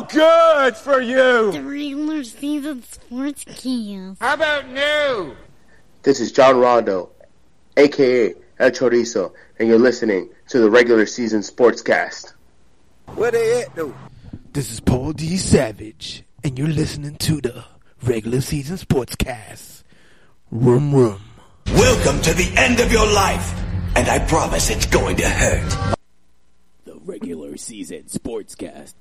Oh, good for you. The regular season sports cast. How about new? This is John Rondo, aka El Chorizo, and you're listening to the regular season sportscast. Where they at though? This is Paul D. Savage, and you're listening to the regular season sportscast. Rum rum. Welcome to the end of your life, and I promise it's going to hurt. Regular season sportscast.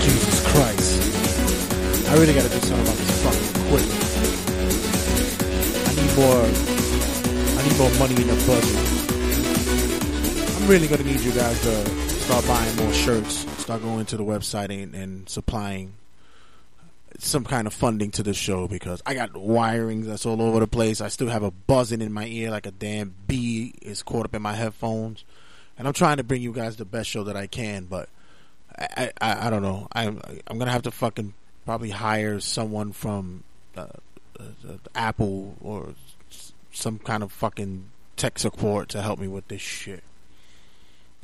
Jesus Christ. I really gotta do something about this fucking equipment. I need more I need more money in the budget. I'm really gonna need you guys to start buying more shirts, start going to the website and, and supplying some kind of funding to the show because I got wiring that's all over the place. I still have a buzzing in my ear like a damn bee is caught up in my headphones. And I'm trying to bring you guys the best show that I can, but I, I, I don't know. I'm I'm gonna have to fucking probably hire someone from uh, uh, Apple or some kind of fucking tech support to help me with this shit.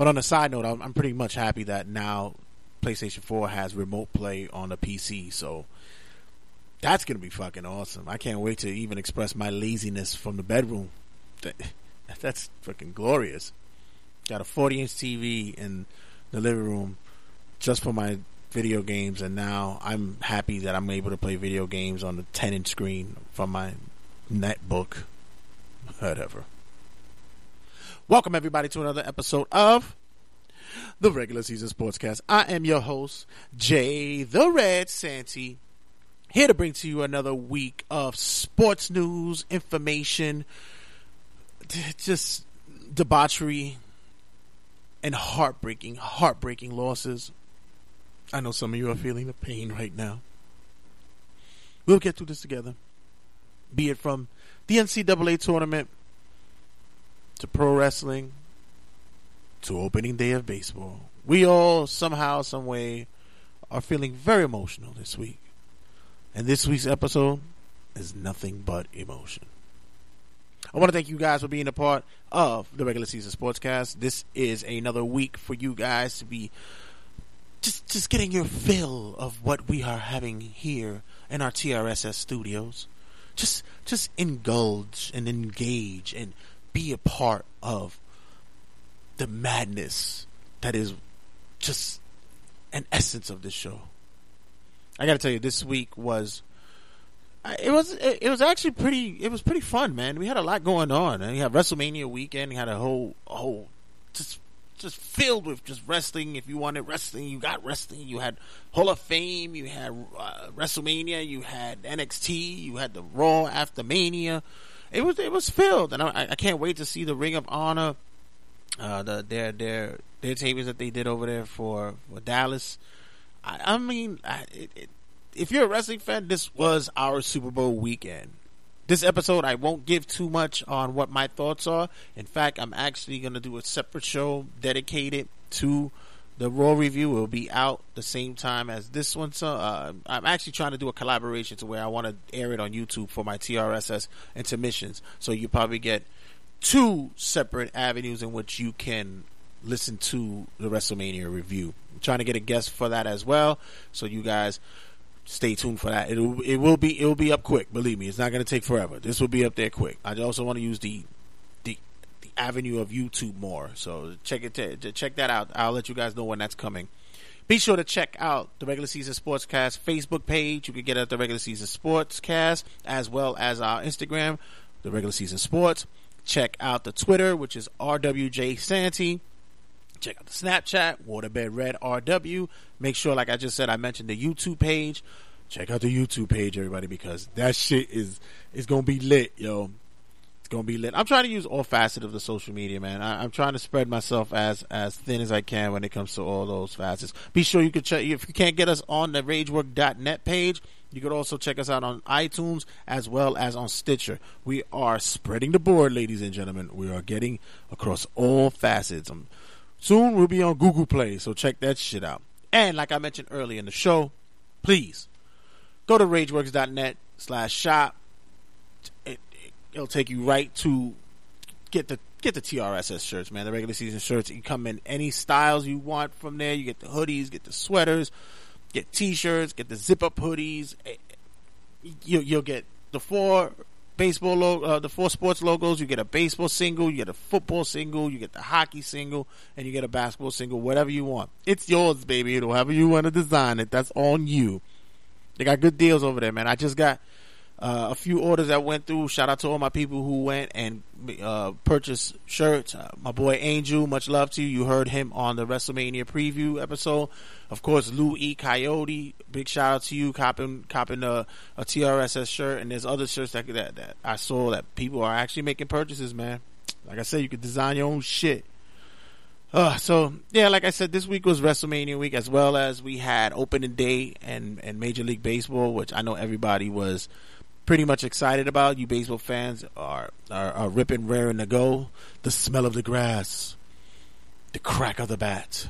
But on a side note, I'm, I'm pretty much happy that now PlayStation 4 has remote play on the PC, so that's gonna be fucking awesome. I can't wait to even express my laziness from the bedroom. That, that's fucking glorious. Got a 40 inch TV in the living room just for my video games, and now I'm happy that I'm able to play video games on the 10 inch screen from my netbook. Whatever. Welcome, everybody, to another episode of the Regular Season Sportscast. I am your host, Jay the Red Santy, here to bring to you another week of sports news, information, just debauchery, and heartbreaking, heartbreaking losses. I know some of you are feeling the pain right now. We'll get through this together. Be it from the NCAA tournament to pro wrestling to opening day of baseball. We all somehow, some way, are feeling very emotional this week. And this week's episode is nothing but emotion. I want to thank you guys for being a part of the regular season sportscast. This is another week for you guys to be just just getting your fill of what we are having here in our TRSS studios. Just just indulge and engage and be a part of the madness that is just an essence of this show. I got to tell you, this week was it was it was actually pretty it was pretty fun, man. We had a lot going on, and we had WrestleMania weekend. We had a whole whole just just filled with just wrestling. If you wanted wrestling, you got wrestling. You had Hall of Fame, you had uh, WrestleMania, you had NXT, you had the Raw after Mania. It was it was filled, and I, I can't wait to see the Ring of Honor, uh, the their their their tapings that they did over there for, for Dallas. I, I mean, I, it, it, if you're a wrestling fan, this was our Super Bowl weekend. This episode, I won't give too much on what my thoughts are. In fact, I'm actually going to do a separate show dedicated to the Raw review. Will be out the same time as this one. So uh, I'm actually trying to do a collaboration to where I want to air it on YouTube for my TRSS intermissions. So you probably get two separate avenues in which you can listen to the WrestleMania review. I'm trying to get a guest for that as well. So you guys stay tuned for that. It'll it will be it will be up quick. Believe me, it's not going to take forever. This will be up there quick. I also want to use the avenue of YouTube more. So check it t- check that out. I'll let you guys know when that's coming. Be sure to check out the Regular Season Sportscast Facebook page. You can get it at the Regular Season Sportscast as well as our Instagram, the Regular Season Sports. Check out the Twitter, which is RWJ Santy. Check out the Snapchat, Waterbed Red RW. Make sure, like I just said, I mentioned the YouTube page. Check out the YouTube page, everybody, because that shit is is gonna be lit, yo. Gonna be lit. I'm trying to use all facets of the social media, man. I, I'm trying to spread myself as as thin as I can when it comes to all those facets. Be sure you can check if you can't get us on the RageWork.net page. You could also check us out on iTunes as well as on Stitcher. We are spreading the board, ladies and gentlemen. We are getting across all facets. Um, soon we'll be on Google Play, so check that shit out. And like I mentioned earlier in the show, please go to rageworks.net slash shop. It, it, it'll take you right to get the get the TRSS shirts, man. The regular season shirts. You come in any styles you want from there. You get the hoodies, get the sweaters, get t-shirts, get the zip up hoodies. Eh, You, you'll get the four baseball lo- uh, the four sports logos. You get a baseball single, you get a football single, you get the hockey single, and you get a basketball single. Whatever you want, it's yours, baby. However you want to design it, that's on you. They got good deals over there, man. I just got uh, a few orders that went through. Shout out to all my people who went and uh, purchased shirts. Uh, my boy Angel, much love to you. You heard him on the WrestleMania preview episode. Of course, Lou E. Coyote, big shout out to you, copping copping a, a TRSS shirt. And there's other shirts that, that that I saw that people are actually making purchases, man. Like I said, you could design your own shit. Uh, so yeah, like I said, this week was WrestleMania week as well as we had opening day and, and Major League Baseball, which I know everybody was pretty much excited about. You baseball fans are, are, are ripping, raring to go. The smell of the grass, the crack of the bat,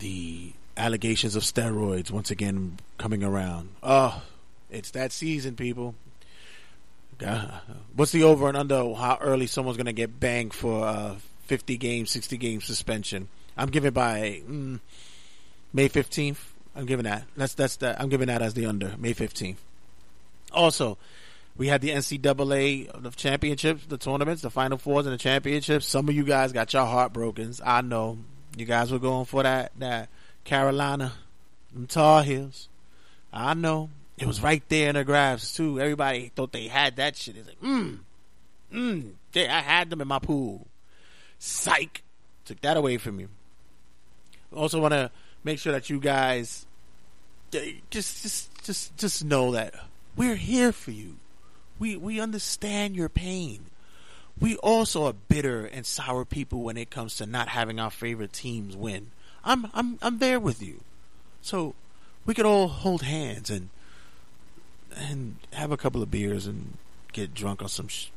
the allegations of steroids once again coming around. Oh, it's that season, people. What's the over and under how early someone's going to get banged for a 50 game, 60 game suspension? I'm giving by mm, May 15th. I'm giving that. That's that's that. I'm giving that as the under May 15th. Also, we had the NCAA the championships, the tournaments, the Final Fours, and the championships. Some of you guys got your heart broken. I know you guys were going for that that Carolina, them Tar Heels. I know it was right there in the graphs too. Everybody thought they had that shit. It's like, mm, mm. They, I had them in my pool. Psych, took that away from you. Also, want to make sure that you guys just just just just know that we're here for you. We we understand your pain. We also are bitter and sour people when it comes to not having our favorite teams win. I'm I'm I'm there with you. So we could all hold hands and and have a couple of beers and get drunk on some sh-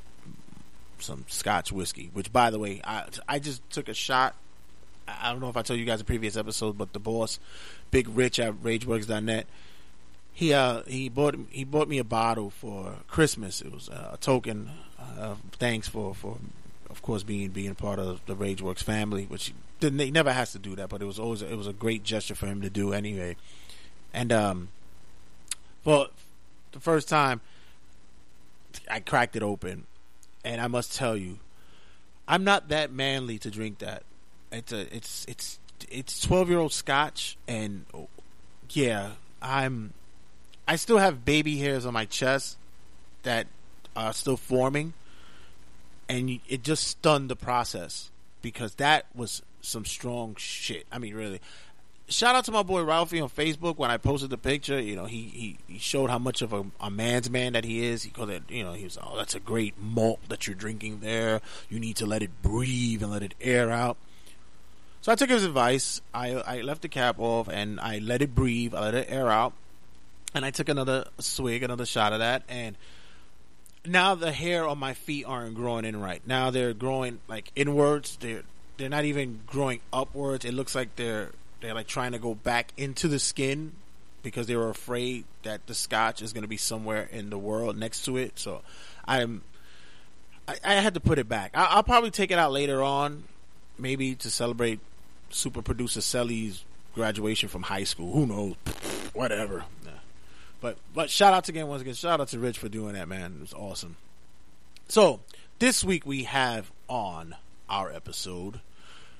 some Scotch whiskey. Which, by the way, I I just took a shot. I don't know if I told you guys in previous episode, but the boss, Big Rich at RageWorks.net, he uh he bought he bought me a bottle for Christmas. It was a token of thanks for for of course being being part of the RageWorks family, which didn't he never has to do that, but it was always it was a great gesture for him to do anyway. And um, for the first time, I cracked it open, and I must tell you, I'm not that manly to drink that. It's a it's it's it's twelve year old Scotch, and yeah, I'm I still have baby hairs on my chest that are still forming, and it just stunned the process because that was some strong shit. I mean, really. Shout out to my boy Ralphie on Facebook when I posted the picture. You know, he, he, he showed how much of a, a man's man that he is. He called it, you know, he was, oh, that's a great malt that you're drinking there. You need to let it breathe and let it air out. So I took his advice. I, I left the cap off and I let it breathe. I let it air out. And I took another swig, another shot of that. And now the hair on my feet aren't growing in right. Now they're growing like inwards. They're they're not even growing upwards. It looks like they're they're like trying to go back into the skin because they were afraid that the scotch is going to be somewhere in the world next to it. So I'm I, I had to put it back. I, will probably take it out later on, maybe to celebrate super producer Selly's graduation from high school. Who knows? Whatever. But but shout out again once again. Shout out to Rich for doing that, man. It was awesome. So this week we have on our episode.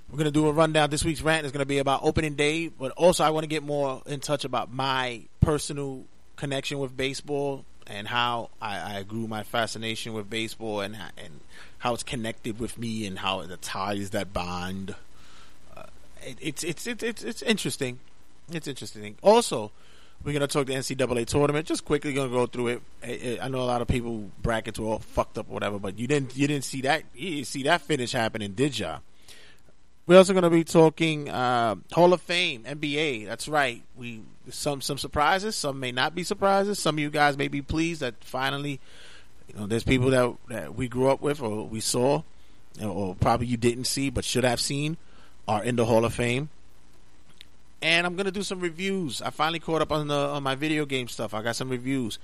We're gonna do a rundown. This week's rant is gonna be about opening day, but also I want to get more in touch about my personal connection with baseball and how I, I grew my fascination with baseball and and how it's connected with me and how the ties that bind. Uh, it, it's, it's it's it's it's interesting. It's interesting. Also, we're gonna talk the NCAA tournament. Just quickly gonna go through it. I know a lot of people brackets were all fucked up or whatever, but you didn't you didn't see that you didn't see that finish happening, did ya? We're also gonna be talking uh, Hall of Fame, NBA. That's right. We some some surprises. Some may not be surprises. Some of you guys may be pleased that finally, you know, there's people that that we grew up with or we saw, or probably you didn't see but should have seen, are in the Hall of Fame. And I'm gonna do some reviews. I finally caught up on the on my video game stuff. I got some reviews.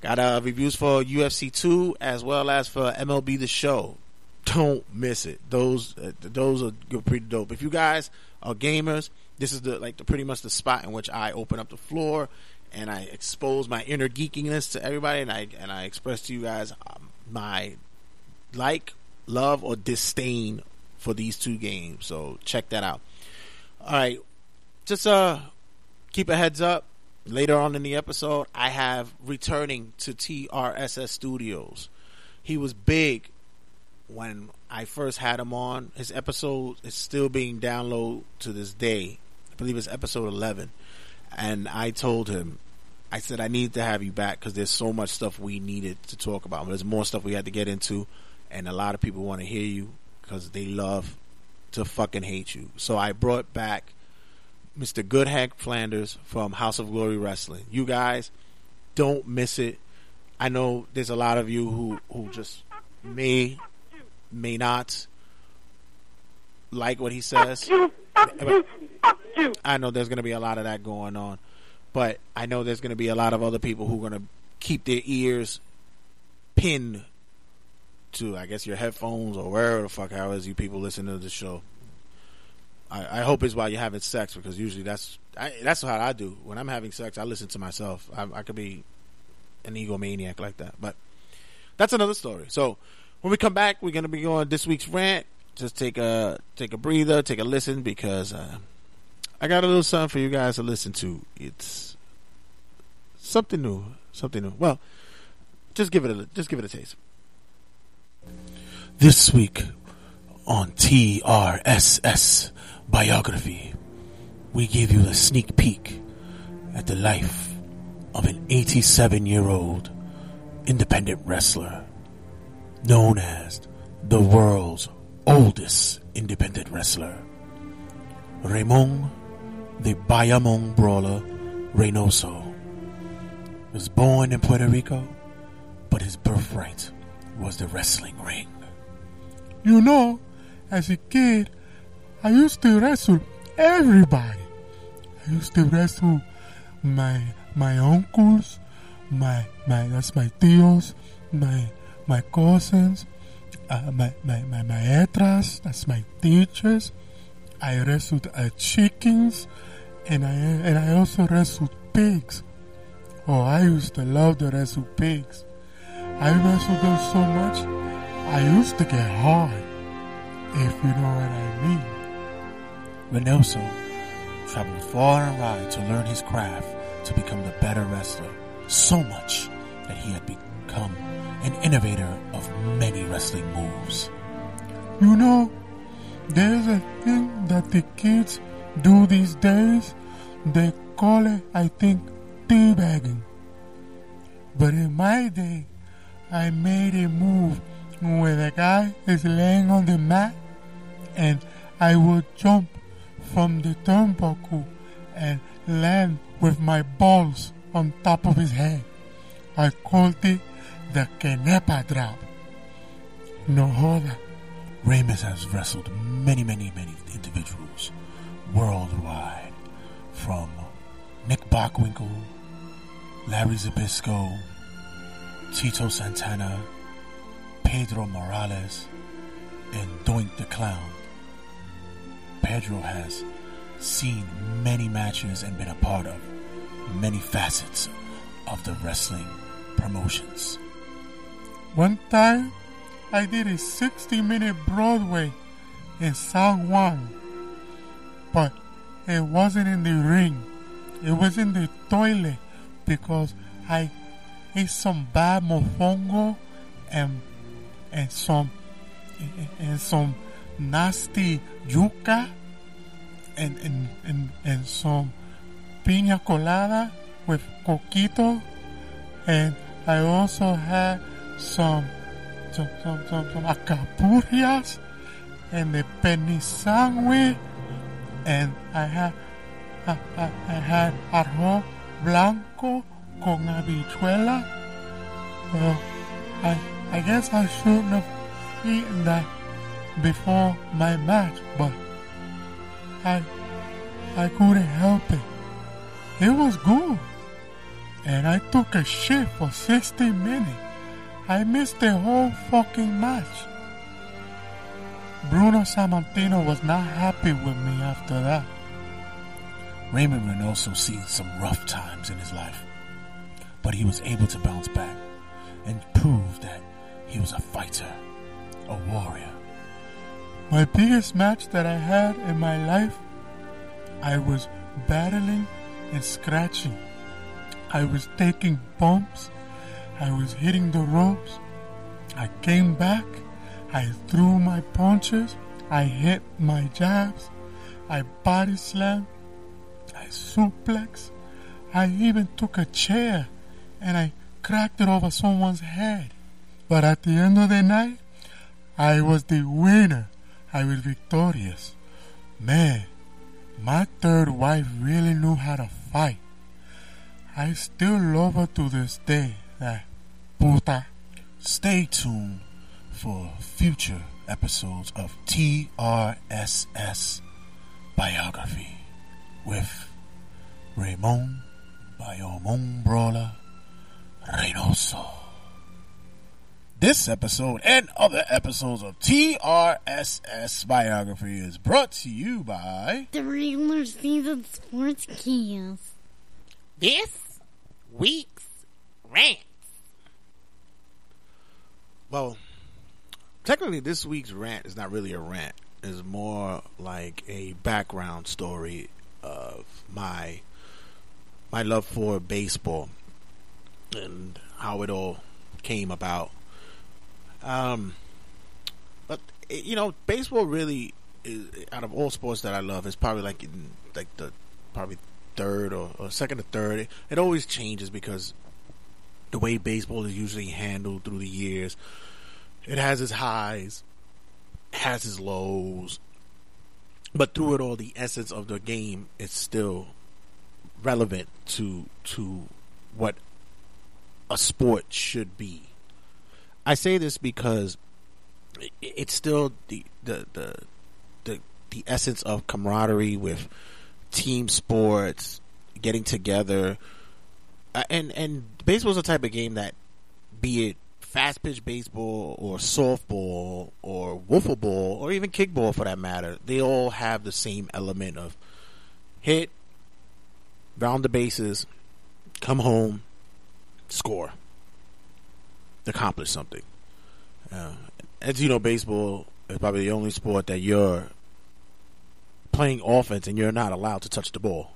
Got uh, reviews for UFC 2 as well as for MLB The Show. Don't miss it. Those uh, those are pretty dope. If you guys are gamers, this is the like the pretty much the spot in which I open up the floor and I expose my inner geekiness to everybody, and I and I express to you guys um, my like, love, or disdain for these two games. So check that out. All right, just uh, keep a heads up. Later on in the episode, I have returning to TRSS Studios. He was big when I first had him on. His episode is still being downloaded to this day. I believe it's episode 11. And I told him, I said, I need to have you back because there's so much stuff we needed to talk about. There's more stuff we had to get into. And a lot of people want to hear you because they love to fucking hate you. So I brought back Mr. Good Hank Flanders from House of Glory Wrestling. You guys don't miss it. I know there's a lot of you who, who just may may not like what he says. I know there's going to be a lot of that going on, but I know there's going to be a lot of other people who are going to keep their ears pinned to, I guess, your headphones or wherever the fuck how is you people listen to the show. I, I hope it's while you're having sex because usually that's I, that's how I do. When I'm having sex, I listen to myself. I, I could be an egomaniac like that, but that's another story. So when we come back, we're gonna be on this week's rant. Just take a take a breather, take a listen because uh, I got a little something for you guys to listen to. It's something new, something new. Well, just give it a just give it a taste. This week on TRSS Biography, we give you a sneak peek at the life of an 87 year old independent wrestler known as the world's oldest independent wrestler, Ramon the Bayamon Brawler Reynoso. Was born in Puerto Rico, but his birthright was the wrestling ring. You know, as a kid, I used to wrestle everybody. I used to wrestle my my uncles, my my that's my tios, my my cousins, uh, my, my my maestras, that's my teachers. I wrestled uh, chickens, and I and I also wrestled pigs. Oh, I used to love to wrestle pigs. I wrestled them so much, I used to get hard, if you know what I mean. Reynoso traveled far and wide to learn his craft to become the better wrestler, so much that he had become an innovator of many wrestling moves. You know, there's a thing that the kids do these days. They call it, I think, teabagging. But in my day, I made a move where the guy is laying on the mat and I would jump from the turnbuckle and land with my balls on top of his head. I called it the Kenepa drop. No joda. Ramus has wrestled many, many, many individuals worldwide, from Nick Bockwinkel, Larry Zbyszko, Tito Santana, Pedro Morales, and Doink the Clown. Pedro has seen many matches and been a part of many facets of the wrestling promotions. One time, I did a 60 minute Broadway in San Juan, but it wasn't in the ring. It was in the toilet because I ate some bad mofongo and and some and some nasty yuca and and, and, and some piña colada with coquito and I also had some some some some, some alcapurrias and the penny sandwich and I had I, I, I had arroz blanco con habichuela. Well, I I guess I shouldn't have eaten that before my match, but I I couldn't help it. It was good. And I took a shit for 60 minutes. I missed the whole fucking match. Bruno Sammartino was not happy with me after that. Raymond also seen some rough times in his life, but he was able to bounce back and prove that he was a fighter, a warrior. My biggest match that I had in my life, I was battling and scratching. I was taking bumps. I was hitting the ropes. I came back. I threw my punches. I hit my jabs. I body slammed. I suplexed. I even took a chair and I cracked it over someone's head. But at the end of the night, I was the winner. I was victorious. Man, my third wife really knew how to fight. I still love her to this day. That puta. Stay tuned for future episodes of TRSS Biography with Ramon Bayamon Brawler Reynoso. This episode and other episodes of TRSS Biography is brought to you by The regular season sportscast. This week's rant. Well, technically, this week's rant is not really a rant. It's more like a background story of my my love for baseball and how it all came about. Um, but you know, baseball really is out of all sports that I love. is probably like in like the probably third or, or second or third. It, it always changes because the way baseball is usually handled through the years. It has its highs, has its lows, but through it all, the essence of the game is still relevant to to what a sport should be. I say this because it's still the the the the, the essence of camaraderie with team sports, getting together, uh, and and baseball's a type of game that, be it fast pitch baseball or softball or wiffle ball or even kickball for that matter, they all have the same element of hit, round the bases, come home, score, accomplish something. Uh, as you know, baseball is probably the only sport that you're playing offense and you're not allowed to touch the ball.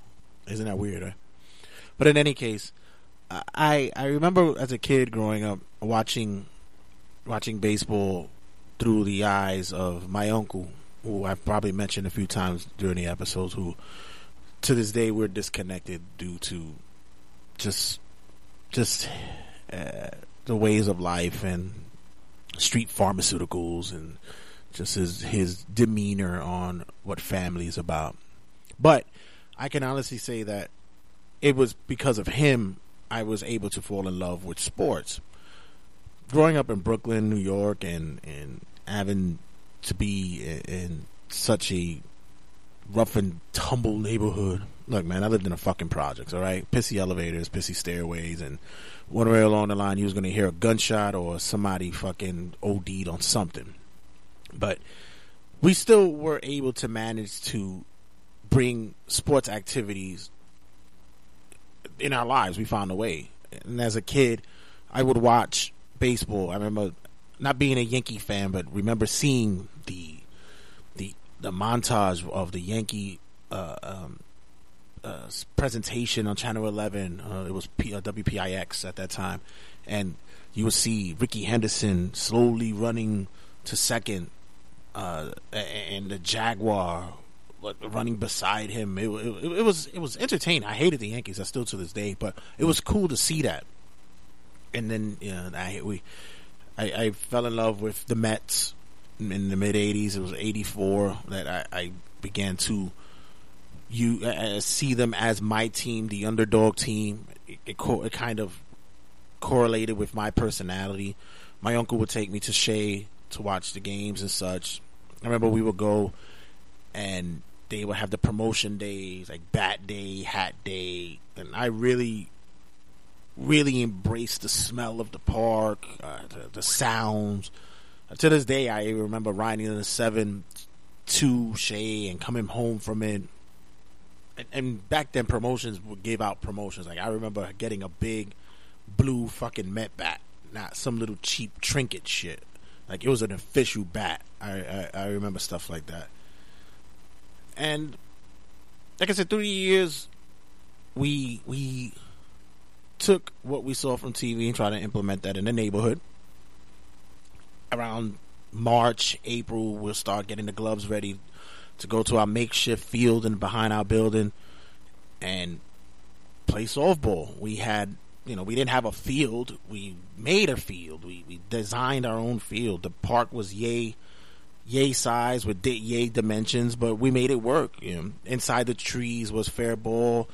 Isn't that weird? But in any case, I I remember as a kid growing up watching watching baseball through the eyes of my uncle, who I've probably mentioned a few times during the episodes, who to this day we're disconnected due to just just uh, the ways of life and street pharmaceuticals and just his his demeanor on what family is about. But I can honestly say that it was because of him I was able to fall in love with sports. Growing up in Brooklyn, New York, and and having to be in, in such a rough and tumble neighborhood. Look, man, I lived in a fucking projects, all right? Pissy elevators, pissy stairways, and one way along the line, you was going to hear a gunshot or somebody fucking OD'd on something. But we still were able to manage to bring sports activities in our lives. We found a way. And as a kid, I would watch baseball. I remember not being a Yankee fan, but remember seeing the the the montage of the Yankee uh, um, uh, presentation on Channel 11. Uh, it was P- uh, WPIX at that time, and you would see Rickey Henderson slowly running to second, uh, and the Jaguar running beside him. It, it, it, was it was entertaining. I hated the Yankees. I still to this day, but it was cool to see that. And then you know, I we I, I fell in love with the Mets in the mid '80s. It was '84 that I, I began to you uh, see them as my team, the underdog team. It, it, it, kind of correlated with my personality. My uncle would take me to Shea to watch the games and such. I remember we would go and they would have the promotion days like Bat Day, Hat Day, and I really, really embraced the smell of the park, uh, the, the sounds. Uh, to this day, I remember riding in the seven to Shea and coming home from it. And, back then, promotions gave out promotions. Like I remember getting a big blue fucking Met bat, not some little cheap trinket shit. Like it was an official bat. I, I, I remember stuff like that. And like I said, through the years, we we took what we saw from TV and tried to implement that in the neighborhood. Around March, April, we'll start getting the gloves ready to go to our makeshift field and behind our building and play softball. We had, you know, we didn't have a field. We made a field. We, we designed our own field. The park was yay, yay size with yay dimensions, but we made it work. You know, inside the trees was fair ball.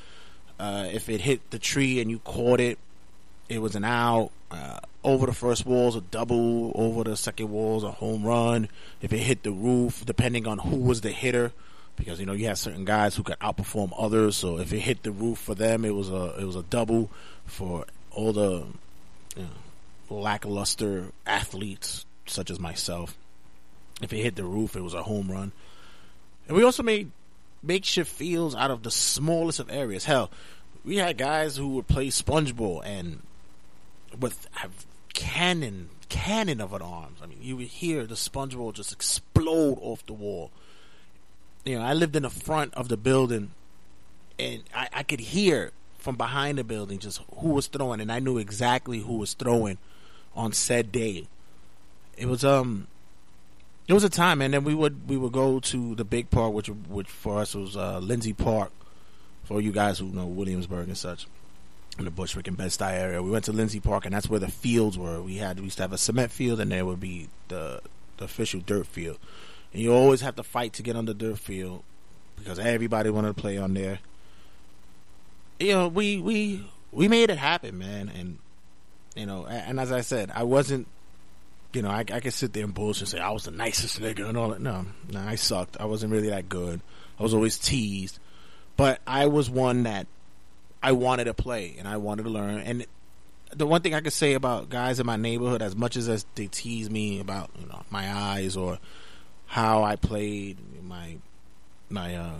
Uh, if it hit the tree and you caught it, it was an out. Uh, over the first walls, a double. Over the second walls, a home run. If it hit the roof, depending on who was the hitter, because you know you have certain guys who could outperform others. So if it hit the roof for them, it was a it was a double. For all the you know, lackluster athletes such as myself, if it hit the roof, it was a home run. And we also made makeshift fields out of the smallest of areas. Hell, we had guys who would play spongeball and with have cannon cannon of an arms. I mean, you would hear the spongeball just explode off the wall. You know, I lived in the front of the building, and I, I could hear from behind the building just who was throwing, and I knew exactly who was throwing on said day. It was um, it was a time, and then we would we would go to the big park, which which for us was uh, Lindsay Park. For you guys who know Williamsburg and such, in the Bushwick and Bed-Stuy area, we went to Lindsay Park, and that's where the fields were. We had we used to have a cement field, and there would be the the official dirt field. And you always have to fight to get on the dirt field because everybody wanted to play on there. You know, we we we made it happen, man, and you know, and as I said, I wasn't. You know, I, I could sit there and bullshit and say I was the nicest nigga and all that. No, no, I sucked. I wasn't really that good. I was always teased, but I was one that I wanted to play and I wanted to learn. And the one thing I could say about guys in my neighborhood, as much as, as they tease me about you know my eyes or how I played, my my uh,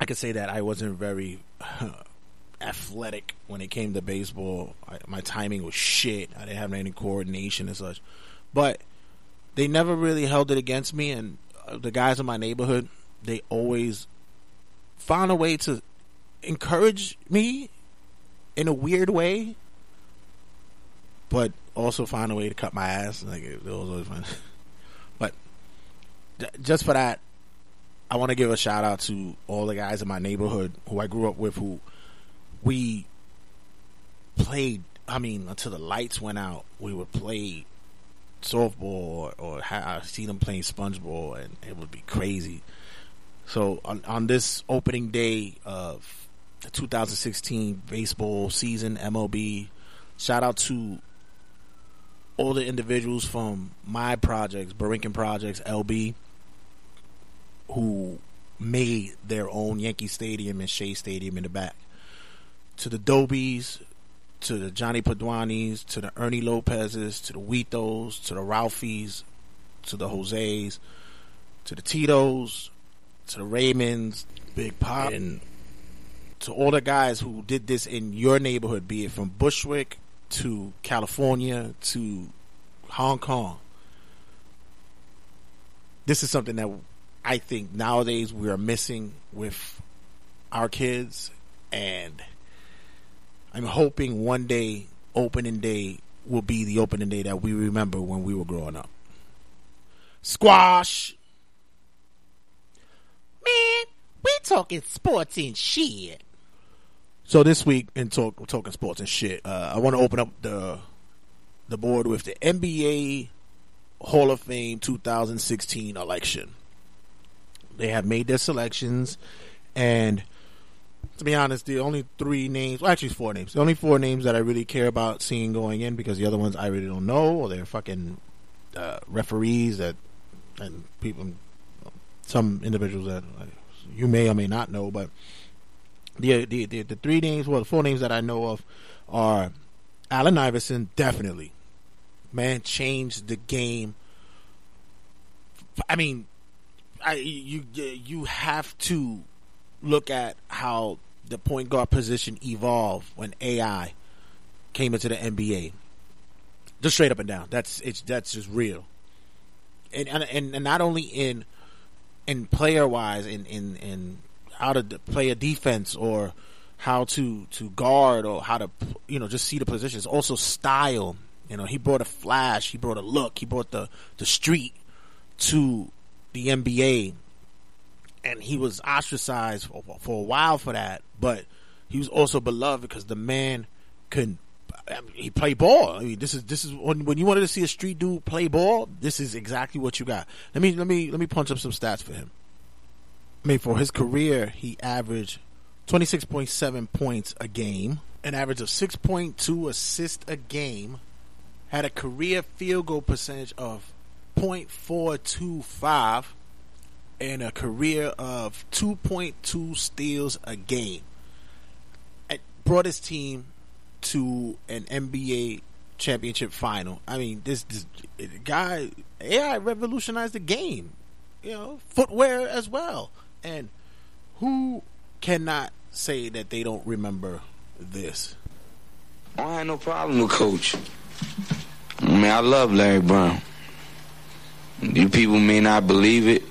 I could say that I wasn't very athletic when it came to baseball. I, my timing was shit. I didn't have any coordination and such. But they never really held it against me. And uh, the guys in my neighborhood, they always found a way to encourage me in a weird way, but also find a way to cut my ass. Like it, was always fun. but just for that, I want to give a shout out to all the guys in my neighborhood who I grew up with who we played. I mean, until the lights went out, we would play softball or, or I see them playing spongeball, and it would be crazy. So on on this opening day of the 2016 baseball season, MLB, shout out to all the individuals from my projects, Borinquen Projects, LB, who made their own Yankee Stadium and Shea Stadium in the back. To the Dobies, to the Johnny Paduanis, to the Ernie Lopez's, to the Witos, to the Ralphies, to the Jose's, to the Tito's, to the Raymonds, Big Pop, and to all the guys who did this in your neighborhood, be it from Bushwick to California to Hong Kong. This is something that I think nowadays we are missing with our kids, and I'm hoping one day opening day will be the opening day that we remember when we were growing up. Squash. Man, we talking sports and shit. So this week in talk talking sports and shit, uh, I want to open up the the board with the NBA Hall of Fame 2016 election. They have made their selections, and to be honest, the only three names, well, actually, four names. The only four names that I really care about seeing going in because the other ones I really don't know, or they're fucking uh, referees that and people some individuals that uh, you may or may not know, but the the the, the three names, well, the four names that I know of are Allen Iverson, definitely. Man changed the game. I mean, I you you have to look at how the point guard position evolved when AI came into the NBA. Just straight up and down. That's it's that's just real. And and and not only in in player wise in in in how to play a defense or how to to guard or how to you know just see the positions. Also style. You know, he brought a flash. He brought a look. He brought the the street to the NBA, and he was ostracized for, for a while for that. But he was also beloved because the man could. I mean, he played ball. I mean, this is this is when, when you wanted to see a street dude play ball. This is exactly what you got. Let me let me let me punch up some stats for him. I mean, for his career, he averaged 26.7 points a game, an average of 6.2 assists a game, had a career field goal percentage of .425, and a career of 2.2 steals a game. It brought his team to an NBA championship final. I mean, this, this guy AI revolutionized the game. You know, footwear as well. And who cannot say that they don't remember this? I had no problem with Coach. I mean, I love Larry Brown. You people may not believe it.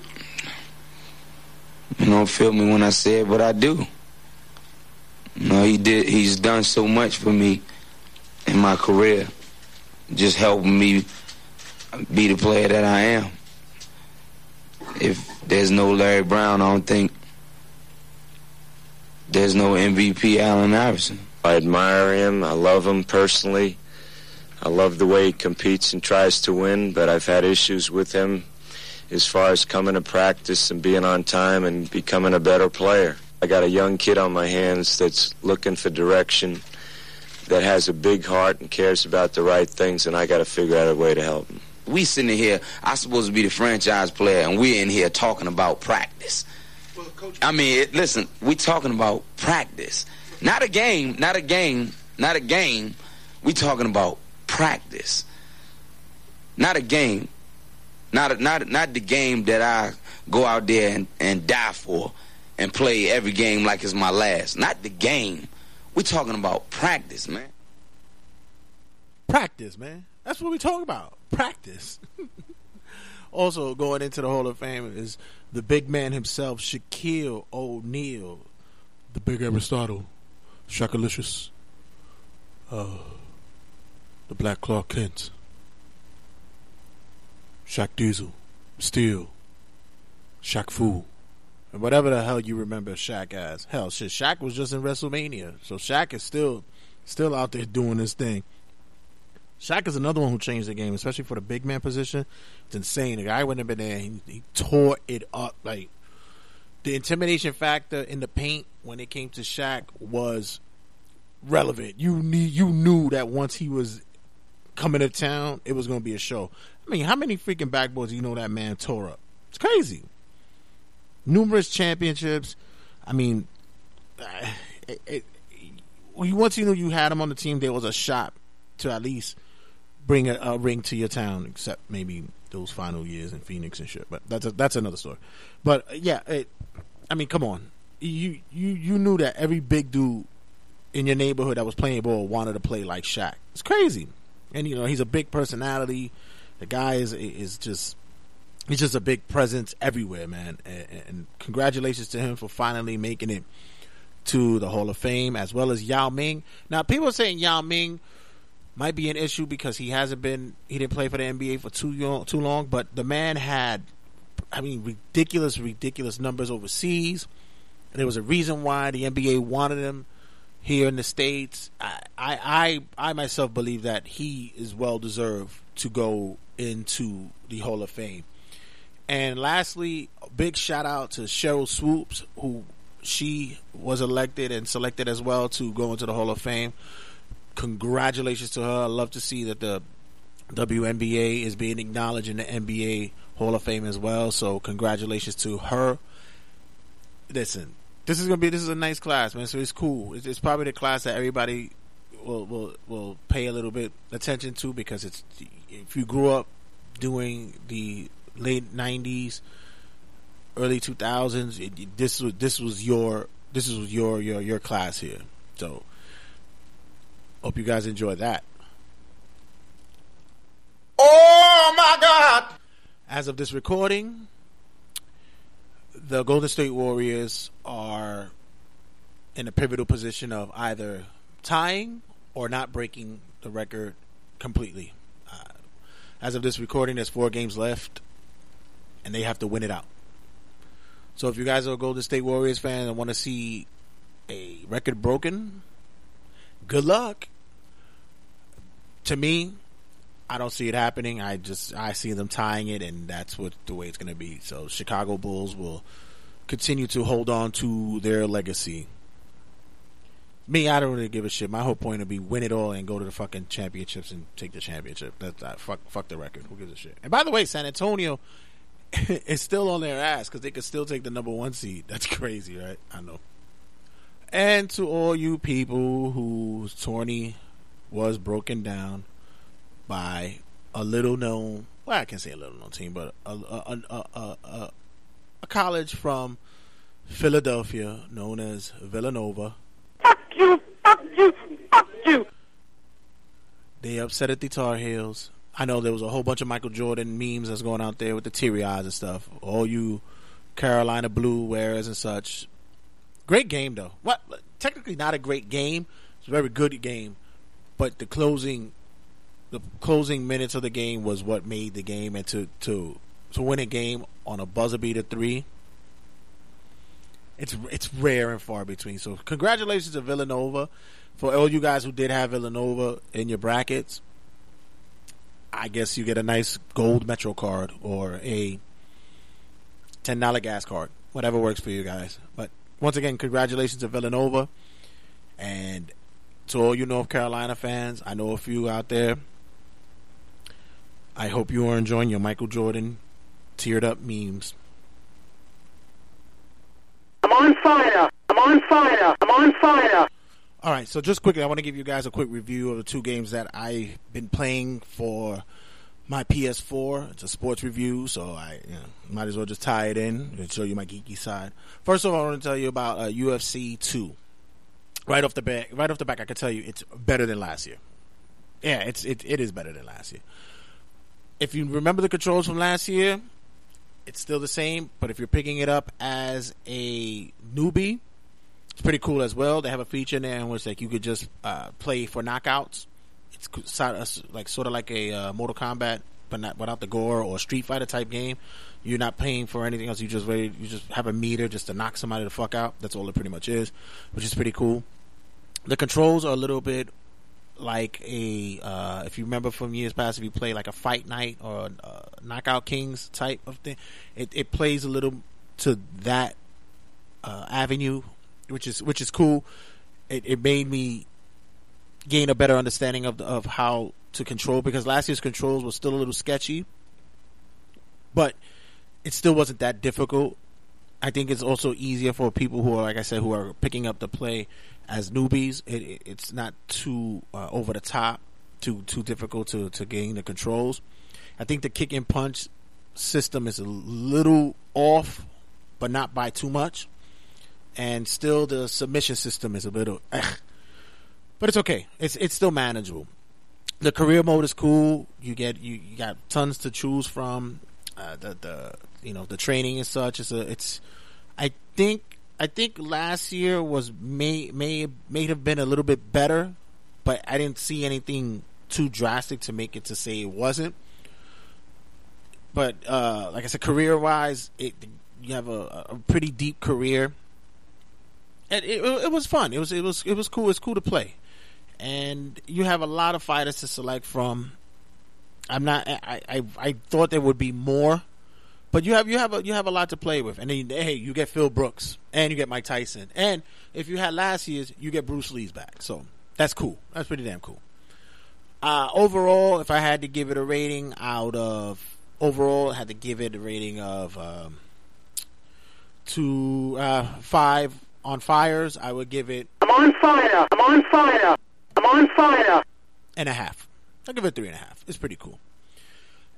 You don't feel me when I say it, but I do. You know, he did. He's done so much for me in my career, just helping me be the player that I am. If there's no Larry Brown, I don't think there's no MVP Allen Iverson. I admire him. I love him personally. I love the way he competes and tries to win, but I've had issues with him as far as coming to practice and being on time and becoming a better player. I got a young kid on my hands that's looking for direction, that has a big heart and cares about the right things, and I got to figure out a way to help him. We sitting here, I'm supposed to be the franchise player, and we're in here talking about practice. I mean, it, listen, we talking about practice. Not a game, not a game, not a game. We talking about practice. Not a game. Not a, not not the game that I go out there and, and die for and play every game like it's my last. Not the game. We talking about practice, man. Practice, man. That's what we talking about. Practice. also going into the Hall of Fame is the big man himself, Shaquille O'Neal, the big Aristotle, Shakalicious, uh, the Black Clark Kent, Shaq Diesel, Steel, Shaq Fu, and whatever the hell you remember Shaq as. Hell, shit, Shaq was just in WrestleMania, so Shaq is still, still out there doing his thing. Shaq is another one who changed the game, especially for the big man position. It's insane. The guy wouldn't have been there. He, he tore it up. Like the intimidation factor in the paint when it came to Shaq was relevant. You need, you knew that once he was coming to town, it was going to be a show. I mean, how many freaking backboards do you know that man tore up? It's crazy. Numerous championships. I mean, it, it, once you knew you had him on the team, there was a shot to at least bring a, a, ring to your town, except maybe those final years in Phoenix and shit. But that's a, that's another story. But uh, yeah, it, I mean, come on, you you you knew that every big dude in your neighborhood that was playing ball wanted to play like Shaq. It's crazy, and you know he's a big personality. The guy is is just he's just a big presence everywhere, man. And, and congratulations to him for finally making it to the Hall of Fame, as well as Yao Ming. Now, people are saying Yao Ming might be an issue because he hasn't been he didn't play for the NBA for too long, too long. But the man had, I mean, ridiculous, ridiculous numbers overseas. And there was a reason why the NBA wanted him here in the states. I, I, I, I myself believe that he is well deserved to go into the Hall of Fame. And lastly, big shout out to Sheryl Swoopes, who she was elected and selected as well to go into the Hall of Fame congratulations to her. I love to see that the WNBA is being acknowledged in the NBA Hall of Fame as well. So congratulations to her. Listen, this is gonna be this is a nice class, man. So it's cool. It's, it's probably the class that everybody will will will pay a little bit attention to because it's if you grew up doing the late '90s, early 2000s, it, this was this was your this was your your your class here. So hope you guys enjoy that. Oh my God! As of this recording, the Golden State Warriors are in a pivotal position of either tying or not breaking the record completely. Uh, as of this recording, there's four games left, and they have to win it out. So if you guys are a Golden State Warriors fan and want to see a record broken, good luck. To me, I don't see it happening. I just I see them tying it, and that's what the way it's going to be. So Chicago Bulls will continue to hold on to their legacy. Me, I don't really give a shit. My whole point would be win it all and go to the fucking championships and take the championship. That's that. Fuck, fuck the record. Who gives a shit? And by the way, San Antonio is still on their ass because they could still take the number one seed. That's crazy, right? I know. And to all you people whose tourney was broken down by a little known, well, I can say a little known team, but a a, a, a, a, a college from Philadelphia known as Villanova. Fuck you! Fuck you! Fuck you! They upset at the Tar Heels. I know there was a whole bunch of Michael Jordan memes that's going out there with the teary eyes and stuff. All you Carolina Blue wearers and such. Great game though. What? Technically not a great game. It's a very good game, but the closing, the closing minutes of the game was what made the game, and to to to win a game on a buzzer beater three. It's it's rare and far between. So congratulations to Villanova for all you guys who did have Villanova in your brackets. I guess you get a nice gold Metro card or a ten dollar gas card, whatever works for you guys. But once again, congratulations to Villanova, and to all you North Carolina fans. I know a few out there. I hope you are enjoying your Michael Jordan teared up memes. I'm on fire! I'm on fire! I'm on fire! All right, so just quickly, I want to give you guys a quick review of the two games that I've been playing for my PS4. It's a sports review, so I you know, might as well just tie it in and show you my geeky side. First of all, I want to tell you about uh, UFC 2. Right off the back, right off the back, I can tell you it's better than last year. Yeah, it's it, it is better than last year. If you remember the controls from last year, it's still the same. But if you're picking it up as a newbie, it's pretty cool as well. They have a feature in there in which like you could just uh, play for knockouts. It's sort of, like sort of like a uh, Mortal Kombat, but not without the gore or Street Fighter type game. You're not paying for anything else. You just ready. You just have a meter just to knock somebody the fuck out. That's all it pretty much is, which is pretty cool. The controls are a little bit like a uh, if you remember from years past, if you play like a Fight Night or uh, Knockout Kings type of thing, it, it plays a little to that uh, avenue, which is which is cool. It, it made me gain a better understanding of the, of how to control because last year's controls were still a little sketchy, but it still wasn't that difficult. I think it's also easier for people who are, like I said, who are picking up the play as newbies. It, it, it's not too uh, over the top, too too difficult to to gain the controls. I think the kick and punch system is a little off, but not by too much. And still, the submission system is a little, but it's okay. It's it's still manageable. The career mode is cool. You get you, you got tons to choose from. Uh, the the you know the training and such. It's a it's. I think I think last year was may may may have been a little bit better, but I didn't see anything too drastic to make it to say it wasn't. But uh, like I said, career wise, it you have a, a pretty deep career. And it, it, it was fun. It was it was it was cool. It's cool to play, and you have a lot of fighters to select from. I'm not. I, I I thought there would be more, but you have you have a you have a lot to play with, and then hey, you get Phil Brooks and you get Mike Tyson, and if you had last year's, you get Bruce Lee's back. So that's cool. That's pretty damn cool. Uh, overall, if I had to give it a rating out of overall, I had to give it a rating of um, two, uh, five on fires. I would give it I'm on fire. I'm on fire. I'm on fire. and a half. I'll give it three and a half. It's pretty cool.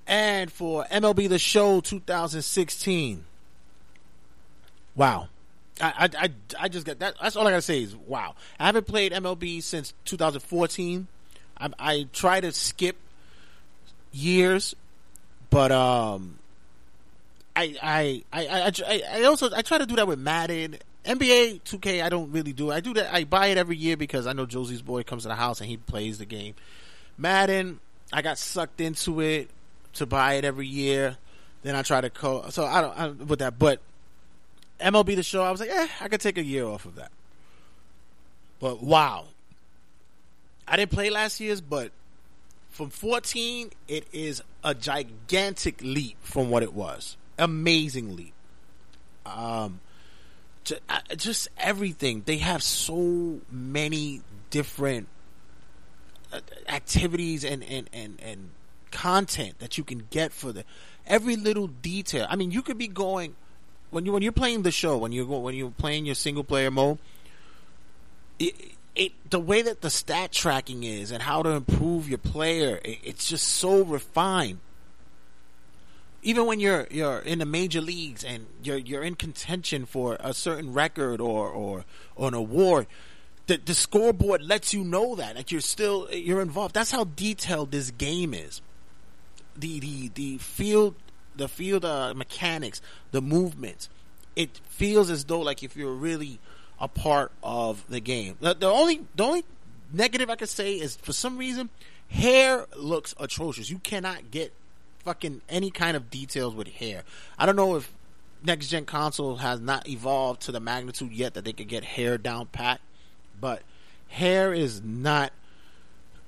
And for MLB The Show 2016, wow. I, I, I, I just got that. That's all I gotta say is wow. I haven't played MLB since 2014. I, I try to skip years, but um, I, I, I, I, I, also I try to do that with Madden. NBA 2K, I don't really do. I do that. I buy it every year because I know Josie's boy comes to the house and he plays the game. Madden, I got sucked into it to buy it every year. Then I try to co. So I don't I, with that, but MLB the Show, I was like, eh, I could take a year off of that. But wow, I didn't play last year's, but from 14, it is a gigantic leap from what it was. Amazing leap. Um, ju- uh, just everything. They have so many different uh, activities and, and, and, and content that you can get for the every little detail. I mean, you could be going when you when you're playing the show when you're when you're playing your single player mode. It, it the way that the stat tracking is and how to improve your player, it, it's just so refined. Even when you're you're in the major leagues and you're you're in contention for a certain record or or, or an award, the the scoreboard lets you know that that you're still you're involved. That's how detailed this game is. The the the field the field uh, mechanics, the movements. It feels as though like if you're really a part of the game. The, the only the only negative I could say is for some reason hair looks atrocious. You cannot get fucking any kind of details with hair. I don't know if next gen console has not evolved to the magnitude yet that they could get hair down pat, but hair is not.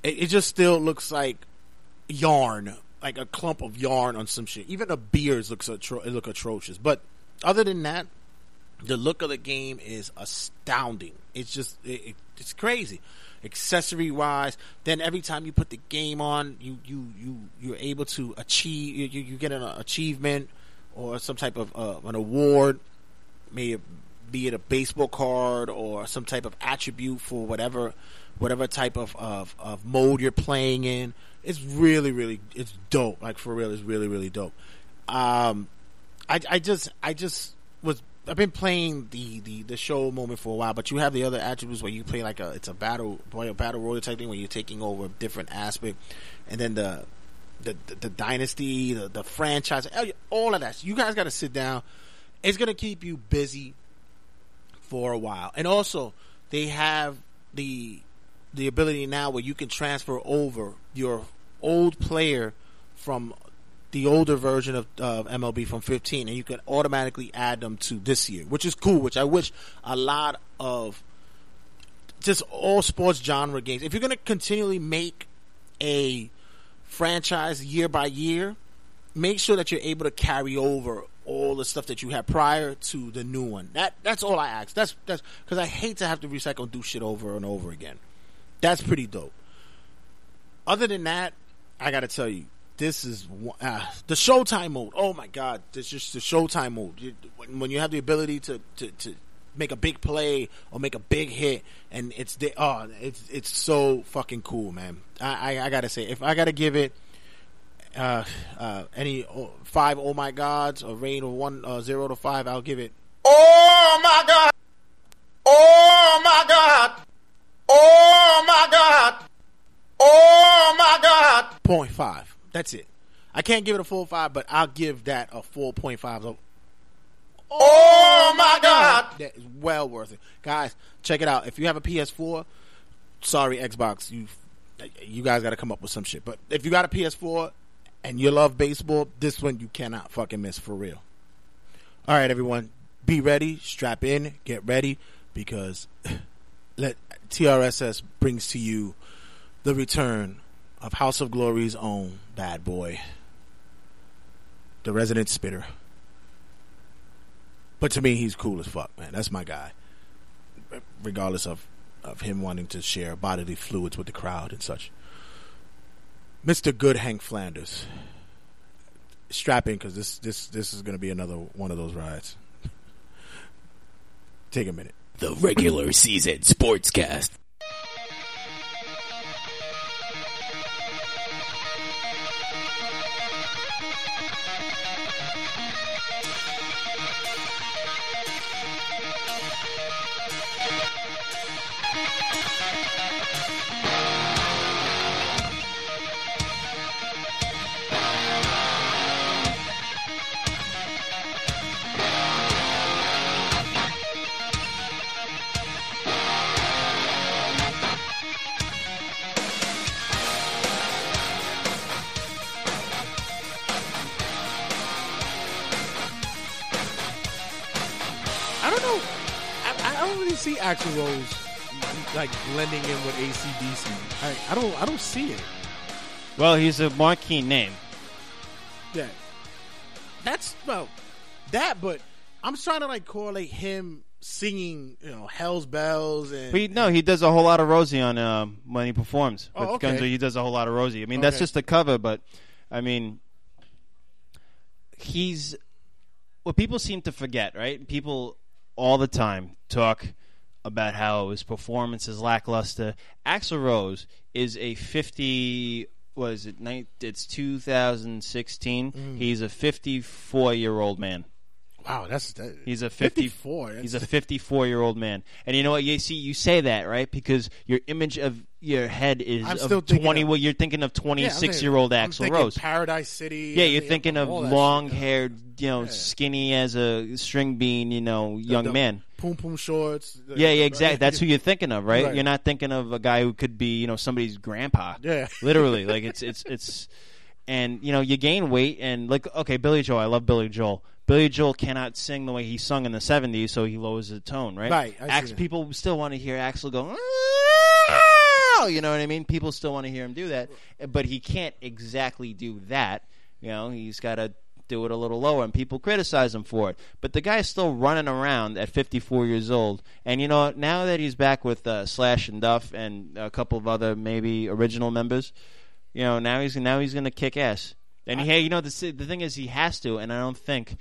It, it just still looks like yarn, like a clump of yarn on some shit. Even the beards looks atro- look atrocious. But other than that, the look of the game is astounding. It's just it, it, it's crazy. Accessory wise, then every time you put the game on, you you you you're able to achieve. You, you, you get an achievement or some type of uh, an award, may it be it a baseball card or some type of attribute for whatever whatever type of, of, of mode you're playing in. It's really really it's dope. Like for real, it's really really dope. Um, I I just I just was I've been playing the, the, the show moment for a while, but you have the other attributes where you play like a it's a battle a battle royal type thing where you're taking over a different aspect, and then the the the, the dynasty, the the franchise, all of that. You guys got to sit down. It's gonna keep you busy for a while, and also they have the the ability now where you can transfer over your old player from the older version of, MLB from 15, and you can automatically add them to this year, which is cool. Which I wish a lot of just all sports genre games. If you're going to continually make a franchise year by year, make sure that you're able to carry over all the stuff that you had prior to the new one. That that's all I ask. That's that's because I hate to have to recycle and do shit over and over again. That's pretty dope. Other than that, I got to tell you, this is uh, the Showtime mode. Oh my God, this just the Showtime mode. You, when, when you have the ability to, to, to make a big play or make a big hit, and it's the oh, it's it's so fucking cool, man. I I, I gotta say, if I gotta give it uh, uh, any oh, five oh my gods or rain of one uh, zero to five, I'll give it. Oh my God! Oh my God! Oh my God! Oh my God! Point five. That's it. I can't give it a full five, but I'll give that a four point five. So, oh my God! That is well worth it, guys. Check it out. If you have a PS4, sorry Xbox, you you guys got to come up with some shit. But if you got a PS4 and you love baseball, this one you cannot fucking miss for real. All right, everyone, be ready, strap in, get ready, because let TRSS brings to you the return of House of Glory's own bad boy, the resident spitter. But to me, he's cool as fuck, man. That's my guy. Regardless of, of him wanting to share bodily fluids with the crowd and such. Mr. Good Hank Flanders. strap in because this this this is going to be another one of those rides. Take a minute. The regular season sportscast. See Axl Rose like blending in with ACDC. I, I don't. I don't see it. Well, he's a marquee name. Yeah, that's well, that. But I'm trying to like correlate him singing, you know, Hell's Bells and But he, no, he does a whole lot of Rosie on um, when he performs Oh, with okay. Guns. N' He does a whole lot of Rosie. I mean, that's just a cover, but I mean, he's what people seem to forget, right? People all the time talk about how his performance is lackluster. Axl Rose is a 50 was it nine, it's 2016. Mm. He's a 54 year old man. wow, that's that, He's a 50, 54. He's a 54 year old man. And you know what? You see, you say that, right? Because your image of your head is I'm of still 20. of- well, you're thinking of 26 thinking- year old I'm Axl Rose. Paradise City. Yeah, you're thinking of long-haired, you know, skinny as a string bean, you know, young the man. Poom poom shorts. Yeah, yeah, exactly. That's who you're thinking of, right? Right. You're not thinking of a guy who could be, you know, somebody's grandpa. Yeah. literally. Like it's it's it's, and you know, you gain weight, and like okay, Billy Joel. I love Billy Joel. Billy Joel cannot sing the way he sung in the '70s, so he lowers the tone, right? Right, Ax- people still want to hear Axl go. "Ah," You know what I mean? People still want to hear him do that, but he can't exactly do that. You know, he's got to do it a little lower, and people criticize him for it. But the guy's still running around at 54 years old, and you know? Now that he's back with uh, Slash and Duff and a couple of other maybe original members, you know, now he's now he's going to kick ass. And hey, you know the the thing is he has to, and I don't think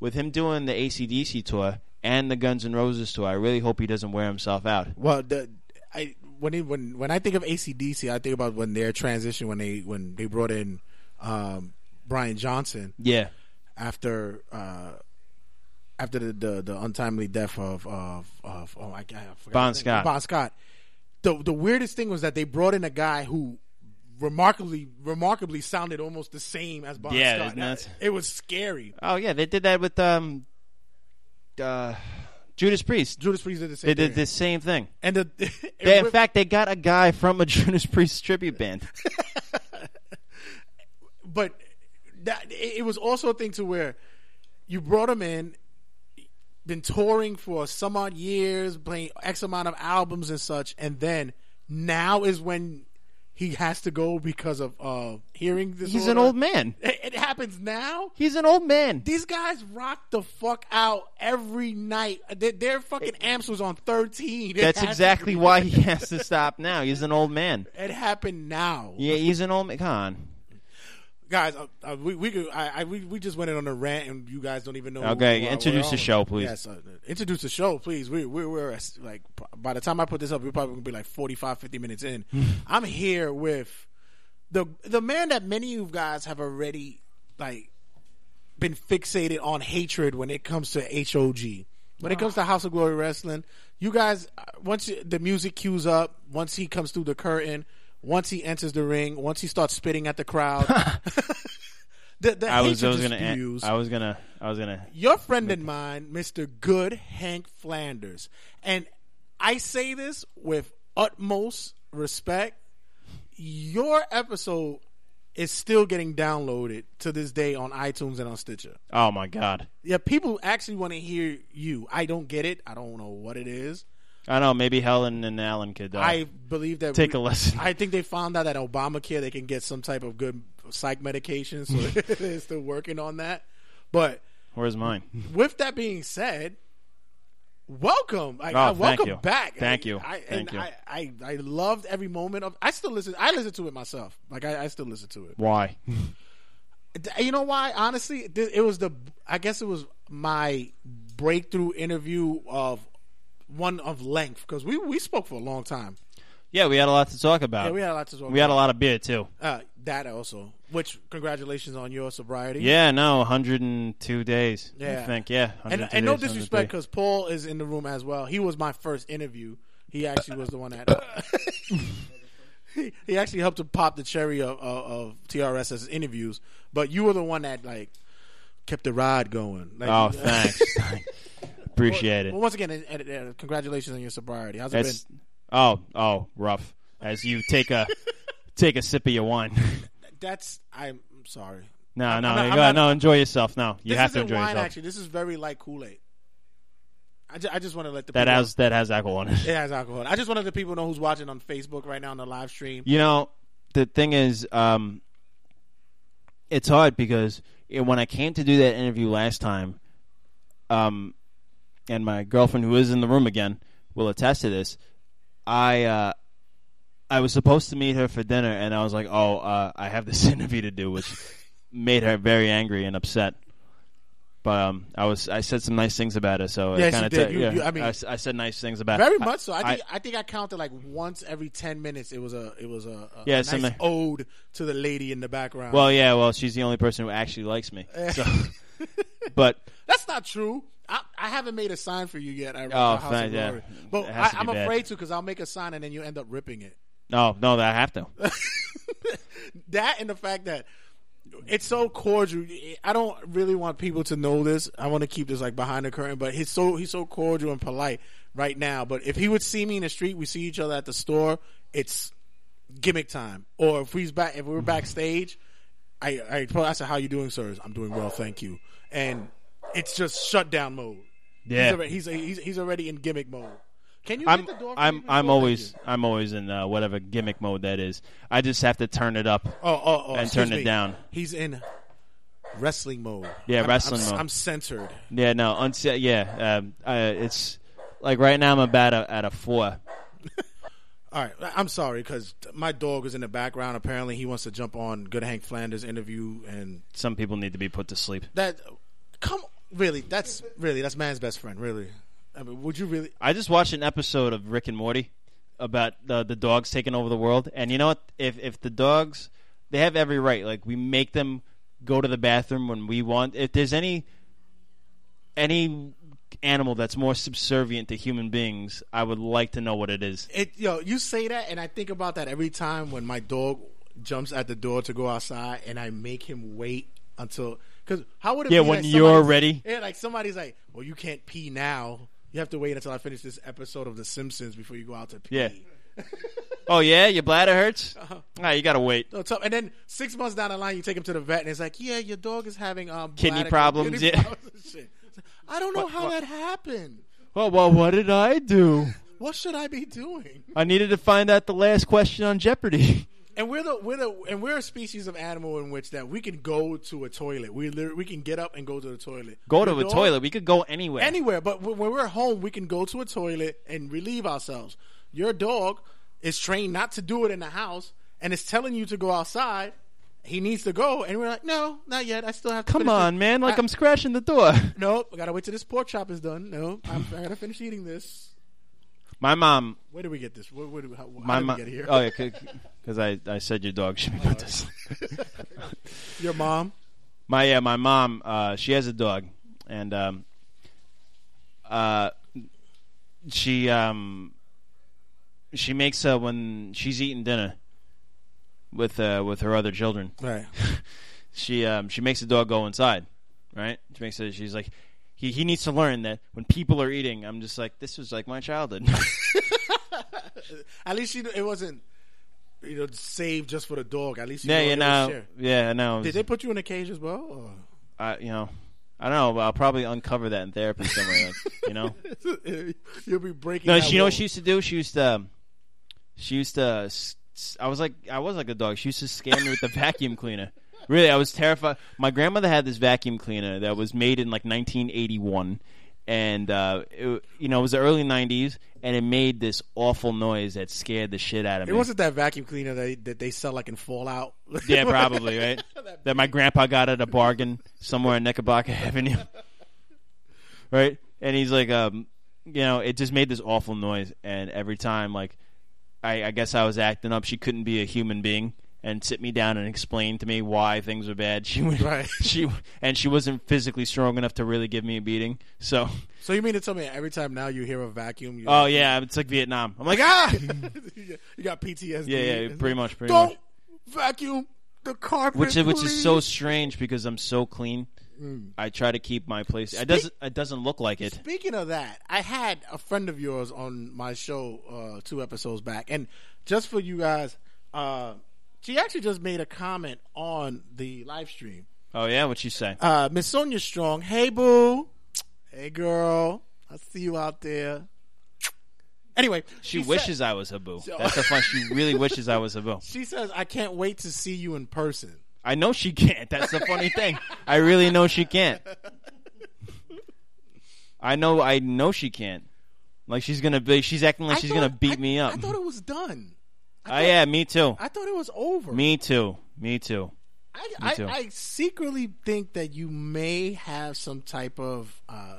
with him doing the ACDC tour and the Guns N' Roses tour, I really hope he doesn't wear himself out. Well, the I when it, when when I think of ACDC, I think about when their transition when they when they brought in um, Brian Johnson. Yeah. After uh, after the, the the untimely death of of of oh I, I forgot Bon. Scott. Bon Scott. The the weirdest thing was that they brought in a guy who remarkably remarkably sounded almost the same as Bon Yeah, Scott. isn't It was scary. Oh yeah, they did that with um, uh, Judas Priest. Judas Priest did the same They did thing. the same thing. And the They, in with- fact, they got a guy from a Judas Priest tribute band. but that it was also a thing to where you brought him in, been touring for some odd years, playing X amount of albums and such, and then now is when he has to go because of uh, hearing disorder. He's an old man. It, it happens now. He's an old man. These guys rock the fuck out every night. Their, their fucking amps was on thirteen. It That's exactly why he has to stop now. He's an old man. It happened now. Yeah, he's an old man. Come on. Guys, uh, uh, we we could, I, I we, we just went in on a rant, and you guys don't even know. Okay, who- introduce the show, please. Yes, uh, introduce the show, please. We we we're uh, like by the time I put this up, we're probably gonna be like 45, 50 minutes in. I'm here with the the man that many of you guys have already like been fixated on hatred when it comes to HOG. When it comes to House of Glory Wrestling, you guys, uh, once the music cues up, once he comes through the curtain, once he enters the ring, once he starts spitting at the crowd, the, the I was, I hatred was just gonna, spews. I was gonna, I was gonna. Your friend and mine, Mr. Good Hank Flanders. And I say this with utmost respect. Your episode is still getting downloaded to this day on iTunes and on Stitcher. Oh my god. Yeah, people actually want to hear you. I don't get it. I don't know what it is. I know. Maybe Helen and Alan could. Uh, I believe that take we- a lesson. I think they found out that Obamacare they can get some type of good psych medication, so they're still working on that. But Where's mine? with that being said, welcome. I, Oh, I thank welcome you. back. Thank I- you. I, Thank and you. I, I, I loved every moment of. I still listen. I listen to it myself. Like I, I still listen to it. Why? You know why? Honestly, it was the. I guess it was my breakthrough interview of one of length because we we spoke for a long time. Yeah, we had a lot to talk about. Yeah, we had a lot to talk We had a lot of beer too. Uh, that also. Which congratulations on your sobriety. Yeah, no, 102 days. Yeah. I think yeah. And, and no disrespect, because Paul is in the room as well. He was my first interview. He actually was the one that. he, he actually helped to pop the cherry of, of, of TRS's interviews, but you were the one that like kept the ride going. Like, Oh, thanks. Appreciate it. Well, once again, uh, uh, congratulations on your sobriety. How's it It's- been? oh, oh, rough. As you take a take a sip of your wine. That's I'm sorry. No, no, not- not- no. Enjoy yourself. No, you this have to enjoy wine, yourself. Actually, this is very light Kool Aid. I, ju- I just want to let the That people has that has alcohol in it. it has alcohol. I just wanted the people know who's watching on Facebook right now on the live stream. You know, the thing is, um, it's hard because when I came to do that interview last time, um, and my girlfriend who is in the room again will attest to this. I uh, I was supposed to meet her for dinner, and I was like, "Oh, uh, I have this interview to do," which made her very angry and upset. But um, I was I said some nice things about her, so Yes, kind of you- I mean- I, I said nice things about her Very much so. I think I, think I counted like once every ten minutes. It was a it was a, a, Yeah, nice ode to the lady in the background. Well, yeah, well, she's the only person who actually likes me. So, but that's not true. I, I haven't made a sign for you yet. At Oh, House of yeah. But I, I'm bad. afraid to because I'll make a sign and then you end up ripping it. no, no, I have to. that and the fact that it's so cordial. I don't really want people to know this. I want to keep this like behind the curtain. But he's so he's so cordial and polite right now. But if he would see me in the street, we see each other at the store. It's gimmick time. Or if he's back, if we're mm-hmm. backstage, I I, I said, "How you doing, sir?" I'm doing well, thank you. And it's just shutdown mode. Yeah. he's already, he's, he's he's already in gimmick mode. Can you? I'm hit the door for I'm I'm always I'm always in uh, whatever gimmick mode that is. I just have to turn it up Oh, oh, oh, and turn it down. He's in wrestling mode. Yeah, I'm- wrestling I'm, mode. I'm censored. Yeah, no, unse- yeah, um, uh, it's like right now I'm about a, at a four. All right, I'm sorry because my dog is in the background. Apparently, he wants to jump on Good Hank Flanders interview, and Some people need to be put to sleep. that come really that's really that's man's best friend. Really, I mean, would you really? I just watched an episode of Rick and Morty about the the dogs taking over the world, and you know what? If if the dogs, they have every right. Like we make them go to the bathroom when we want. If there's any any animal that's more subservient to human beings, I would like to know what it is. It yo, you say that, and I think about that every time when my dog jumps at the door to go outside, and I make him wait until because how would it Yeah, be when that you're ready. Yeah, like somebody's like, well, you can't pee now. You have to wait until I finish this episode of The Simpsons before you go out to pee. Yeah. Oh yeah, your bladder hurts. Uh-huh. You gotta wait. So, so- and then six months down the line, you take him to the vet, and it's like, yeah, your dog is having um, Kidney problems, kidney yeah. problems shit. I don't know What- how what- that happened. Well, well, what did I do? What should I be doing? I needed to find out the last question on Jeopardy. And we're the we're the and we're a species of animal in which that we can go to a toilet. We we can get up and go to the toilet. Go to a toilet. We could go anywhere. anywhere. But when when we're home, we can go to a toilet and relieve ourselves. Your dog is trained not to do it in the house, and is telling you to go outside. He needs to go, and we're like, no, not yet. I still have to. Come on, this. man! Like I- I'm scratching the door. Nope, I gotta wait till this pork chop is done. No, I'm, I gotta finish eating this. My mom. Where do we get this? Where, where we, how, how My did mom. we get here? Oh yeah, because I I said your dog should be put this. Your mom. My yeah, my mom. Uh, she has a dog, and um, uh, she um, she makes uh when she's eating dinner with uh with her other children. Right. she um she makes the dog go inside, right? She makes it. She's like. He, he needs to learn that when people are eating, I'm just like this was like my childhood. At least you know, it wasn't you know saved just for the dog. At least you yeah, know, you know, yeah, no. Did they put you in a cage as well? Or? I, you know, I don't know. But I'll probably uncover that in therapy somewhere. you know. You'll be breaking. No, she, you know what she used to do? She used to. um, She used to. I was like, I was like a dog. She used to scare me with the vacuum cleaner. Really, I was terrified. My grandmother had this vacuum cleaner that was made in like 1981, and uh, it, you know it was the early '90s, and it made this awful noise that scared the shit out of me. It wasn't that vacuum cleaner that they, that they sell like in Fallout. yeah, probably right. that my grandpa got at a bargain somewhere in Knickerbocker Avenue, right? And he's like, um, you know, it just made this awful noise, and every time, like, I, I guess I was acting up. She couldn't be a human being and sit me down and explain to me why things were bad. She would, Right. she and she wasn't physically strong enough to really give me a beating. So, So you mean to tell me every time now you hear a vacuum? You oh yeah, it's like Vietnam. I'm like, ah, you got PTSD. yeah, yeah, pretty much, pretty Don't much. vacuum the carpet, Which is, which is so strange because I'm so clean. Mm. I try to keep my place. It doesn't. It doesn't look like it. Speaking of that, I had a friend of yours on my show uh, two episodes back, and just for you guys, uh, she actually just made a comment on the live stream. Oh yeah, what you say? Uh, Miss Sonia Strong, hey boo, hey girl, I see you out there. Anyway, She, said- wishes I was a boo. So- That's the fun. She really wishes I was a boo. she says, "I can't wait to see you in person." I know she can't. That's the funny thing. I really know she can't. I know. I know she can't. Like she's gonna be. She's acting like I she's thought- gonna beat I- me up. I thought it was done. Oh yeah, me too. I thought it was over. Me too. Me too. I, Me too. I secretly think that you may have some type of uh,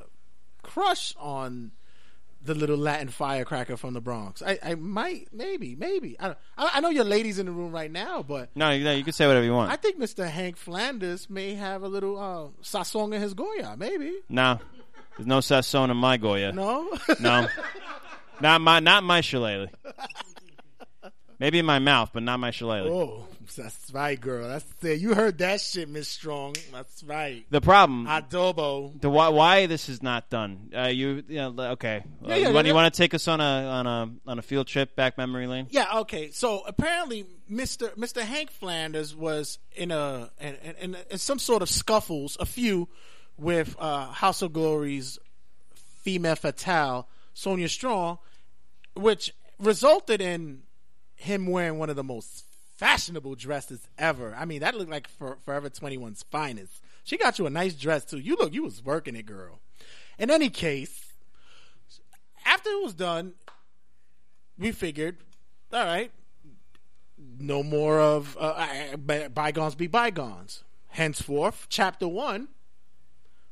crush on the little Latin firecracker from the Bronx. I, I might, maybe, maybe. I, don't- I, I know your ladies in the room right now, but No, you, no, you can say whatever you want. I think Mr. Hank Flanders may have a little uh, in his Goya. Maybe. no, there's no sazón in my Goya. No? no, not my, not my shillelagh. Maybe in my mouth, but not my shillelagh. Oh, that's right, girl. That's it. You heard that shit, Miss Strong. That's right. The problem, Adobo. the why, why this is not done. Uh, you, you know, okay. Uh, Yeah, yeah, you, yeah, want, you want to take us on a on a on a field trip back memory lane? Yeah, okay. So apparently, Mister Mister Hank Flanders was in a in, in, in some sort of scuffles, a few, with uh, House of Glory's female fatale Sonia Strong, which resulted in him wearing one of the most fashionable dresses ever. I mean, that looked like for, Forever 21's finest. She got you a nice dress too. You look, you was working it, girl. In any case, after it was done, we figured, all right, no more of uh, uh, bygones be bygones. Henceforth, chapter one,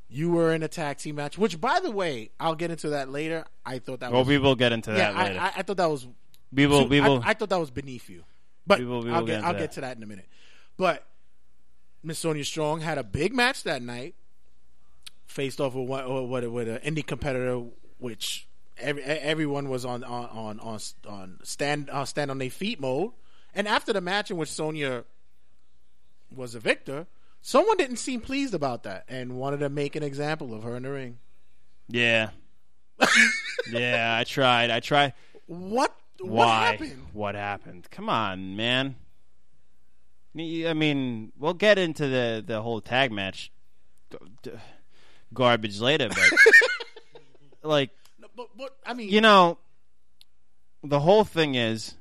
you were in a tag team match. Which, by the way, I'll get into that later. I thought that Well, was we will get into yeah. that I, later. I, I thought that was We will- we I- will- I, thought that was beneath you, but We will- we I'll get, get I'll that. get to that in a minute. But Miss Sonia Strong had a big match that night, faced off with one with, with an indie competitor, which every, everyone was on on on on, on stand uh, stand on their feet mode. And after the match in which Sonia was a victor, someone didn't seem pleased about that and wanted to make an example of her in the ring. yeah, yeah. I tried. I tried. What? What Why? happened? What happened? Come on, man. I mean, we'll get into the the whole tag match garbage later, but like But, but I mean, you know, the whole thing is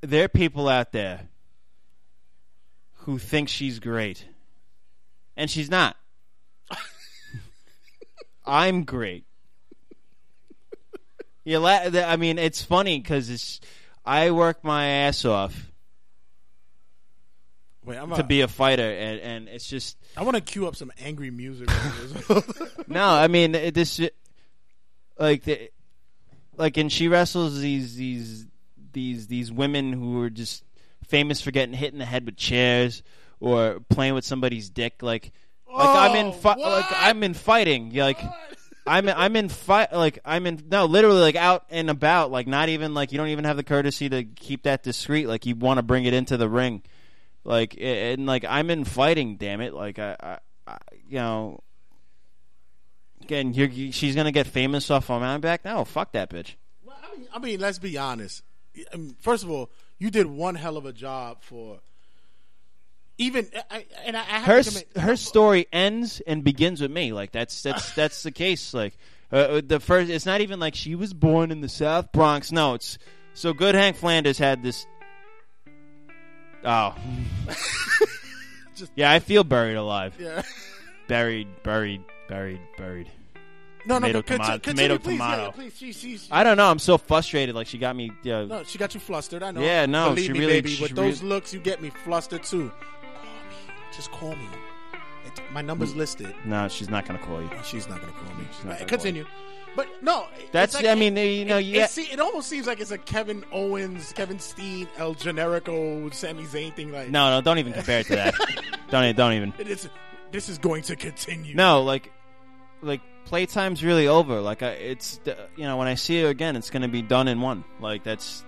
there are people out there who think she's great, and she's not. I'm great. You la- I mean, it's funny because it's I work my ass off Wait, I'm to a- be a fighter, and, and it's just I want to cue up some angry music. no. I mean, it, this like the like, and she wrestles these these these these women who are just famous for getting hit in the head with chairs or playing with somebody's dick. Like, like I'm in Oh, fi- like I'm in fighting. Like. I'm I'm in fight like I'm in no literally like out and about like not even like you don't even have the courtesy to keep that discreet like you want to bring it into the ring. Like and like I'm in fighting damn it. Like I, I, I you know again you, she's gonna get famous off on my back no fuck that bitch. I mean, I mean, let's be honest. I mean, first of all, you did one hell of a job for even. I, and I, I have her commit, her story ends and begins with me. Like that's that's that's the case. Like uh, the first, it's not even like she was born in the South Bronx. No, it's so good. Hank Flanders had this. Oh, yeah, I feel buried alive. Yeah. buried, buried, buried, buried. No, no, tomato, no, conti- tomato, continue, tomato, please, tomato. yeah, please, she- she's- I don't know. I'm so frustrated. Like she got me. Uh, No, she got you flustered. I know. Yeah, no, Believe she me, really- baby. she With those looks, you get me flustered too. Call. Just call me. It, my number's mm. listed. no, she's not gonna call you. Oh, she's not gonna call me. She's not gonna Continue. But no, That's- like- I mean, you know, it, you- it, see, it almost seems like it's a Kevin Owens, Kevin Steen, El Generico, Sami Zayn thing. Like, No, no, don't even compare it to that. don't, don't even. it is. This is going to continue. No, like, like playtime's really over. Like, I, it's you know, when I see her again, it's gonna be done in one. Like that's,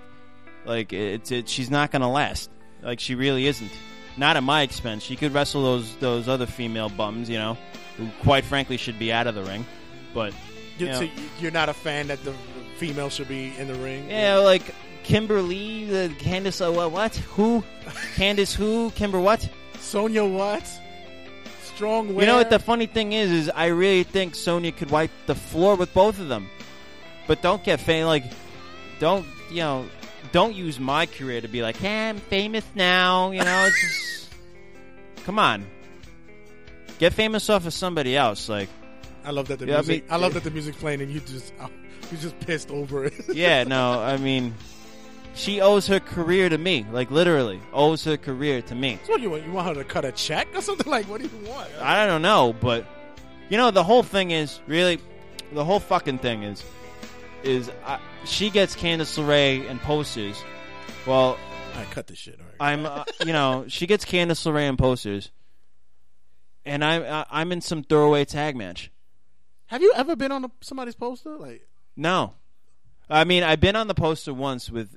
like it's it, she's not gonna last. Like she really isn't. Not at my expense. She could wrestle those those other female bums, you know, who quite frankly should be out of the ring. But you You- know, so you're not a fan that the female should be in the ring. yeah, like Kimber Lee, the Candice, uh, what, what? Who? Candice who? Kimber what? Sonya what? Strong. You know what the funny thing is? Is I really think Sonya could wipe the floor with both of them. But don't get fam like, don't you know? Don't use my career to be like, hey, I'm famous now. You know, it's just, come on, get famous off of somebody else. Like, I love that the Yeah, I music. I, mean- love that the music's playing and you just you just pissed over it. yeah, no, I mean, she owes her career to me. Like, literally, owes her career to me. So what you want? You want her to cut a check or something? Like what do you want? I don't know, but you know the whole thing is really the whole fucking thing is is I, she gets Candice LeRae and posters. Well, I cut this shit. Right. I'm uh, you know she gets Candice LeRae and posters, and I'm uh, I'm in some throwaway tag match. Have you ever been on a, somebody's poster? Like No, I mean I've been on the poster once with.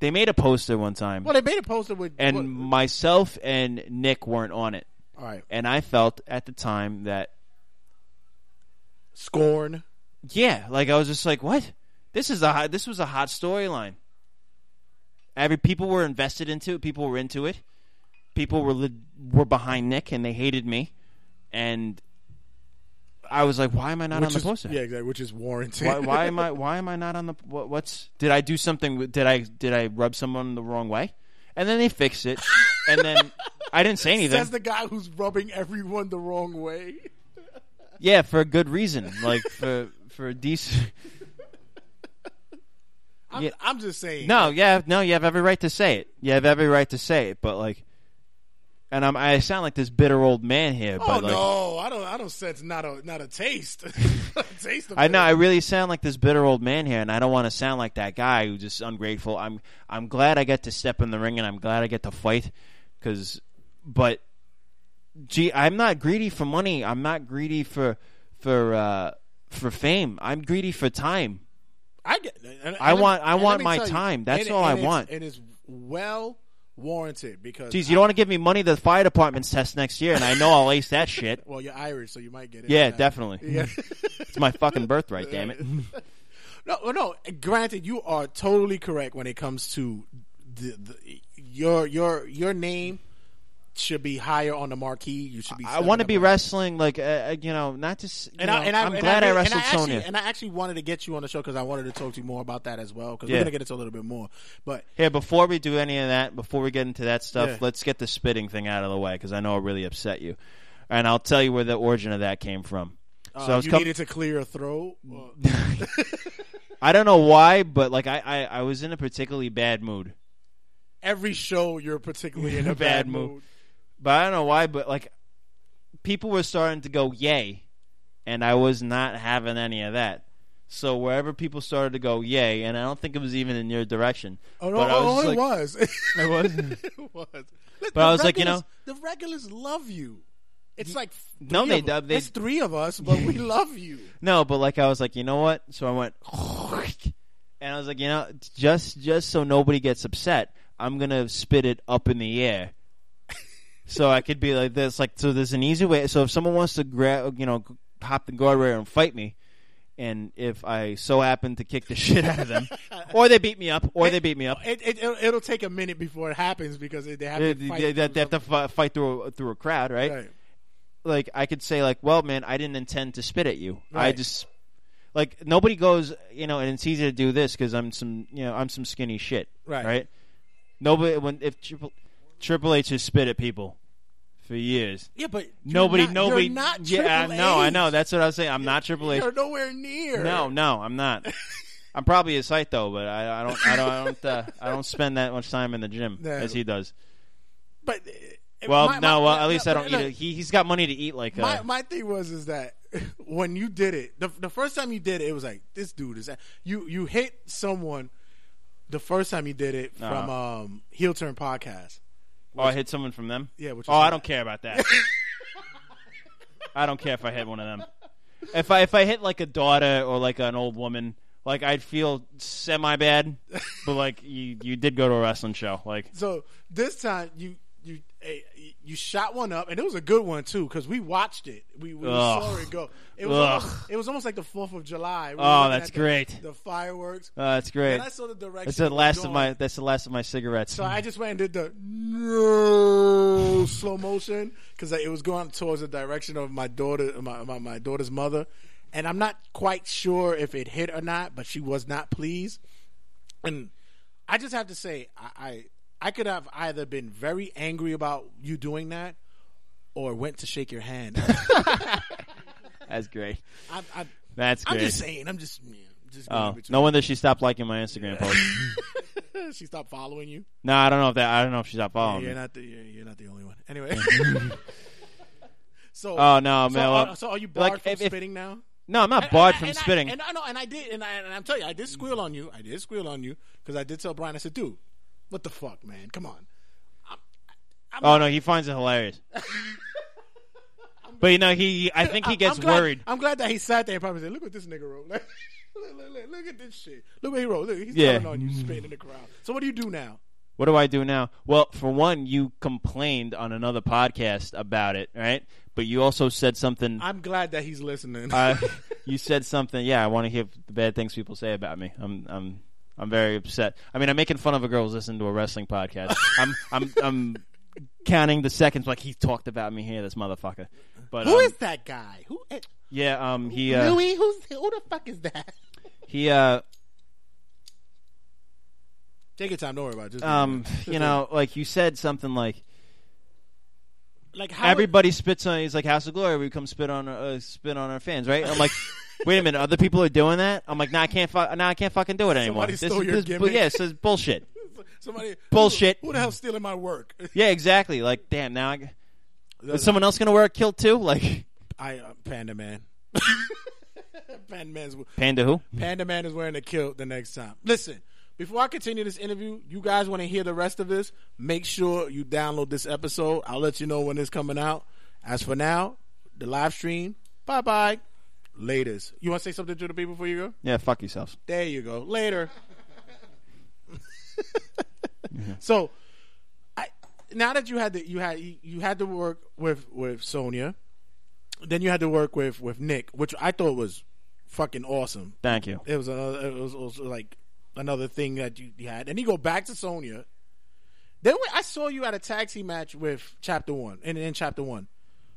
They made a poster one time, well, they made a poster with and what- myself and Nick weren't on it. all right, And I felt at the time that scorn. Yeah, like I was just like, what? This is a hot, this was a hot storyline. Every people were invested into it. People were into it. People were were behind Nick, and they hated me. And I was like, why am I not which on the is, poster? Yeah, exactly. Which is warranted. Why, why am I? Why am I not on the? What, what's? Did I do something? Did I? Did I rub someone the wrong way? And then they fix it. And then I didn't say anything. Says the guy who's rubbing everyone the wrong way. Yeah, for a good reason. Like for for a decent. I'm, Yeah. I'm just saying. No, yeah, no, you have every right to say it. You have every right to say it, but like, and I'm, I sound like this bitter old man here, Oh but like, no, I don't. I don't sense not a not a taste. a taste of I know. I really sound like this bitter old man here, and I don't want to sound like that guy who's just ungrateful. I'm I'm glad I get to step in the ring, and I'm glad I get to fight, because, but, gee, I'm not greedy for money. I'm not greedy for for uh, for fame. I'm greedy for time. I get. And, I and want- I want my tell you, time. That's and- all I and it's- want. It is well warranted because. Jeez, you don't want to give me money to the fire department's test next year, and I know I'll ace that shit. Well, you're Irish, so you might get it. Yeah, definitely. Yeah. it's my fucking birthright, damn it. No, no. Granted, you are totally correct when it comes to the, the, your your your name should be higher on the marquee. You should be. I want to be wresling like uh, uh, you know, not just. And know, I, and I, I'm and glad I, really- wrestled and I actually, Sonya. And I actually wanted to get you on the show because I wanted to talk to you more about that as well. Because Yeah. we're gonna get into a little bit more. But Here, before we do any of that, before we get into that stuff, Yeah. let's get the spitting thing out of the way because I know it really upset you, and I'll tell you where the origin of that came from. uh, so I was you com- needed to clear your throat. I don't know why, but like I, I, I was in a particularly bad mood. Every show, you're particularly in a bad, mood. But I don't know why, but like people were starting to go yay, and I was not having any of that. So wherever people started to go yay, and I don't think it was even in your direction. Oh no! but oh, was it like- was. It was. it was. But The I was like, you know, the regulars love you. It's like No, they they- It's three of us, but we love you. No, but like I was like, you know what? So I went, and I was like, you know, just just so nobody gets upset, I'm gonna spit it up in the air, so I could be like this. Like, so there's an easy way. So if someone wants to grab, you know, hop the guardrail and fight me. And if I so happen to kick the shit out of them, or they beat me up, or they beat me up, It, it, it'll, it'll take a minute before it happens because they have they, to fight. they- they- have to fi- fight through a, through a crowd, right? Right. Like I could say, like, well, man, I didn't intend to spit at you. I just like nobody goes, you know, and it's easy to do this because I'm some, you know, I'm some skinny shit, Right. Right? Nobody when if Triple, H has spit at people, for years. Yeah, but you're nobody, not- nobody. you're not yeah, Triple no, I know. That's what I was saying. I'm not Triple H. You're nowhere near. No, no, I'm not. I'm probably a site though, but I, I don't, I don't, I don't, uh, I don't spend that much time in the gym No. as he does. But uh, Well, my- no, my- well, at least no, I don't eat it. He, he's got money to eat like. Uh, My my thing was is that when you did it, the the first time you did it, it was like this dude is you you hit someone. The first time you did it from Uh-huh. um heel turn podcast. Oh, I hit someone from them. Yeah, which oh, I don't care about that. I don't care if I hit one of them. If I if I hit like a daughter or like an old woman, like I'd feel semi bad. But like you you did go to a wrestling show, like So this time you you shot one up, and it was a good one too because we watched it. We, we saw it go. It was almost, it was almost like the Fourth of July. We Oh, that's at the- great. The fireworks. Oh, that's great. And I saw the direction. That's the last of my that's the last of my cigarettes. So I just went and did the no slow motion because it was going towards the direction of my daughter, my, my my daughter's mother, and I'm not quite sure if it hit or not, but she was not pleased. And I just have to say, I I, I could have either been very angry about you doing that, or went to shake your hand. That's great. I, I, That's I'm just saying. I'm just. Yeah, just Oh, no wonder she stopped liking my Instagram post. she stopped following you. no, I don't know if that. I don't know if she stopped following you're me. not the you're, you're not the only one. Anyway. so Oh, no, so man, Are, well, so are you barred like, from if- if- spitting now? No, I'm not And- barred and- from and I- spitting. and I know, and I did, and I and I'm telling you, I did squeal on you. I did squeal on you because I did tell Brian. I said, "Dude, what the fuck, man? Come on." I'm oh not- no, he finds it hilarious. but you know, he. I think he gets I'm glad- worried. I'm glad that he sat there and probably said, "Look what this nigga wrote. look, look, look, look at this shit. Look what he wrote. Look, he's Yeah. telling on you, spitting in the crowd. So what do you do now? What do I do now? Well, for one, you complained on another podcast about it, right? But you also said something. I'm glad that he's listening. uh, you said something. Yeah, I want to hear the bad things people say about me. I'm, I'm, I'm very upset. I mean, I'm making fun of a girl who's listening to a wrestling podcast. I'm, I'm, I'm counting the seconds like he talked about me here, this motherfucker. But Who um, is that guy? Who? eh, Yeah, um, he, uh, Louis? Who's who the fuck is that? he, uh, Take your time. Don't worry about it. Just um, you know, like you said something like. like how Everybody spits on. He's like House of Glory. We come spit on uh, spit on our fans, right? I'm like, wait a minute. Other people are doing that. I'm like, nah, I can't. Fu- nah, I can't fucking do it anymore. Somebody This stole your this, gimmick. yeah, this is bullshit. somebody Bullshit. Who, who the hell's stealing my work? Yeah, exactly. Like, damn. Now, I, is someone else gonna wear a kilt too? Like, I uh, Panda Man. Panda Man's Panda who? Panda Man is wearing a kilt the next time. Listen, before I continue this interview, you guys want to hear the rest of this? Make sure you download this episode. I'll let you know when it's coming out. As for now, the live stream. Bye bye. Laters. You want to say something to the people before you go? Yeah, fuck yourselves. There you go. Later. So, I now that you had to you had you had to work with with Sonya, then you had to work with with Nick, which I thought was fucking awesome. Thank you. It was another. It was also like another thing that you, you had, and you go back to Sonya. Then we, I saw you at a team match with Chapter One, in, in Chapter One,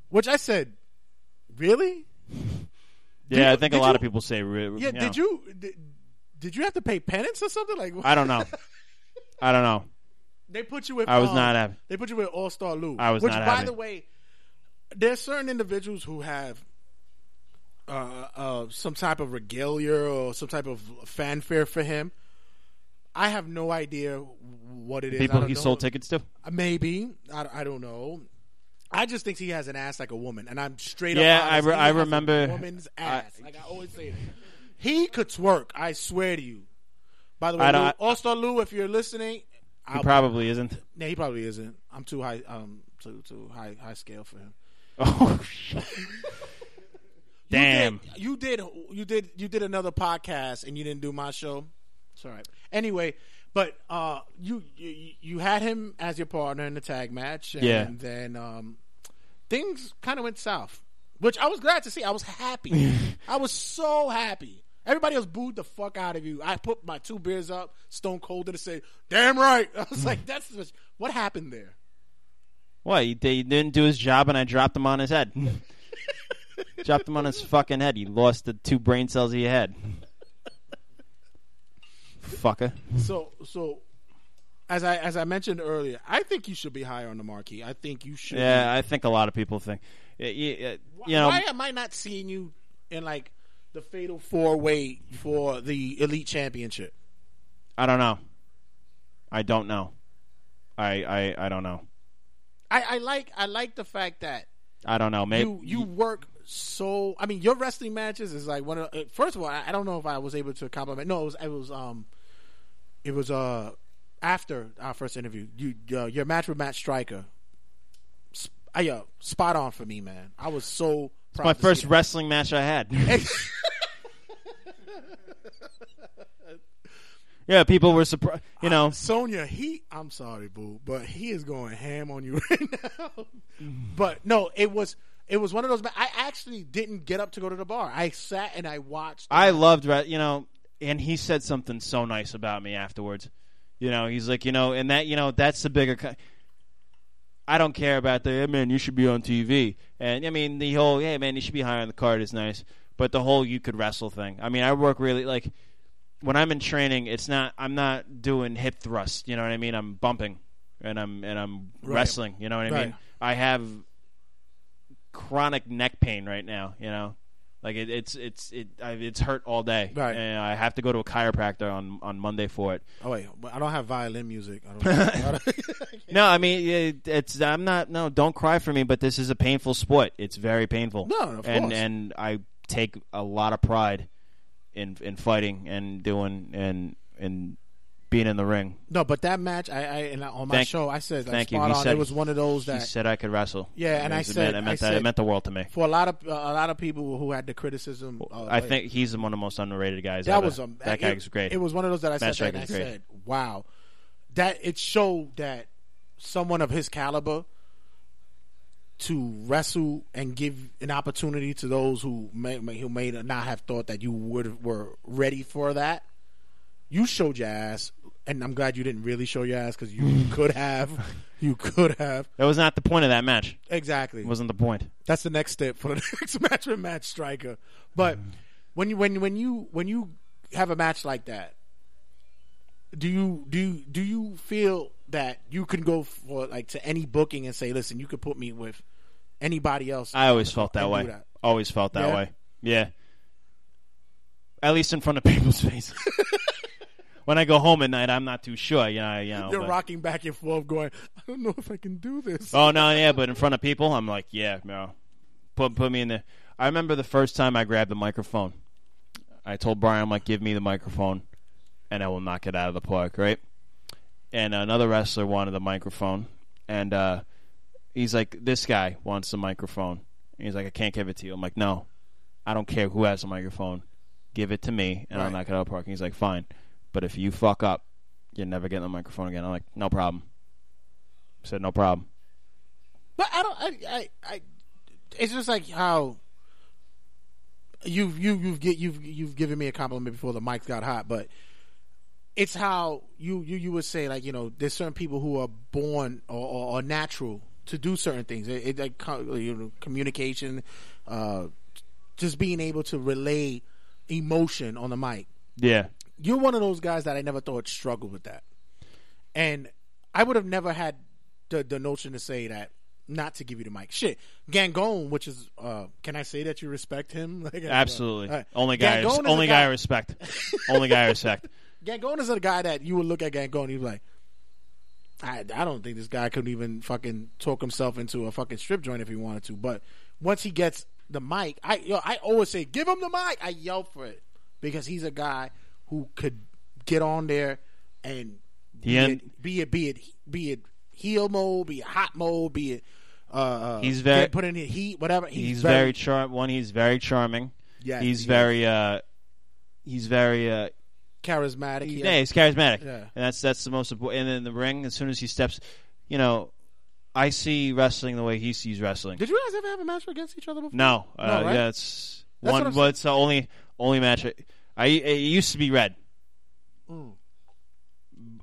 which I said, really? Yeah, I think a lot you- of people say. Yeah. you know. Did you did, did you have to pay penance or something like? I don't know. I don't know. They put you with. I was um, not happy. They put you with All Star Lou. I was which, not by happy. the way, there's certain individuals who have uh, uh, some type of regalia or some type of fanfare for him. I have no idea what it is. People he sold tickets to. Maybe I, I don't know. I just think he has an ass like a woman, and I'm straight Yeah, up. I re- I remember- woman's I- ass. like I always say, that. he could twerk. I swear to you. By the way, I All Star Lou, if you're listening, He probably isn't. yeah, he probably isn't. I'm too high, um, too too high high scale for him. Oh shit! Damn. You did, you did you did you did another podcast and you didn't do my show. It's all right. Anyway, but uh, you you you had him as your partner in the tag match, and Yeah. then um, things kind of went south, which I was glad to see. I was happy. I was so happy. Everybody else booed the fuck out of you. I put my two beers up, stone cold, and say, "Damn right." I was like, "That's just- what happened there." What? He, he didn't do his job, and I dropped him on his head. dropped him on his fucking head. He lost the two brain cells he had. Fucker. So so as I as I mentioned earlier, I think you should be higher on the marquee. I think you should. Yeah, be- I think a lot of people think. You know, why am I not seeing you in like the fatal four way for the elite championship? I don't know. I don't know. I I, I don't know. I, I like I like the fact that I don't know. Maybe you you work so. I mean, your wrestling matches is like one of. uh, First of all, I, I don't know if I was able to compliment. No, it was it was um, it was uh after our first interview. You uh, your match with Matt Striker. Sp- I, uh, spot on for me, man. I was so proud my first wrestling match I had. yeah, people were surprised. You know, Sonya, he I'm sorry, boo, but he is going ham on you right now. but no, it was it was one of those. I actually didn't get up to go to the bar. I sat and I watched. I loved, you know, and he said something so nice about me afterwards. You know, he's like, you know, and that, you know, that's the bigger. Co- I don't care about the, hey, man, you should be on TV. And I mean, the whole, hey, man, you should be higher on the card is nice. But the whole you could wrestle thing. I mean, I work really, like, when I'm in training, it's not, I'm not doing hip thrust. You know what I mean? I'm bumping and I'm, and I'm Right. wrestling. You know what I Right. mean? I have chronic neck pain right now, you know? Like it, it's it's it I, it's hurt all day, Right. And I have to go to a chiropractor on on Monday for it. Oh wait, but I don't have violin music. I don't. I No, I mean it, it's I'm not no. Don't cry for me, but this is a painful sport. It's very painful. No, of and course. and I take a lot of pride in in fighting and doing and and being in the ring. no, but that match, I, I and on my Thank- show, I said like, Thank you. He on. said it was one of those he that said I could wrestle. Yeah, and I said- meant, it meant I that it meant the world to me. for a lot of a lot of people who had the criticism. Uh, I think he's one of the most underrated guys. that ever. was um, that it, guy's great. It was one of those that I said that I great. said, "Wow, that it showed that someone of his caliber to wrestle and give an opportunity to those who may, may who may not have thought that you would were ready for that. You showed your ass, and I'm glad you didn't really show your ass because you could have, you could have That was not the point of that match. exactly. It wasn't the point. That's the next step for the next match with Matt Striker. But mm-hmm. when you when when you when you have a match like that, do you do you, do you feel that you can go for like to any booking and say, listen, you could put me with anybody else? I always felt that way. that? Always felt that Yeah? way. Yeah. At least in front of people's faces. When I go home at night, I'm not too sure. You know. You know You're but- rocking back and forth, going, I don't know if I can do this. Oh no, yeah, but in front of people, I'm like, yeah, no. Put put me in there. I remember the first time I grabbed the microphone. I told Brian, I'm like, give me the microphone, and I will knock it out of the park, right? And another wrestler wanted the microphone, and uh, he's like, this guy wants the microphone. And he's like, I can't give it to you. I'm like, no, I don't care who has the microphone. Give it to me, and I'll knock it out of the park. And he's like, fine, but if you fuck up, you're never getting the microphone again. I'm like, no problem. I said, no problem. But I don't. I, I, I it's just like how you've you you've get you've you've given me a compliment before the mics got hot, but it's how you you you would say like you know there's certain people who are born or, or, or natural to do certain things. It, it like you know communication, uh, just being able to relay emotion on the mic Yeah. You're one of those guys that I never thought struggled with that. And I would have never had the the notion to say that not to give you the mic. Shit, Gangone, which is uh can I say that you respect him? Like, uh, Absolutely. uh, only guy. Gangone is a only guy I respect. only guy I respect. Gangone is a guy that you would look at Gangone and you'd be like, I, I don't think this guy could even fucking talk himself into a fucking strip joint if he wanted to. But once he gets the mic, I yo, I always say, give him the mic. I yell for it because he's a guy who could get on there and be, He en- it, be it be it be it heel mode, be it hot mode, be it uh, uh, He's very- put in the heat, whatever. He's, He's, very, charm. One, he's very charming. Yeah, he's he very. Uh, he's very. Uh, charismatic. He yeah, he's charismatic, Yeah. and that's that's the most important. And in the ring, as soon as he steps, you know, I see wrestling the way he sees wrestling. Did you guys ever have a match against each other before? No, uh, No, right? yeah, it's That's one. But it's the only only match. I it used to be red, Mm.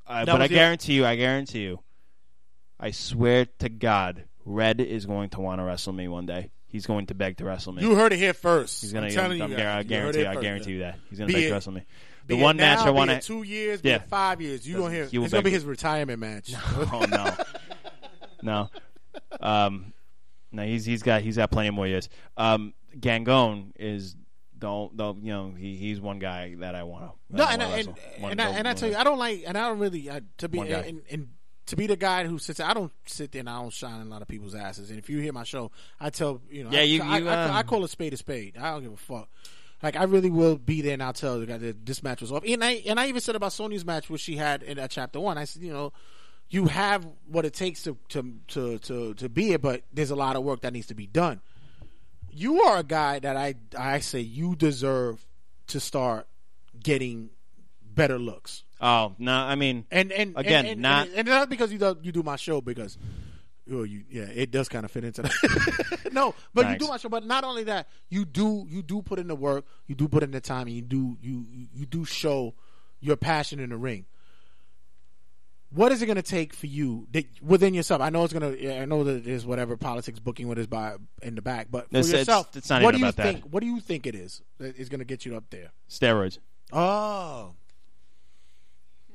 uh, but I guarantee you, I guarantee you, I swear to God, Red is going to want to wrestle me one day. He's going to beg to wrestle me. You heard it here first. He's gonna. I'm telling I'm, you, guys. I guarantee. I first. guarantee you that he's gonna Be beg it- to wrestle me. The one now, match I want it two years, be Yeah. five years. You gonna hear? He It's gonna be his retirement match. Oh no, no, um, no. He's he's got he's got plenty more years. Um, Gangone is don't don't you know he he's one guy that I want to. No, and I, and, and, I, and I tell you, I don't like, and I don't really I, to be and, and to be the guy who sits. I don't sit there and I don't shine in a lot of people's asses. And if you hear my show, I tell you know, Yeah, I, you- I, you, I, uh, I call a spade a spade. I don't give a fuck. Like I really will be there and I'll tell the guy that this match was off. And I and I even said about Sonya's match which she had in uh, chapter one. I said, you know, you have what it takes to to to to, to be it, but there's a lot of work that needs to be done. You are a guy that I I say you deserve to start getting better looks. Oh no, I mean, And and again, and, and, not and, and not because you do you do my show because oh you yeah it does kind of fit into that. no, but you do my show. But not only that, you do you do put in the work, you do put in the time, and you do you, you do show your passion in the ring. What is it going to take for you that, within yourself? I know it's going to. I know that there's whatever politics booking what is by in the back, but for It's- it's- yourself, it's not what even do you about that. think? What do you think it is that is going to get you up there? steroids. Oh,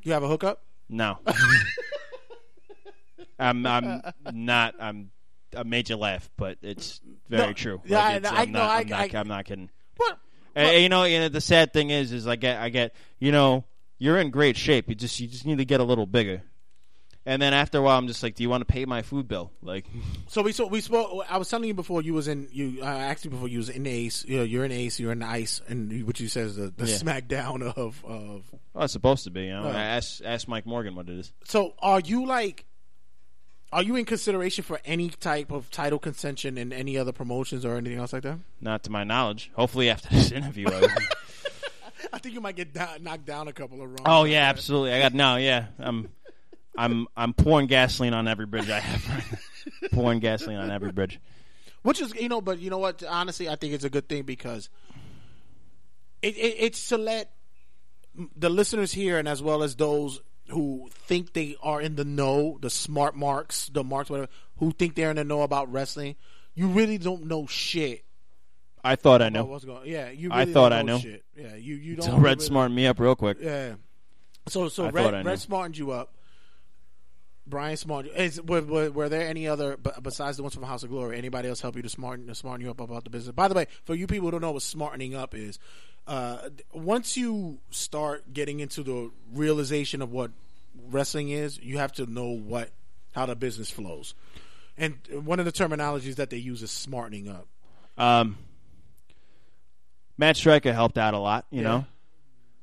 you have a hookup? No, I'm I'm not. I'm I made you laugh, but it's very No, true. yeah, Like, I- it's- no, not, I- I'm not, not kidding. What? Uh, you know, you know, the sad thing is, is I get, I get, you know, you're in great shape. You just, you just need to get a little bigger. And then after a while, I'm just like, do you want to pay my food bill? Like, So we so we spoke. I was telling you before you was in you. I asked you before you was in Ace. You know, you're in Ace. You're in the Ice, and you- what you said is the, the Yeah. SmackDown of of. well, it's supposed to be. You know, No. ask, ask Mike Morgan what it is. So are you like? Are you in consideration for any type of title contention in any other promotions or anything else like that? Not to my knowledge. Hopefully, after this interview. I, I think you might get down, knocked down a couple of runs. oh yeah, absolutely. I got no. Yeah, I'm, I'm, I'm pouring gasoline on every bridge I have. Pouring gasoline on every bridge. Which is you know, but you know what? Honestly, I think it's a good thing because it, it it's to let the listeners here and as well as those who think they are in the know, the smart marks, the marks, whatever, who think they're in the know about wrestling. You really don't know shit. I thought I knew. what's going. Yeah, you. I thought I know knew. Shit. Yeah, you. You don't. So Red really- smartened me up real quick. Yeah. So so I Red, thought I knew. Red smartened you up. Brian smartened you. Is, were, were, were there any other besides the ones from House of Glory? Anybody else help you to smarten to smarten you up about the business? By the way, for you people who don't know what smartening up is, uh, once you start getting into the realization of what wrestling is, you have to know what how the business flows. And one of the terminologies that they use is smartening up. Um, Matt Striker helped out a lot, you Yeah. know,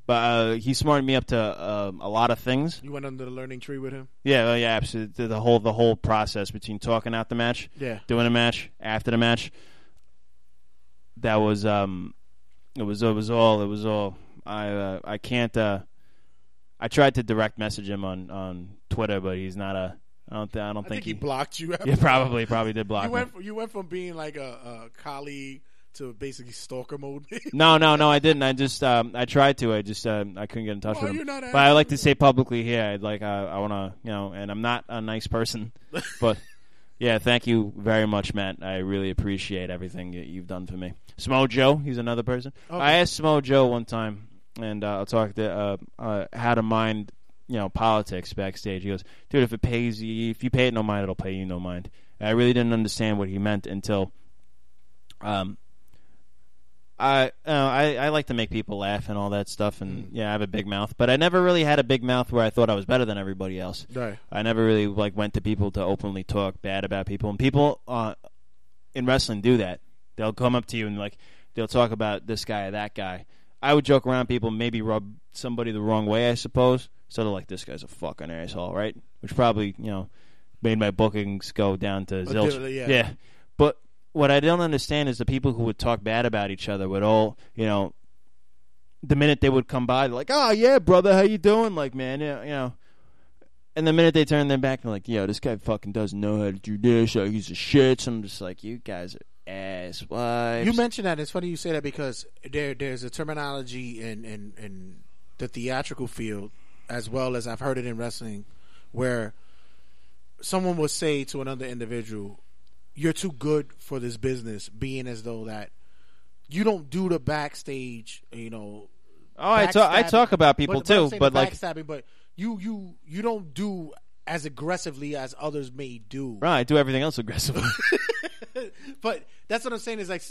but uh, he smartened me up to um, a lot of things. You went under the learning tree with him. Yeah, well, yeah, absolutely. The whole the whole process between talking out the match, Yeah. doing a match, after the match. That was um, it was it was all it was all. I uh, I can't. Uh, I tried to direct message him on, on Twitter, but he's not a. I don't. Th- I don't I think, think he blocked you. after Yeah, probably probably did block You went from, you went from being like a, a colleague to basically stalker mode. No, no, no, I didn't. I just um, I tried to. I just um, I couldn't get in touch Oh, with him. but I like to say publicly here. I'd like uh, I want to you know, and I'm not a nice person, but yeah, thank you very much, Matt. I really appreciate everything that you've done for me. Samoa Joe, he's another person. Okay. I asked Samoa Joe one time, and uh, I'll talk to uh, uh, how to mind you know politics backstage. He goes, dude, if it pays you, if you pay it no mind, it'll pay you no mind. And I really didn't understand what he meant until um I, uh, I I like to make people laugh and all that stuff, and yeah, I have a big mouth, but I never really had a big mouth where I thought I was better than everybody else. Right. I never really like went to people to openly talk bad about people, and people uh, in wrestling do that. They'll come up to you and like they'll talk about this guy or that guy. I would joke around people, maybe rub somebody the wrong way, I suppose. Sort of like this guy's a fucking asshole, right? Which probably you know made my bookings go down to zilch. yeah. yeah, but what I don't understand is the people who would talk bad about each other would all, you know, the minute they would come by, they're like, "Oh yeah, brother, how you doing?" Like, man, you know. And the minute they turn their back, they're like, "Yo, this guy fucking doesn't know how to do this. Or he's a shit." So I'm just like, "You guys are ass wives." You mentioned that. It's funny you say that because there there's a terminology in, in, in the theatrical field as well as I've heard it in wrestling where someone will say to another individual, You're too good for this business, being as though that you don't do the backstage, you know, Oh, I talk- I talk about people but, but too, saying but, like- backstabbing. But you you you don't do as aggressively as others may do. Right, I do everything else aggressively. but that's what I'm saying is like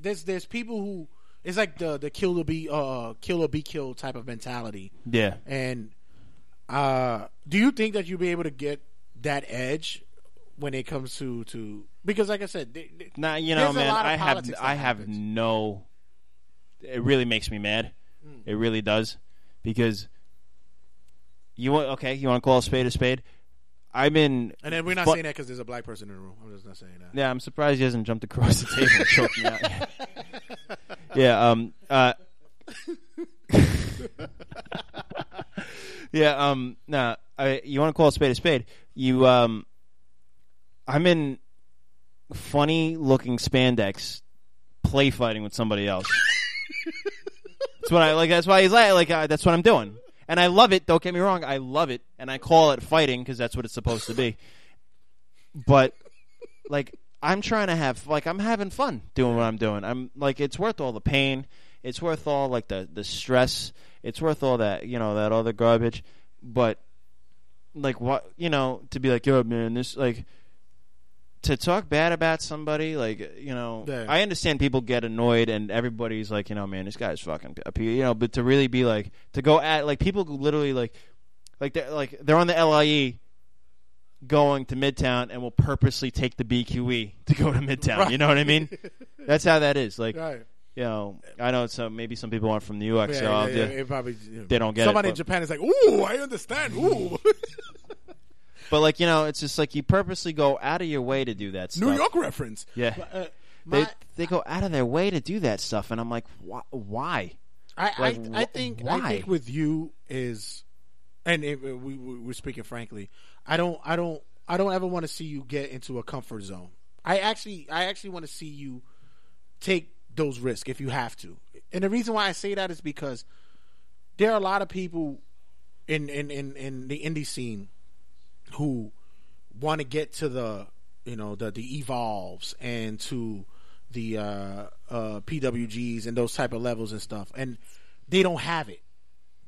there's there's people who it's like the the kill or be uh kill or be killed type of mentality. Yeah. And uh do you think that you'll be able to get that edge when it comes to to because like I said, they, they- Nah, you know, man, I have I have happens. no. It really makes me mad. It really does because you want okay. You want to call a spade a spade. I've been And then we're not fu- saying that because there's a black person in the room. I'm just not saying that. Yeah, I'm surprised he hasn't jumped across the table and choked me out. yeah, um, uh, yeah, um, nah, I, you want to call a spade a spade? You, um, I'm in funny looking spandex play fighting with somebody else. that's what I like. That's why he's like, like uh, that's what I'm doing, and I love it. Don't get me wrong, I love it, and I call it fighting because that's what it's supposed to be. But like, I'm trying to have like I'm having fun doing what I'm doing. I'm like, it's worth all the pain. It's worth all like the the stress. It's worth all that you know that other garbage. But like what you know to be like, yo man, this like to talk bad about somebody, like you know, Yeah. I understand people get annoyed and everybody's like, you know, man, this guy's fucking, you know, but to really be like, to go at like people literally like, like they're like they're on the LIE going to Midtown and will purposely take the BQE to go to Midtown. You know what I mean? That's how that is. Like, Right. you know, I know so maybe some people aren't from New York, Yeah, so yeah, I'll yeah, do- it probably they don't get it. Somebody it. in Japan is like, "Ooh, I understand." Ooh, But like you know, it's just like you purposely go out of your way to do that stuff. New York reference. Yeah. But, uh, they my- they go out of their way to do that stuff, and I'm like, why? why? I, Like, I, I wh- think why? I think with you is, and it, we, we we're speaking frankly. I don't I don't I don't ever want to see you get into a comfort zone. I actually I actually want to see you take those risks if you have to. And the reason why I say that is because there are a lot of people in in in, in the indie scene who want to get to the you know the the evolves and to the uh, uh, PWGs and those type of levels and stuff, and they don't have it.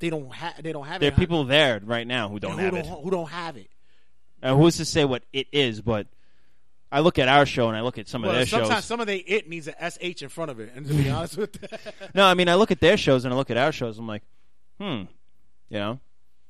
They don't have. They don't have it. There are people there right now who don't who have don't, it. Who don't have it? And who's to say what it is? But I look at our show and I look at some Well, of their sometimes shows. some of they it needs a sh in front of it. And to be honest with that, No, I mean I look at their shows and I look at our shows. I'm like, hmm, you know.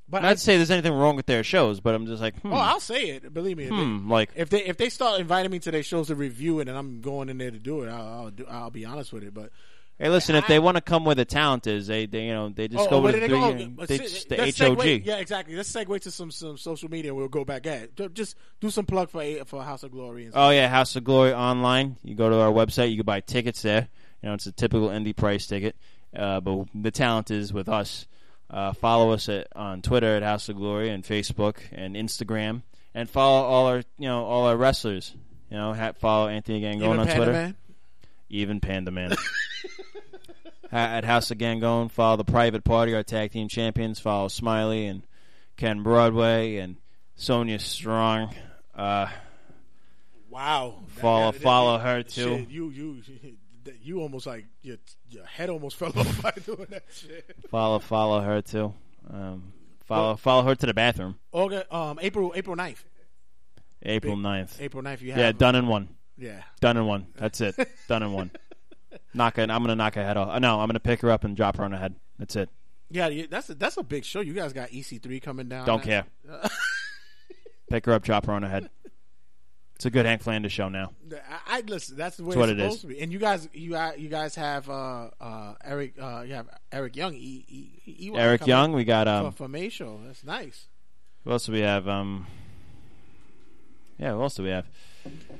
But not I- to say there's anything wrong with their shows, but I'm just like, hmm. oh, I'll say it. Believe me. Hmm, they, like- if they if they start inviting me to their shows to review it, and I'm going in there to do it, I'll I'll, do, I'll be honest with it. But Hey, listen, if they want to come where the talent is, they, they you know they just Oh, go where with the, go? they, Oh, they the HOG. segue- yeah, exactly. Let's segue to some some social media. and We'll go back at Ju- just do some plug for for House of Glory. And Oh yeah, House of Glory online. You go to our website. You can buy tickets there. You know, it's a typical indie price ticket. Uh, but the talent is with us. Uh, follow us at, on Twitter at House of Glory and Facebook and Instagram, and follow all our you know all our wrestlers. You know, ha- follow Anthony Gangone Even on Panda Twitter. Man? Even Panda Man. Ha- at House of Gangone, follow the Private Party, our tag team champions. Follow Smiley and Ken Broadway and Sonya Strong. Uh, Wow. Follow- That- that- follow her, shit, too. You you you almost like your your head almost fell off by doing that shit. Follow follow her too. Um, follow follow her to the bathroom. August, um, April April 9th. April Big- 9th. April 9th you yeah, done in one. Yeah. done in one. That's it. done in one. Knock it. I'm gonna knock her head off. Uh, No, I'm gonna pick her up and drop her on her head. That's it. Yeah, that's a, that's a big show. You guys got EC3 coming down. Don't care. Pick her up, drop her on her head. It's a good Hank Flanders show now. I, I listen. That's the way It's what it's it supposed is. to be. And you guys, you got- you guys have uh, uh, Eric. Uh, you have Eric Young. Eric Young, we got, um, for. That's nice. Who else do we have? Um, yeah, who else do we have?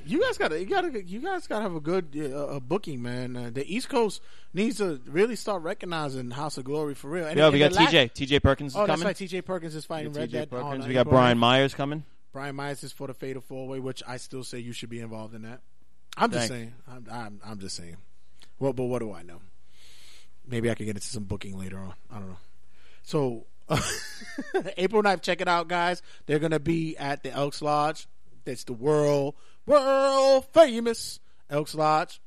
You guys got to you got to you guys got to have a good uh, uh, booking, man. Uh, the East Coast needs to really start recognizing House of Glory for real. And, Yeah, we got the la- TJ. TJ Perkins is Oh, that's coming. right. TJ Perkins is fighting Red TJ Dead. Perkins. We got Brian Myers coming. Brian Myers is for the Fatal Four Way, which I still say you should be involved in that. I'm just Thanks. saying. I'm, I'm, I'm just saying. Well, but what do I know? Maybe I could get into some booking later on. I don't know. So, April 9th, check it out, guys. They're going to be at the Elks Lodge. That's the world, world famous Elks Lodge.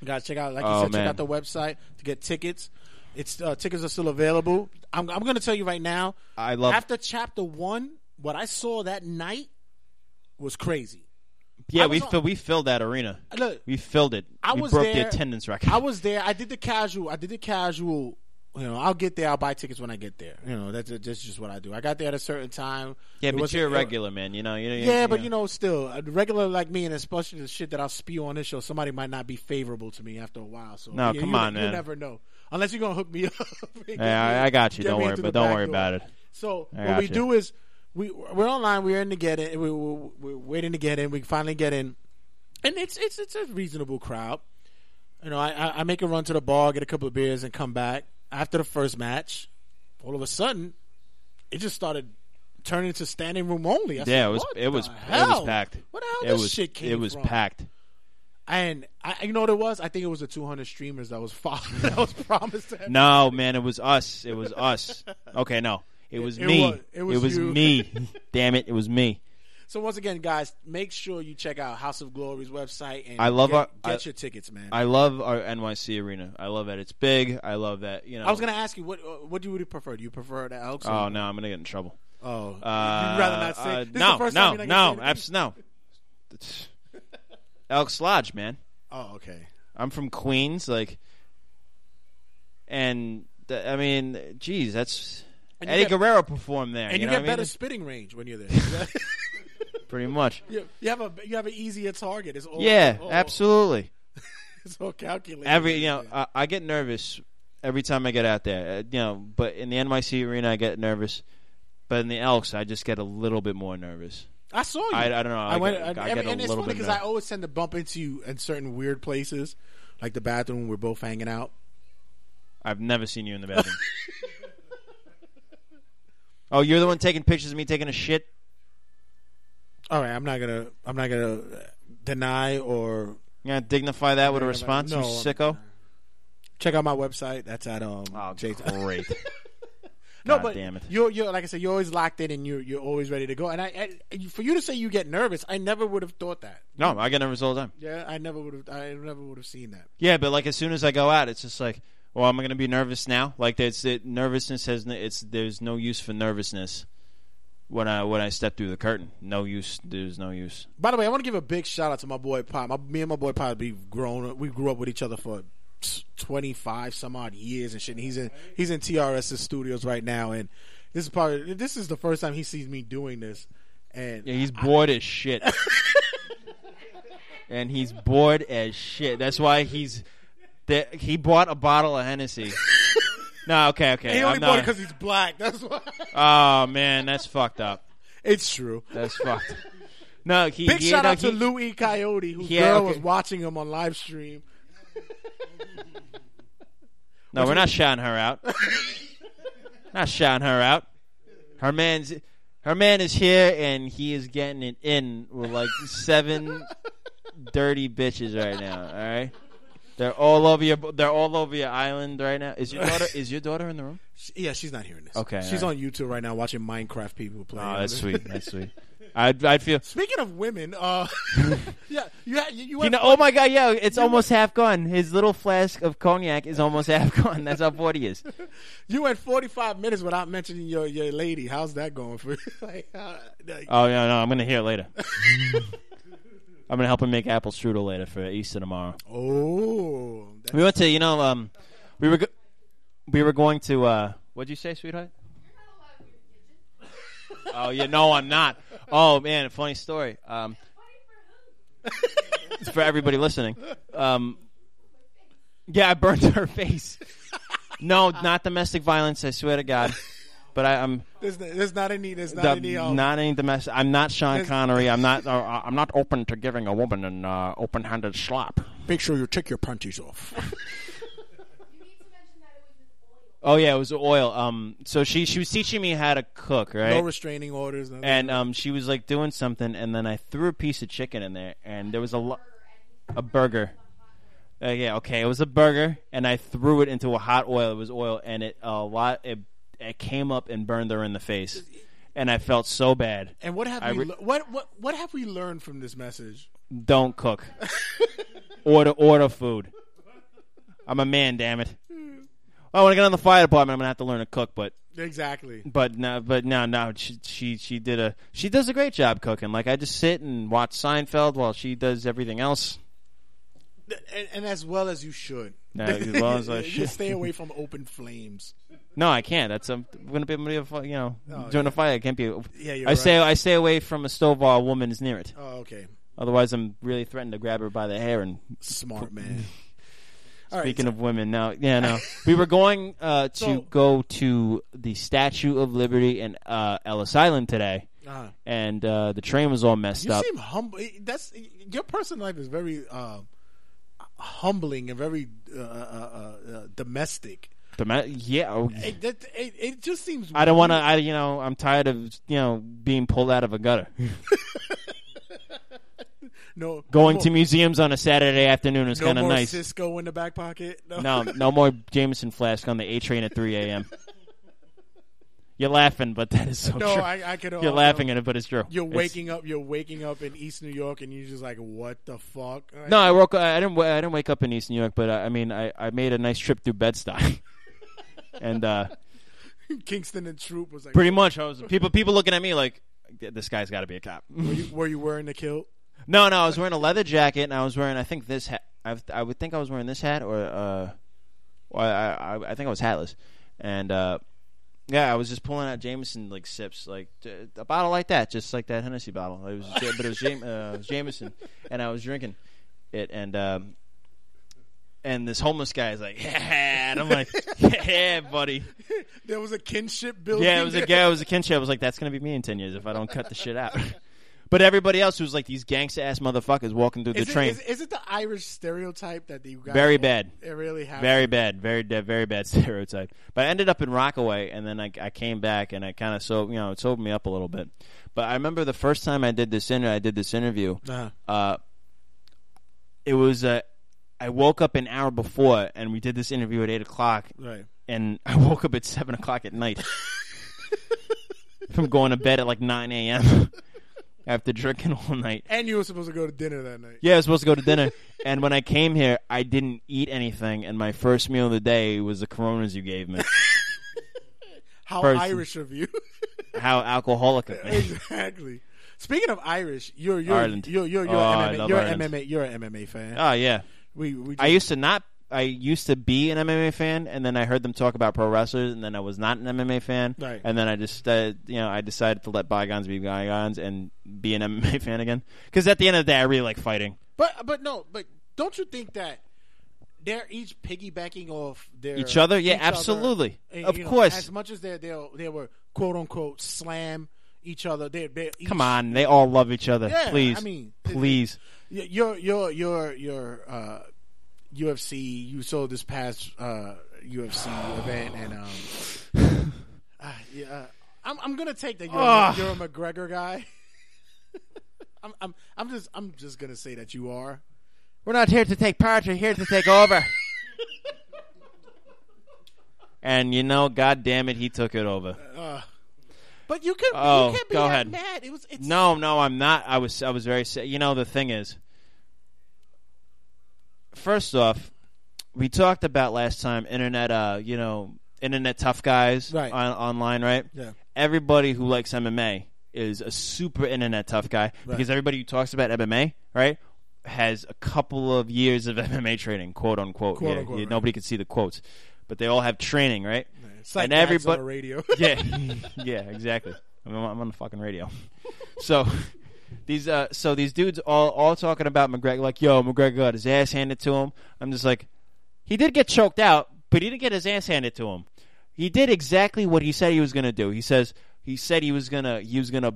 You guys check out, like you Oh, said, check out the website to get tickets. It's uh, tickets are still available. I'm, I'm going to tell you right now. I love- after chapter one. What I saw that night was crazy. Yeah, we on- fill, we filled that arena. Look, we filled it. I we was broke there. the attendance record. I was there. I did the casual. I did the casual. You know, I'll get there. I'll buy tickets when I get there. You know, that's that's just what I do. I got there at a certain time. yeah, It but you're a regular man. You know. You know. Yeah, but you know, still, a regular like me, and especially the shit that I'll spew on this show, somebody might not be favorable to me after a while. So No, you- come you, on, you man. never know, unless you're gonna hook me up. Yeah, I- I got you. Don't worry, but don't worry door. about it. So I what we you. do is we we're online. We're in to get in. We, we, we're waiting to get in. We finally get in, and it's it's it's a reasonable crowd. You know, I, I make a run to the bar, get a couple of beers, and come back after the first match. All of a sudden, it just started turning into standing room only. I said, yeah, it was it was the it was packed. What the hell it this was shit came it was from? packed. And I, you know what it was? I think it was the 200 streamers that was that was promised. To No, man, it was us. It was us. Okay, no, it was It me. was- it was you. me. Damn it, it was me. So once again, guys, make sure you check out House of Glory's website and I love get, our get I- your tickets, man. I love our NYC arena. I love that it's big. I love that you know. I was gonna ask you what what do you prefer? Do you prefer the Elks? or- Oh no, I'm gonna get in trouble. Oh, you'd Uh, rather not say. uh, no, no, no, gonna say anything? abs- no. Elks Lodge, man. Oh, okay. I'm from Queens, like, and I mean, geez, that's And Eddie get- Guerrero performed there. and you, know get I better mean? spitting range when you're there. pretty much. you, you have a you have an easier target. It's all, Yeah, all- absolutely. It's all calculated. Every you know, I, I get nervous every time I get out there. Uh, you know, but in the NYC arena, I get nervous. But in the Elks, I just get a little bit more nervous. I saw you. I, I don't know. I, went, get, I every- get a and it's funny because I always tend to bump into you in certain weird places, like the bathroom. We're both hanging out. I've never seen you in the bathroom. Oh, you're the one taking pictures of me taking a shit. All right, I'm not gonna. I'm not gonna deny or You gonna dignify that with a No, response, you sicko? check out my website. That's at um. Oh, J- great. no, God but damn it. you're you're like I said, you're always locked in and you're you're always ready to go. And I, I for you to say you get nervous, I never would have thought that. No, I get nervous all the time. Yeah, I never would have. I never would have seen that. Yeah, but like as soon as I go out, it's just like, well, am I going to be nervous now? Like it's it, nervousness has it's there's no use for nervousness when I when I step through the curtain. No use. There's no use. By the way, I want to give a big shout out to my boy Pop. My, me and my boy Pop, we grown. We grew up with each other for twenty five some odd years and shit. And he's in he's in TRS's studios right now, and this is probably this is the first time he sees me doing this. And Yeah, he's bored as shit. and he's bored as shit. That's why he's that he bought a bottle of Hennessy. no, okay, okay. he only I'm bought it because he's black. That's why. Oh man, that's fucked up. It's true. That's fucked. No, he Big he, shout no, out to he- Louis Coyote, whose Yeah, girl okay. was watching him on live stream. No, we're not shouting her out. not shouting her out. Her man's her man is here and he is getting it in with like seven dirty bitches right now. All right, they're all over your they're all over your island right now. Is your daughter is your daughter in the room? She- yeah, she's not hearing this. Okay, she's all on YouTube right now watching Minecraft people play. Oh, that's sweet. That's sweet. I'd I'd feel. Speaking of women, uh, yeah, you you, you, You went know, oh my god, yeah, it's almost half gone. His little flask of cognac is almost half gone. That's how bored he is. You went 45 minutes without mentioning your, your lady. How's that going for you? like, uh, like- Oh yeah, no, I'm gonna hear it later. I'm gonna help him make apple strudel later for Easter tomorrow. oh, We went to, you know, um, we were go- we were going to. uh What'd you say, sweetheart? Oh, yeah, no, I'm not. Oh man, funny story. Um, it's for everybody listening. Um, yeah, I burned her face. No, not domestic violence. I swear to God. But I, I'm there's, there's not any. There's not the- any. Um, not any domestic. I'm not Sean There's- Connery. I'm not. Uh, I'm not open to giving a woman an uh, open-handed slap. make sure you take your panties off. Oh yeah, it was oil. Um, so she she was teaching me how to cook, right? No restraining orders. nothing. and um, she was like doing something, and then I threw a piece of chicken in there, and there was a lo- a burger. Uh, yeah, okay, it was a burger, and I threw it into a hot oil. It was oil, and it a lot. It it came up and burned her in the face, and I felt so bad. And what have I we? re- le- what what what have we learned from this message? Don't cook. order order food. I'm a man, damn it. "Oh, when I get on the fire department, I'm gonna have to learn to cook." But Exactly. but no, but no, no. She she she did a she does a great job cooking. Like I just sit and watch Seinfeld while she does everything else. And, and as well as you should. No, as well as I should. stay away from open flames. No, I can't. That's um, gonna be, gonna be a fi- you know Oh, during yeah. a fire. I can't be. Yeah, you're I stay. I stay away from a stove while a woman is near it. Oh, okay. Otherwise, I'm really threatened to grab her by the hair and Smart man. All right, Speaking of women, now, yeah, no, we were going uh, to So- go to the Statue of Liberty in uh, Ellis Island today, Uh-huh. and uh, the train was all messed You up. You seem humble. That's your personal life is very uh, humbling and very uh, uh, uh, uh, domestic. Yeah, oh, It, that, it, it just seems. I don't want to. I you know I'm tired of you know being pulled out of a gutter. No, Going no to museums on a Saturday afternoon is no kind of more nice. Cisco in the back pocket. No, no more Jameson flask on the A train at 3 a.m. You're laughing, but that is so No, true. I- I could- You're oh, laughing at it, but it's true. You're It's- waking up. You're waking up in East New York, and you're just like, "What the fuck?" No, I woke. I didn't. I didn't wake up in East New York, but uh, I mean, I, I made a nice trip through Bed Stuy, and uh, Kingston and Throop was like, pretty much, I was people people looking at me like, this guy's got to be a cop. Were you, were you wearing the kilt? No, no, I was wearing a leather jacket, and I was wearing, I think this hat. I, I would think I was wearing this hat, or uh, well, I, I I think I was hatless, and uh, yeah, I was just pulling out Jameson like sips, like a bottle like that, just like that Hennessy bottle. It was, but it was, Jam- uh, it was Jameson, and I was drinking it, and um, and this homeless guy is like, yeah, and I'm like, yeah, buddy. There was a kinship building. Yeah, it was a guy. It was a kinship. I was like, that's gonna be me in ten years if I don't cut the shit out. But everybody else was like these gangsta ass motherfuckers walking through Is the it, train. is, is it the Irish stereotype that you guys? very bad. It really happens. Very bad. Very very bad stereotype. But I ended up in Rockaway, and then I, I came back, and I kind of so you know it sobered me up a little bit. But I remember the first time I did this inter- I did this interview. Uh-huh. Uh, it was uh, I woke up an hour before, and we did this interview at eight o'clock. Right. And I woke up at seven o'clock at night from going to bed at like nine a.m. after drinking all night. And you were supposed to go to dinner that night. Yeah, I was supposed to go to dinner, and when I came here, I didn't eat anything, and my first meal of the day was the Coronas you gave me. How First- Irish of you. How alcoholic of me. exactly. Speaking of Irish, you're you're Ireland. you're you're, you're Oh, I MMA love you're Ireland. MMA you're an MMA fan. Oh yeah. We we I used to not. I used to be an MMA fan, and then I heard them talk about pro wrestlers, and then I was not an MMA fan. Right. And then I just, uh, you know, I decided to let bygones be bygones and be an MMA fan again. Because at the end of the day, I really like fighting. But but no, but don't you think that they're each piggybacking off their Each other? Yeah, each other, absolutely. and, Of know, course. as much as they they they were quote unquote slam each other, they they each, Come on, they all love each other. Yeah, please, I mean, please. Your your your your uh, UFC. You saw this past uh, UFC event, and um, uh, yeah, uh, I'm I'm gonna take that you're, Ugh. a, you're a McGregor guy. I'm I'm I'm just I'm just gonna say that you are. We're not here to take part. We're here to take over. and you know, God damn it, he took it over. Uh, but you could Oh, you can't be go that ahead. mad. It was it's No, no, I'm not. I was, I was very. sa- You know, the thing is, first off, we talked about last time internet. Uh, you know, internet tough guys Right. on, online, right? Yeah. Everybody who likes MMA is a super internet tough guy because everybody who talks about MMA, right, has a couple of years of MMA training, quote unquote. Quote, Yeah, unquote, yeah, right. Nobody can see the quotes, but they all have training, right? Like and everybody, the radio. yeah, yeah, exactly. I'm, I'm on the fucking radio. So these, uh, so these dudes all all talking about McGregor, like, yo, McGregor got his ass handed to him. I'm just like, he did get choked out, but he didn't get his ass handed to him. He did exactly what he said he was going to do. He says he said he was gonna he was gonna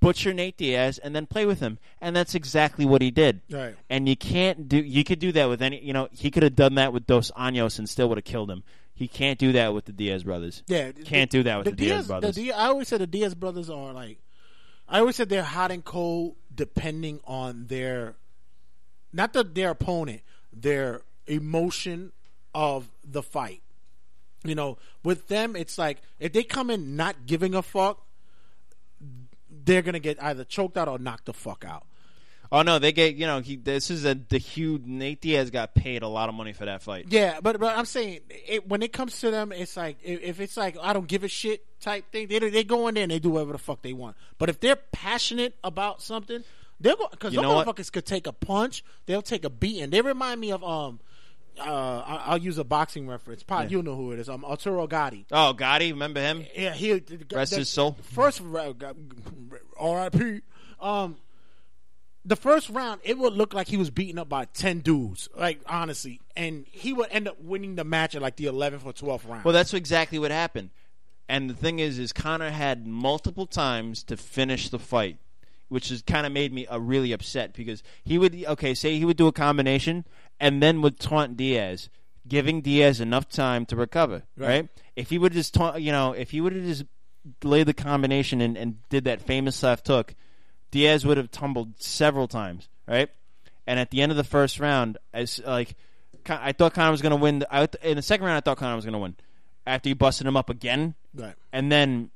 butcher Nate Diaz and then play with him, and that's exactly what he did. Right. And you can't do you could do that with any you know he could have done that with Dos Anjos and still would have killed him. He can't do that with the Diaz brothers. Yeah, can't do that with the, Diaz, brothers. The Diaz, I always said the Diaz brothers are like, I always said they're hot and cold depending on their, not the, their opponent, their emotion of the fight. You know, with them, it's like if they come in not giving a fuck, they're gonna get either choked out or knocked the fuck out. Oh no, they get you know he. This is a the huge Nate Diaz got paid a lot of money for that fight. Yeah, but but I'm saying it, when it comes to them, it's like if, it's like I don't give a shit type thing, they they go in there and they do whatever the fuck they want. But if they're passionate about something, they're going because those know what? motherfuckers could take a punch, they'll take a beating. They remind me of um. Uh, I'll use a boxing reference. Pod, Yeah. you know who it is. Um, Arturo Gatti. Oh, Gatti, remember him? Yeah, he Rest the his soul. First, ra- R.I.P. Um, the first round, it would look like he was beaten up by ten dudes. Like honestly, and he would end up winning the match at like the eleventh or twelfth round. Well, that's exactly what happened. And the thing is, is Conor had multiple times to finish the fight, which has kind of made me uh, really upset because he would okay, say he would do a combination and then would taunt Diaz, giving Diaz enough time to recover. Right? Right. If he would just taunt, you know, if he would have just laid the combination and, and did that famous left hook, Diaz would have tumbled several times. Right. And at the end of the first round, as like, I thought Conor was going to win. The, I, in the second round, I thought Conor was going to win. After he busted him up again, Right. and then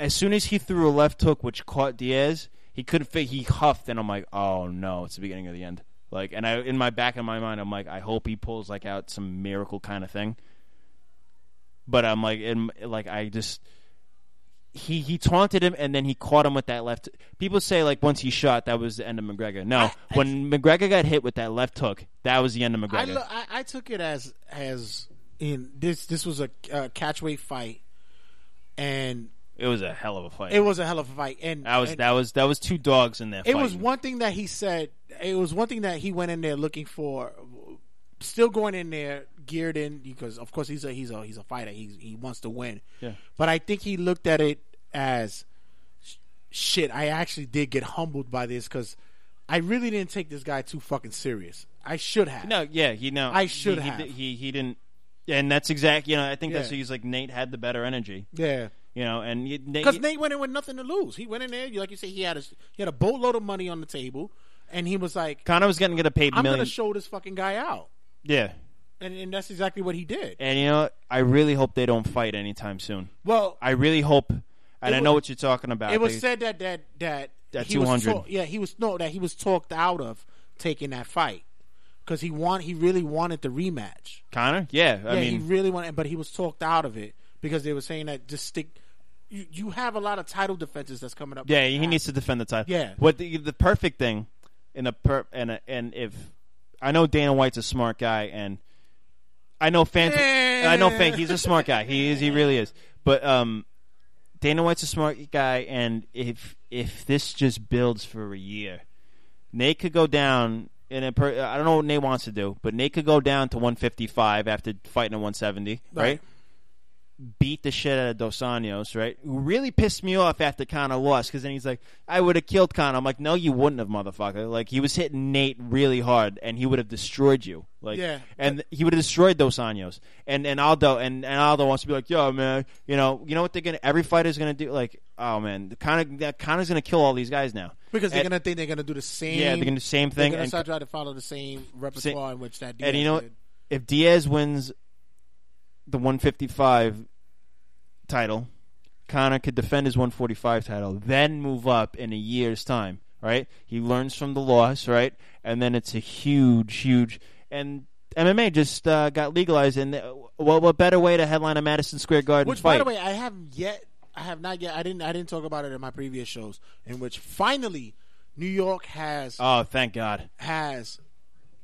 as soon as he threw a left hook, which caught Diaz, he couldn't fit. He huffed, and I'm like, oh no, it's the beginning of the end. Like, and I in my back of my mind, I'm like, I hope he pulls like out some miracle kind of thing. But I'm like, in, like I just he he taunted him, and then he caught him with that left. People say like once he shot, that was the end of McGregor. No, when McGregor got hit with that left hook, that was the end of I, McGregor. lo- I I took it as as in this this was a uh, catchweight fight, and it was a hell of a fight. it was a hell of a fight. And that was and that was that was two dogs in there. It was one thing that he said. It was one thing that he went in there looking for. Still going in there geared in because of course he's a he's a he's a fighter. He he wants to win. Yeah. But I think he looked at it as shit. I actually did get humbled by this because I really didn't take this guy too fucking serious. I should have. No, yeah, he no. I should he, he have. di- He, he didn't. And that's exact. You know, I think that's he's like Nate had the better energy. Yeah. You know, and you, Nate, Because Nate went in with nothing to lose. He went in there, you like you say, he had a he had a boatload of money on the table, and he was like, Conor was getting get a paid "I'm million. going to show this fucking guy out," yeah, and, and that's exactly what he did. and you know. I really hope they don't fight anytime soon. Well, I really hope, and I know what you're talking about. It was They- said that that that That he was 200. talk- yeah, he was no that he was talked out of taking that fight because he want he really wanted the rematch. Conor. Yeah, I yeah, mean, he really wanted, but he was talked out of it because they were saying that just stick. You, you have a lot of title defenses that's coming up. Yeah, he needs to defend the title. Yeah. What the the perfect thing in the per and and if I know Dana White's a smart guy and I know fans I know fan he's a smart guy. He is he really is. But um Dana White's a smart guy and if if this just builds for a year, Nate could go down in a per, I don't know what Nate wants to do, but Nate could go down to 155 after fighting at 170, right? Right. Beat the shit out of Dos Anjos, right? Who really pissed me off after Conor lost because then he's like, I would have killed Conor. I'm like, no, you wouldn't have, motherfucker. Like, he was hitting Nate really hard and he would have destroyed you. Like, Yeah, and he would have destroyed Dos Anjos. And, and Aldo, and, and Aldo wants to be like, yo, man, you know, you know what they're going to, every fighter's going to do? Like, oh, man, Conor, Conor's going to kill all these guys now. because they're And- gonna think they're gonna do the same. Yeah, they're gonna do the same thing, They're gonna and- start trying to follow the same repertoire in which that. and you know did. if Diaz wins the 155 title, Conor could defend his 145 title, then move up in a year's time. Right? He learns from the loss, right? And then it's a huge, huge and. MMA just uh, got legalized, and uh, what, what better way to headline a Madison Square Garden Which, fight? by the way, I haven't yet. I have not yet. I didn't. I didn't talk about it in my previous shows. In which finally, New York has oh, thank God! has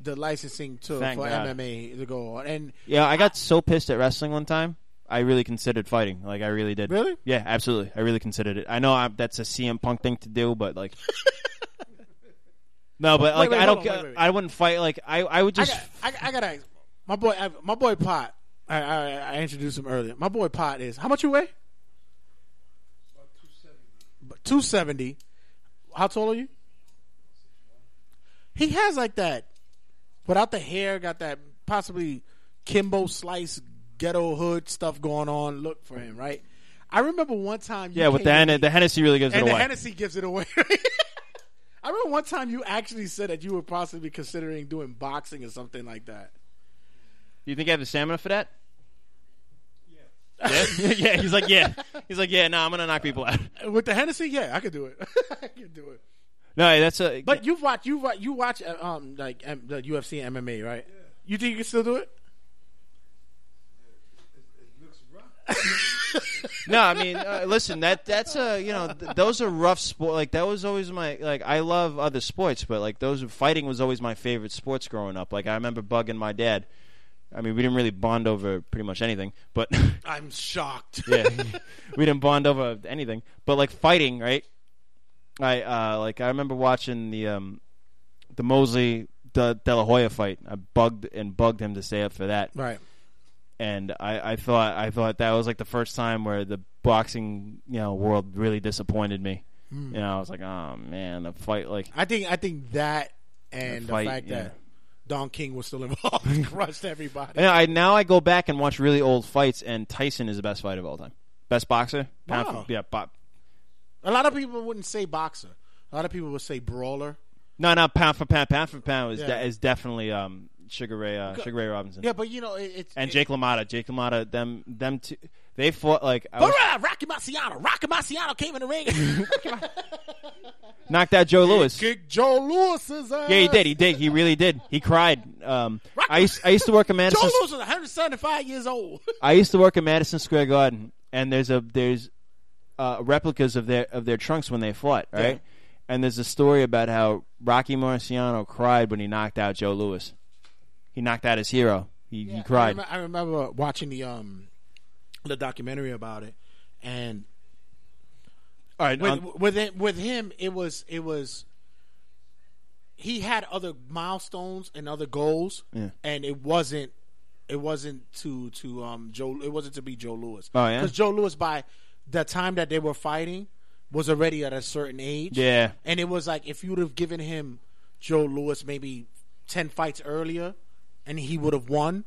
the licensing to Thank for God. MMA to go on. And Yeah, I got so pissed at wrestling one time. I really considered fighting. Like I really did. Really? Yeah, absolutely. I really considered it. I know I, that's a CM Punk thing to do, but like, no, but like wait, I don't. on, wait, wait, wait. I wouldn't fight. Like I, I would I just. got, I, I gotta. My boy, my boy Pot. I, I, I introduced him earlier. My boy Pot is how much you weigh? Two seventy. How tall are you? He has like that, without the hair, got that possibly Kimbo Slice ghetto hood stuff going on. Look for him, right? I remember one time. You yeah, with the Hen- the Hennessy really gives and it the away. Hennessy gives it away. I remember one time you actually said that you were possibly considering doing boxing or something like that. Do you think I have the stamina for that? Yeah. yeah. He's like, yeah. He's like, yeah. No, I'm gonna knock people out. With the Hennessy, yeah, I could do it. I could do it. No, that's a. But you've watched you watch you watch uh, um like um, the UFC and MMA, right? You think you can still do it? no, I mean, uh, listen, that that's a you know th- those are rough sport. Like that was always my like I love other sports, but like those fighting was always my favorite sports growing up. Like I remember bugging my dad. I mean, we didn't really bond over pretty much anything, but I'm shocked. yeah, we didn't bond over anything. But like fighting, right? I uh like I remember watching the um the Mosley De, De La Hoya fight. I bugged and bugged him to stay up for that Right. and I, I thought I thought that was like the first time where the boxing you know world really disappointed me. Mm. You know, I was like, oh man, the fight like I think I think that and the, fight, fact yeah. that Don King was still involved crushed everybody. And I now I go back and watch really old fights, and Tyson is the best fighter of all time, best boxer. Pound for- Wow. yeah, bo- A lot of people wouldn't say boxer. A lot of people would say brawler. no, no, pound for pound, pound for pound is Yeah. de- is definitely um, Sugar Ray uh, Sugar Ray Robinson. Yeah, but you know it, it's and it- Jake LaMotta, Jake LaMotta, them them two, they fought like I was, Hurrah! Rocky Marciano. Rocky Marciano came in the ring. knocked out Joe Louis. Kick Joe Louis's ass. Yeah, he did. He did. He really did. He cried. Um, I used I used to work in Joe Louis was 175 years old. I used to work at Madison Square Garden, and there's a there's uh, replicas of their of their trunks when they fought, right? And there's a story about how Rocky Marciano cried when he knocked out Joe Louis. He knocked out his hero. He, he I, cried. I remember watching the um the documentary about it, and All right, with um, with it, with him, it was it was he had other milestones and other goals, Yeah. and it wasn't it wasn't to to um Joe it wasn't to be Joe Louis. Oh, yeah? because Joe Louis by the time that they were fighting was already at a certain age. Yeah. and it was like if you would have given him Joe Louis maybe ten fights earlier, and he would have won.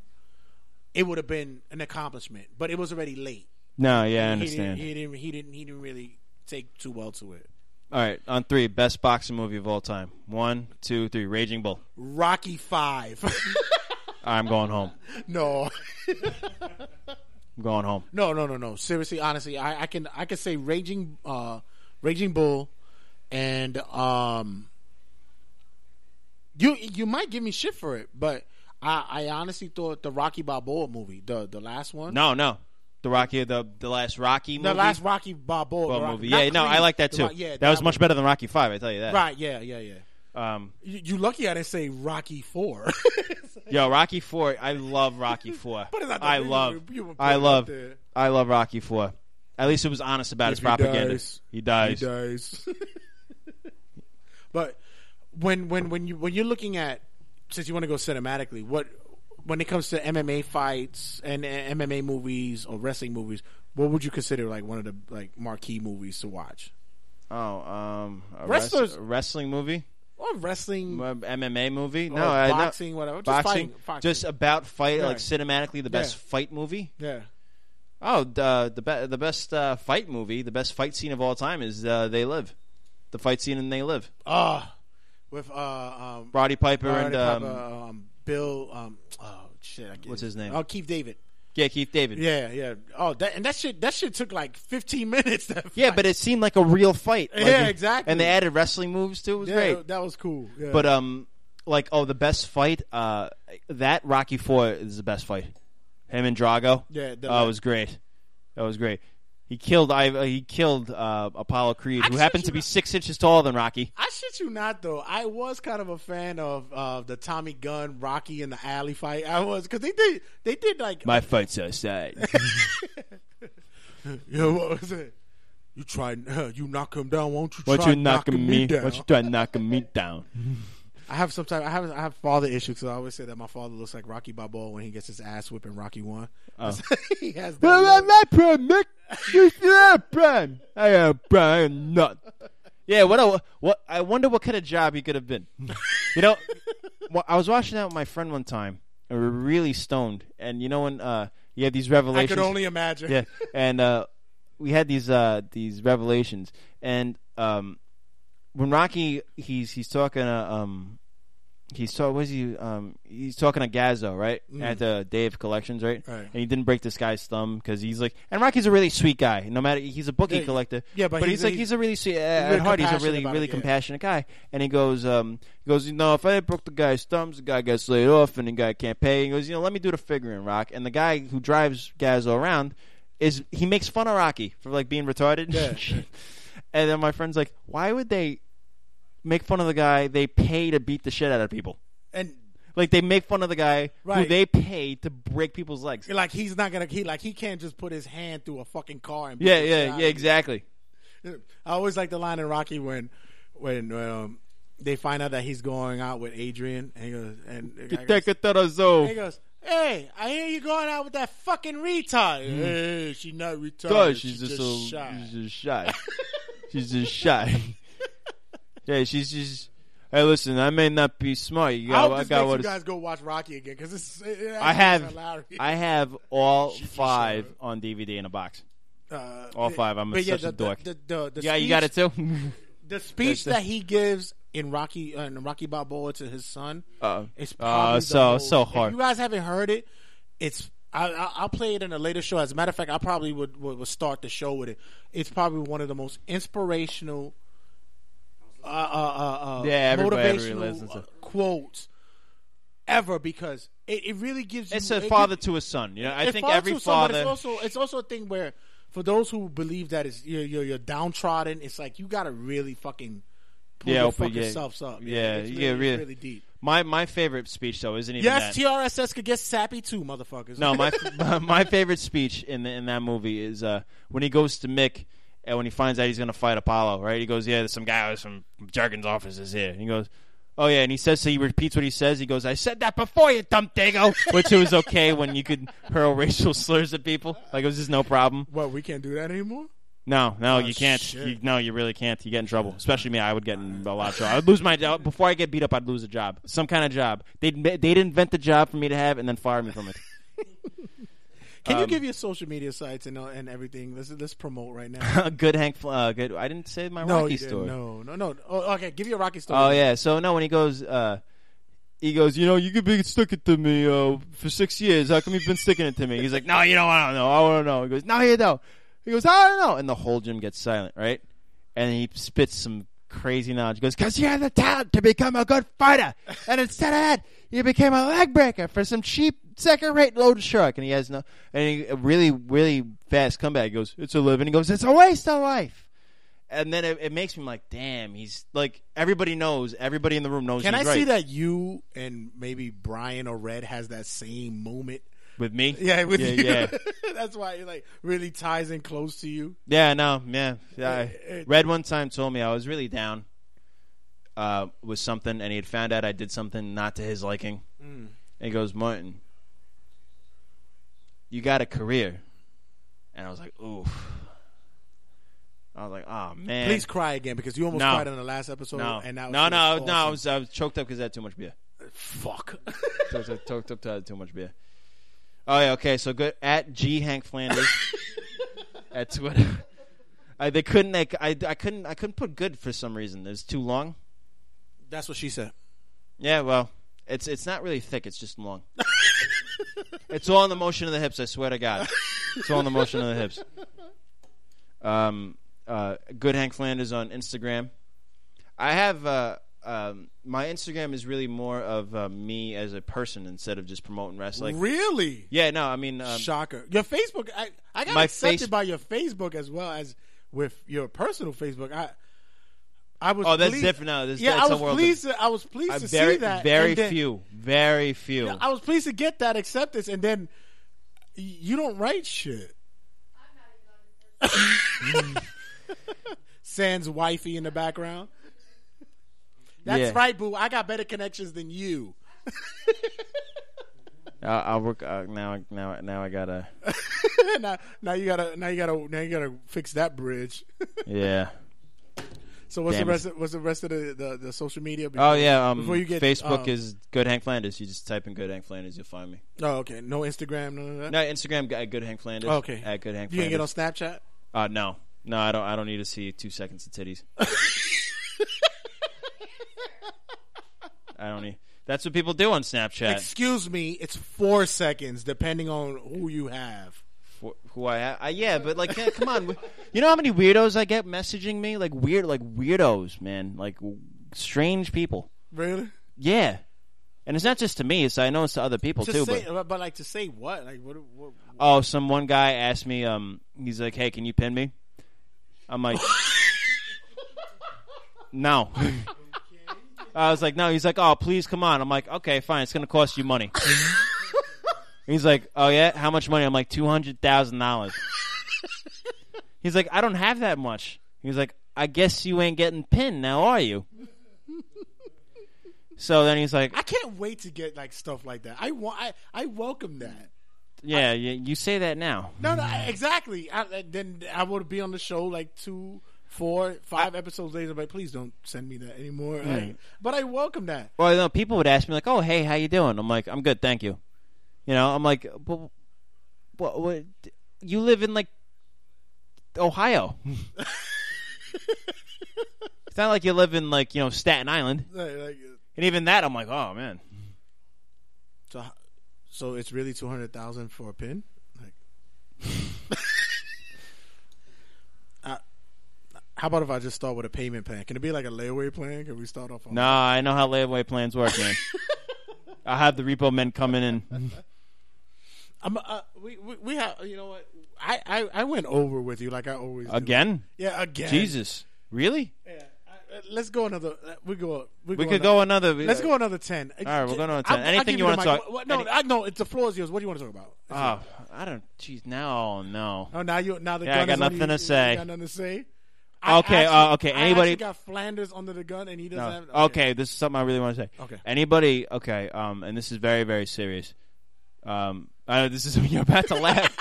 It would have been an accomplishment, but it was already late. no, yeah, I He didn't- understand. He didn't. He didn't. He didn't really take too well to it. All right, on three, best boxing movie of all time. One, two, three. Raging Bull. Rocky Five. I'm going home. no, I'm going home. no, no, no, no. Seriously, honestly, I, I can I can say Raging uh, Raging Bull, and um, you you might give me shit for it, but I, I honestly thought the Rocky Balboa movie, the the last one, No, no. The Rocky, the the last Rocky movie. the last Rocky Balboa the Rocky- movie. not Yeah, no, I like that too. Yeah, that was much better than Rocky Five. I tell you that. Right? Yeah, yeah, yeah. Um, You, you lucky I didn't say Rocky Four. Yo, Rocky Four. I love Rocky Four. Put it out there. I love. I love. I love Rocky Four. At least it was honest about his If he propaganda. dies, He dies. He dies. but when when when you when you're looking at since you want to go cinematically, what when it comes to MMA fights and MMA movies or wrestling movies, what would you consider like one of the like marquee movies to watch? Oh, um, Wrestlers- wrestling movie, Or wrestling, Uh, MMA movie. No, I, no- boxing, whatever. Just boxing, fighting- boxing. just about fight, like cinematically, the best Yeah. fight movie. yeah. Oh, the the, be- the best uh, fight movie, the best fight scene of all time is uh, They Live. The fight scene in They Live. Ah, with uh um Roddy Piper Roddy and um, um, Bill um oh shit, I can't What's his name? Oh, Keith David. Yeah, Keith David. Yeah, yeah. Oh, that and that shit that shit took like 15 minutes. Yeah, but it seemed like a real fight. Like, Yeah, exactly. And they added wrestling moves too. It was yeah, great. that was cool. Yeah. But um, like oh, the best fight. Uh, that Rocky Four is the best fight. Him and Drago. Yeah, that oh, was great. That was great. He killed. I uh, he killed uh, Apollo Creed, I who happened to be not. six inches taller than Rocky. I shit you not though. I was kind of a fan of uh, the Tommy Gunn Rocky in the alley fight. I was because they did they did like My fight's outside. yo what was it? You try uh, you knock him down, won't you? What try you knocking me? down? What you try knocking me down? I have sometimes I have I have father issues because I always say that my father looks like Rocky Balboa when he gets his ass whipped in Rocky One. Oh. he has that. Well, look. I'm not prime, Mick. You see that, prime? I am prime. I am not. Yeah, what? A, what? I wonder what kind of job he could have been. you know, well, I was watching that with my friend one time, and we were really stoned. And you know when uh, you have these revelations, I could only imagine. Yeah, and uh, we had these uh, these revelations, and um, when Rocky he's he's talking to um, he's talking. Was he? Um, he's talking to Gazzo, right? Mm. At the Dave Collections, right? Right. And he didn't break this guy's thumb because he's like, and Rocky's a really sweet guy. No matter he's a bookie Yeah, collector. yeah, but but he's- he's, like he's- a really sweet. Uh, really at heart, he's a really really it, yeah. compassionate guy. And he goes, um, he goes, you know, if I broke the guy's thumbs, the guy gets laid off, and the guy can't pay. He goes, you know, let me do the figuring, Rock. And the guy who drives Gazzo around is he makes fun of Rocky for like being retarded. Yeah. and then my friend's like, why would they make fun of the guy they pay to beat the shit out of people? And Like they make fun of the guy who they pay to break people's legs. like he's not gonna he like he can't just put his hand through a fucking car and Yeah, yeah, yeah, exactly. I always like the line in Rocky when when um, they find out that he's going out with Adrian and he goes and the guy goes, it to the zoo. he goes, Hey, I hear you going out with that fucking retard. Hey, she's not retarded. She's, just, so shy. she's just shy. she's just shy. Yeah, she's just. Hey, listen, I may not be smart. You I got, hope I got what you it's- guys go watch Rocky again because it's. It, I have hilarious. I have all five on DVD in a box. Uh, all five. I'm but yeah, such the, a dork. The, the, yeah, you got it too. The speech that he gives in Rocky uh, in Rocky Balboa to his son Uh, is uh, probably the so- so if hard. you guys haven't heard it, it's I, I, I'll play it in a later show. As a matter of fact, I probably would, would, would start the show with it. It's probably one of the most inspirational, uh, uh, uh, uh, Yeah, motivational uh, quotes ever because it, it really gives you. It's a it father gives- to a son. You know, I think every to son, but father. It's also it's also a thing where for those who believe that it's you're you're, you're downtrodden, it's like you gotta really fucking pull yeah, your fucking yeah, selves up. Yeah, you really, really, really deep. My my favorite speech though isn't even Yes, that. TRSS could get sappy too, motherfuckers. No, my my favorite speech in the, in that movie is uh, when he goes to Mick and when he finds out he's going to fight Apollo. Right? He goes, "Yeah, there's some guy from Jergens' office is here." And he goes, "Oh yeah," and he says, so he repeats what he says. He goes, "I said that before, you dumb dago," which it was okay when you could hurl racial slurs at people. Like it was just no problem. What we can't do that anymore. No, no, Oh, you can't. You, no, you really can't. You get in trouble. Especially me. I would get in a lot of trouble. I'd lose my job before I get beat up. I'd lose a job, some kind of job. They'd they'd invent the job for me to have and then fire me from it. Can you Um, give your social media sites and uh, and everything? Let's let's promote right now. good Hank. Uh, good. I didn't say my no, Rocky you story. No, no, no. Oh, okay, give you a Rocky story. Oh yeah. So no, when he goes, uh, he goes, you know, you could be sticking to me uh, for six years. How come you've been sticking it to me? He's like, no, you don't want to know. I to know. He goes, no, you don't. He goes, I don't know. And the whole gym gets silent, right? And he spits some crazy knowledge. He goes, because you had the talent to become a good fighter, and instead of that, you became a leg breaker for some cheap second-rate load shark. And he has no, and he a really, really fast comeback. He goes, it's a living. He goes, it's a waste of life. And then it, it makes me like, damn, he's like everybody knows, everybody in the room knows. Can I he's see that you and maybe Brian or Red has that same moment? with me? Yeah, with yeah, you. yeah. That's why it like really ties in close to you. Yeah, no, yeah. yeah. Red one time told me I was really down uh, with something, and he had found out I did something not to his liking. Mm. And he goes, Martin, you got a career. And I was like, oof. I was like, oh, man. Please cry again because you almost No. cried on the last episode. No, and that was no, no, awesome. no. I was, I was choked up because I had too much beer. Fuck. choked, up- choked up 'cause I had too much beer. Oh yeah, okay. So good at G Hank Flanders at Twitter. I, they couldn't like I, I couldn't I couldn't put good for some reason. It was too long. That's what she said. Yeah, well, it's it's not really thick. It's just long. it's all in the motion of the hips. I swear to God, it's all in the motion of the hips. Um, uh, good Hank Flanders on Instagram. I have uh, um, my Instagram is really more of uh, me as a person instead of just promoting wrestling. really? Yeah, no, I mean, um, Shocker. Your Facebook, I, I got accepted face- by your Facebook as well as with your personal Facebook. I I was Oh, that's pleased- different now. This- yeah, I was pleased. To, I was pleased Uh, to very, see that. very then- few, very few. I was pleased to get that acceptance, and then you don't write shit. Sans wifey in the background. That's Yeah. right, boo. I got better connections than you. I'll, I'll work uh, now. Now, now I gotta. now, now you gotta, now you gotta, now you gotta fix that bridge. Yeah. So what's Damn the rest? Of, what's the rest of the the, the social media? Oh before- yeah. Um, before you get Facebook um, is good Hank Flanders. You just type in good Hank Flanders, you'll find me. Oh, okay. No Instagram, none of that. No Instagram at good Hank Flanders. Oh, okay. At good Hank. You can get on Snapchat. Uh, no, no, I don't. I don't need to see two seconds of titties. I don't need. That's what people do on Snapchat. Excuse me, it's four seconds depending on who you have. For, who I, ha- I yeah, but like, yeah, come on, you know how many weirdos I get messaging me? Like weird, like weirdos, man, like w- strange people. Really? Yeah, and it's not just to me; it's I know it's to other people to too. say, but but, but like to say what? Like what? what oh, some one guy asked me, um, he's like, "Hey, can you pin me?" I'm like, "No." I was like, "No." He's like, "Oh, please come on." I'm like, "Okay, fine. It's gonna cost you money." He's like, "Oh yeah, how much money?" I'm like, two hundred thousand dollars. He's like, "I don't have that much." He's like, "I guess you ain't getting pinned now, are you?" So then he's like, I can't wait to get like stuff like that. I want. I, I welcome that. "Yeah, you, you say that now." No, no, exactly. I, I- then I would be on the show like two, four, five episodes later. But please don't send me that anymore. Like, but I welcome that. Well, you know, people would ask me like, "Oh, hey, how you doing?" I'm like, "I'm good, thank you." You know, I'm like, "But what? what you live in like Ohio? it's not like you live in like you know Staten Island." And even that, I'm like, "Oh man." so, so it's really two hundred thousand for a pin. Like, uh, how about if I just start with a payment plan? Can it be like a layaway plan? Can we start off on? No, I know how layaway plans work, man. I'll have the repo men come in and I'm, uh, we, we we have you know what I, I I went over with you like I always do. again. Yeah, again. Jesus, really? Yeah. Uh, Let's go another. uh, We go. We, We go could go another. Let's go another ten. All right, we're going on 10. I'll Anything you wanna talk- No, any- I, no. It's the floor is yours. What do you want to talk about? Oh, I don't. Jeez, now, oh no. Oh, now you now the Yeah, I gun got is on nothing you. to You say. got nothing to say. I Okay, actually- uh, okay, I anybody- actually got Flanders under the gun, and he doesn't have. Okay, this is something I really want to say. Okay. Anybody? Okay. Um, and this is very, very serious. Um, I know this is you're about to laugh.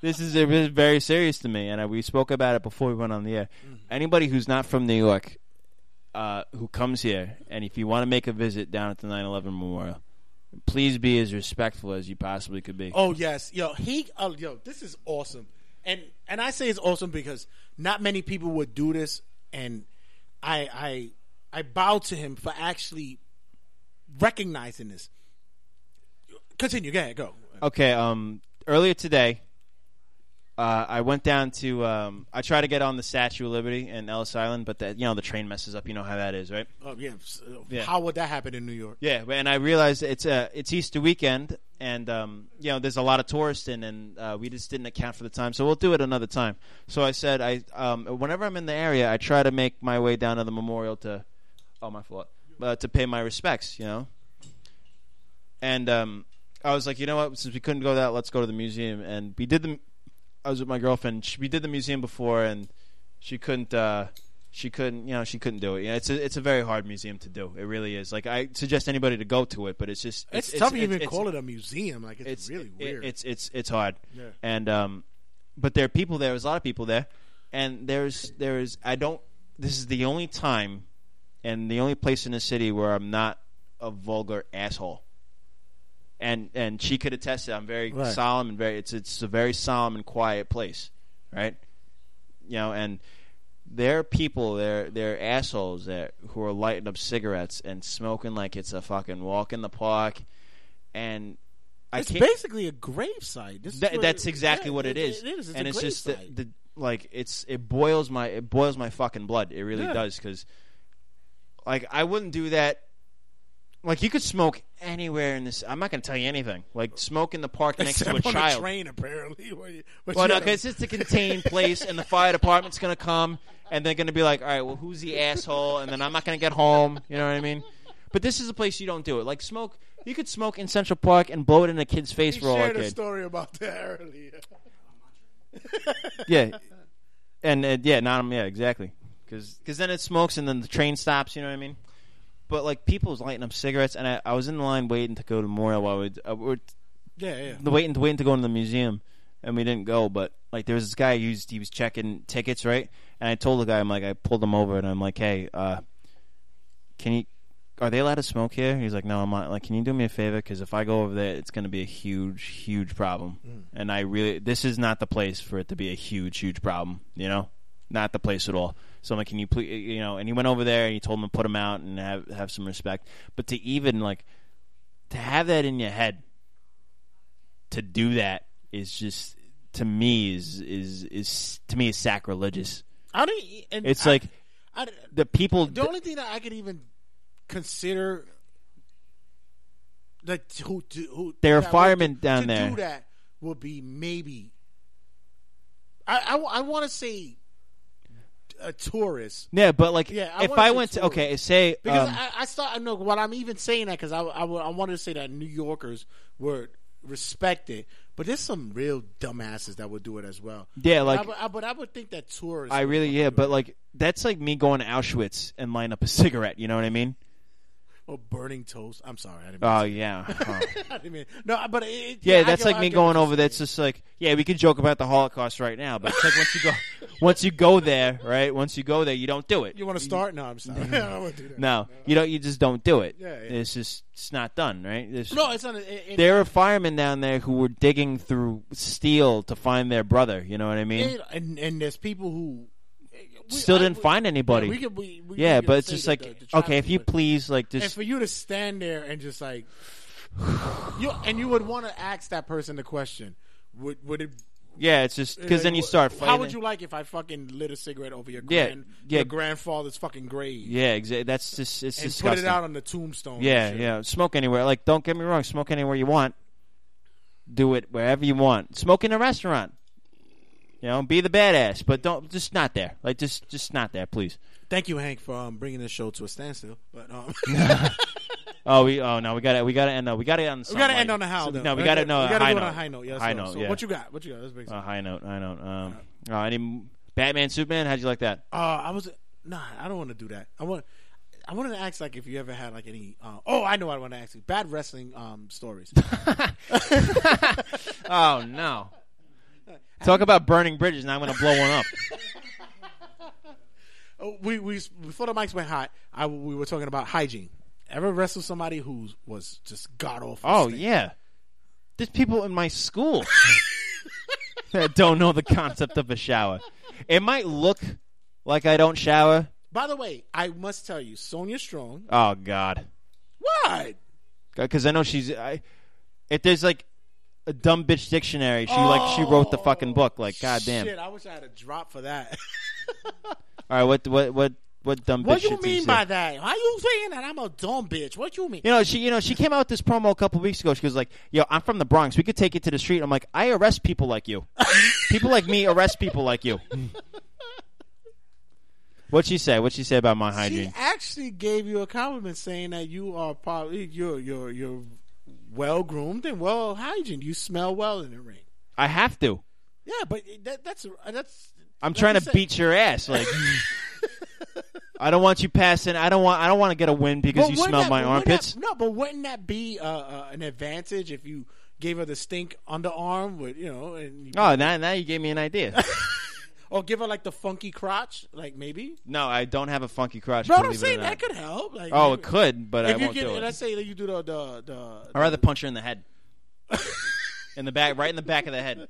This is, it is very serious to me, and I, we spoke about it before we went on the air. Mm. Anybody who's not from New York, uh, who comes here, and if you want to make a visit down at the 9/11 Memorial, please be as respectful as you possibly could be. Oh yes, yo, he, oh, yo, this is awesome, and and I say it's awesome because not many people would do this, and I I I bow to him for actually recognizing this. Continue, go ahead, go. Okay. Um, earlier today, uh, I went down to. Um, I tried to get on the Statue of Liberty in Ellis Island, but the, you know the train messes up. You know how that is, right? Oh yeah, uh, Yeah. how would that happen in New York? Yeah, and I realized it's uh, it's Easter weekend, and um, you know there's a lot of tourists in, and uh, we just didn't account for the time, so we'll do it another time. So I said, I um, whenever I'm in the area, I try to make my way down to the memorial to, oh my fault, uh, to pay my respects, you know. And um, I was like, you know what? Since we couldn't go that, let's go to the museum. And we did the. I was with my girlfriend. She, we did the museum before, and she couldn't. Uh, she couldn't. You know, she couldn't do it. Know, it's a it's a very hard museum to do. It really is. Like I suggest anybody to go to it, but it's just It's, tough to even call it a museum. Like it's, really it- weird. it's it's it's hard. Yeah. And um, but there are people there. There's a lot of people there, and there's there's I don't. This is the only time, and the only place in the city where I'm not a vulgar asshole. And and she could attest that I'm very Right. solemn and very. It's it's a very solemn and quiet place, right? You know, and there are people there they're assholes that who are lighting up cigarettes and smoking like it's a fucking walk in the park and I it's basically a grave site. This is that, what that's it- exactly yeah, what it is, It is. It's and it's just the, the like it's it boils my it boils my fucking blood. It really Yeah. does because like I wouldn't do that. Like you could smoke anywhere in this. I'm not going to tell you anything. Like smoke in the park next Except to a on child. a train, apparently. Where you- but Well, no, because it's a contained place, and the fire department's going to come, and they're going to be like, "All right, well, who's the asshole?" And then I'm not going to get home. You know what I mean? But this is a place you don't do it. Like smoke, you could smoke in Central Park and blow it in a kid's face He for all I a story about that earlier. Yeah, and uh, yeah, not yeah, exactly. Because then it smokes, and then the train stops. You know what I mean? But like people's lighting up cigarettes, and I, I was in the line waiting to go to Memorial while we uh, we're Yeah, yeah. the waiting to waiting to go into the museum, and we didn't go. But like there was this guy who was, he was checking tickets, right? And I told the guy, I'm like, I pulled him over, and I'm like, hey, uh, can you? Are they allowed to smoke here? He's like, no, I'm not. Like, can you do me a favor? Because if I go over there, it's going to be a huge, huge problem. Mm. And I really, this is not the place for it to be a huge, huge problem. You know? Not the place at all. So I'm like, can you please, you know? And he went over there and he told him to put him out and have have some respect. But to even like to have that in your head, to do that is just to me is is is to me is sacrilegious. I don't. And It's I- like I, the people. The only thing that I could even consider that who who There are would- firemen down to there. do that would be maybe. I I, want to say a tourist. Yeah, but like Yeah, I if I went to okay, say because um, I, I start I know what I'm even saying that because I, I I wanted to say that New Yorkers were respected, but there's some real dumbasses that would do it as well. Yeah, But like- I, I, but I would think that tourists. I really yeah, but like that's like me going to Auschwitz and line up a cigarette. You know what I mean? Or burning toast. I'm sorry. I didn't Oh mean to- oh, yeah. Oh. I didn't mean no, but it, it- Yeah, that's like me going over there. It's just like, yeah, we could joke about the Holocaust right now, but it's like once you go, once you go there, right? Once you go there, you don't do it. You want to start? No, I'm sorry. Don't do that. No, you don't. You just don't do it. Yeah, yeah. It's just it's not done, right? There's- No, it's not. It, it, there are firemen down there who were digging through steel to find their brother. You know what I mean? and and there's people who we- Still I- didn't we- find anybody. Yeah, we could, we, we yeah but it's just like, okay, if you please, like, and just for you to stand there and just like you and you would want to ask that person the question would would it yeah, it's just uh, because then you start fighting. How would you like if I fucking lit a cigarette over your Yeah, grand, yeah. your grandfather's fucking grave? Yeah, exactly. That's just it's and disgusting. put it out on the tombstone. Yeah, yeah. Smoke anywhere. Like, don't get me wrong. Smoke anywhere you want. Do it wherever you want. Smoke in a restaurant. You know, be the badass, but don't just not there. Like, just just not there, please. Thank you, Hank, for um, bringing this show to a standstill. But um, Oh, we oh no, we got to we got to end. No, we got to end. we got to end on a high note. no, we got to no. We got to high do it note. on a high note. Yeah, high so, note. So yeah. what you got? What you got? Let's bring. A high note. High note. Um, uh, any Batman, Superman? How'd you like that? Uh, I was nah. I don't want to do that. I want. I wanted to ask like if you ever had like any. Uh, oh, I know. what I want to ask you bad wrestling um stories. Oh no. Talk about burning bridges. Now I'm going to blow one up. Oh, we we before the mics went hot. I we were talking about hygiene. Ever wrestle somebody who was just god awful? Oh yeah, there's people in my school that don't know the concept of a shower. It might look like I don't shower. By the way, I must tell you, Sonya Strong. Oh God, What? because I know she's. I, if there's like a dumb bitch dictionary, she like she wrote the fucking book. Like oh, goddamn. Shit, I wish I had a drop for that. All right, what what what what dumb bitch? what bitch? you shit do mean say? by that? How you saying that I'm a dumb bitch? What you mean? You know, she you know she came out with this promo a couple weeks ago. She was like, "Yo, I'm from the Bronx. We could take it to the street." I'm like, "I arrest people like you. people like me arrest people like you." What'd she say? What'd she say about my hygiene? She actually gave you a compliment saying that you are probably you're you're you're well groomed and well hygiene. You smell well in the ring. I have to. Yeah, but that, that's that's. I'm trying to beat your ass. Like, I don't want you passing. I don't want. I don't want to get a win because But you smell that- my armpits. that- no, but wouldn't that be uh, uh, an advantage if you gave her the stink underarm with you know, and you, Oh, now now you gave me an idea. or give her like the funky crotch, like maybe. no, I don't have a funky crotch. Bro, I'm believe it or saying that could help. Like, Oh, maybe- it could, but I if you won't get, do it. Let's say that you do the the the. I'd rather punch her in the head. in the back, right in the back of the head,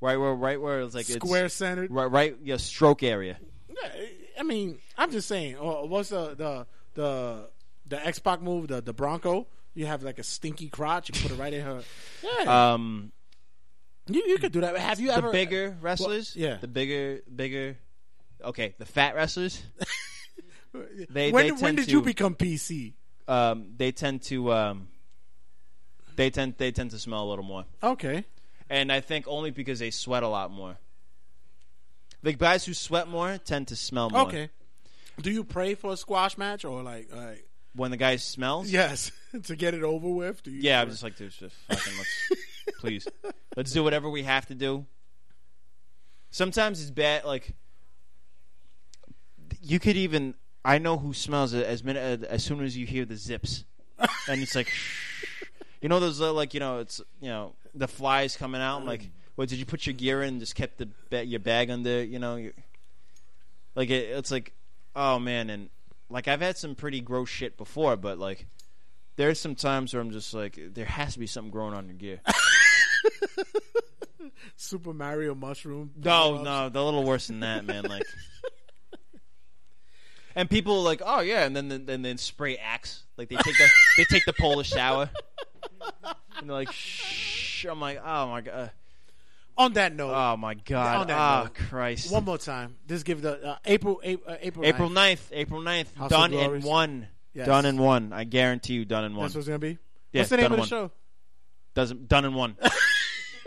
right where, right where it's like Square it's, centered. right, right, yeah, stroke area. Yeah, I mean, I'm just saying. Or what's the the the the X Pac move? The the Bronco. You have like a stinky crotch. You put it right in her. Yeah, Um, you you could do that. Have you ever. the ever bigger wrestlers, yeah. the bigger, bigger. Okay, the fat wrestlers. They, when they when did to, you become PC? Um, they tend to. Um, they tend they tend to smell a little more, Okay. and I think only because they sweat a lot more. The guys who sweat more tend to smell more. Okay. Do you pray for a squash match or like like When the guy smells, yes to get it over with? Do you Yeah, I'm just like, dude, just fucking let's, please, let's do whatever we have to do. Sometimes it's bad. Like, you could even. I know who smells it as minute as soon as you hear the zips, and it's like, you know those uh, like you know it's you know the flies coming out. I'm like, what did you put your gear in? and Just kept the ba- your bag under you know, like it, it's like, oh man, and like I've had some pretty gross shit before, but like there's some times where I'm just like, there has to be something growing on your gear. Super Mario mushroom. No, no, they're a little worse than that, man. Like, and people are like, oh yeah, and then then then spray Axe. Like they take the they take the Polish shower, and they're like, shh. I'm like, oh my god. On that note, Oh my god. On that oh note, Christ. One more time. Just give the uh, April April uh, April April 9th. 9th, April 9th, House done in one. Yes. Done in one. I guarantee you, done in one. That's what's gonna be. What's the name of the one. show? Doesn't done in one.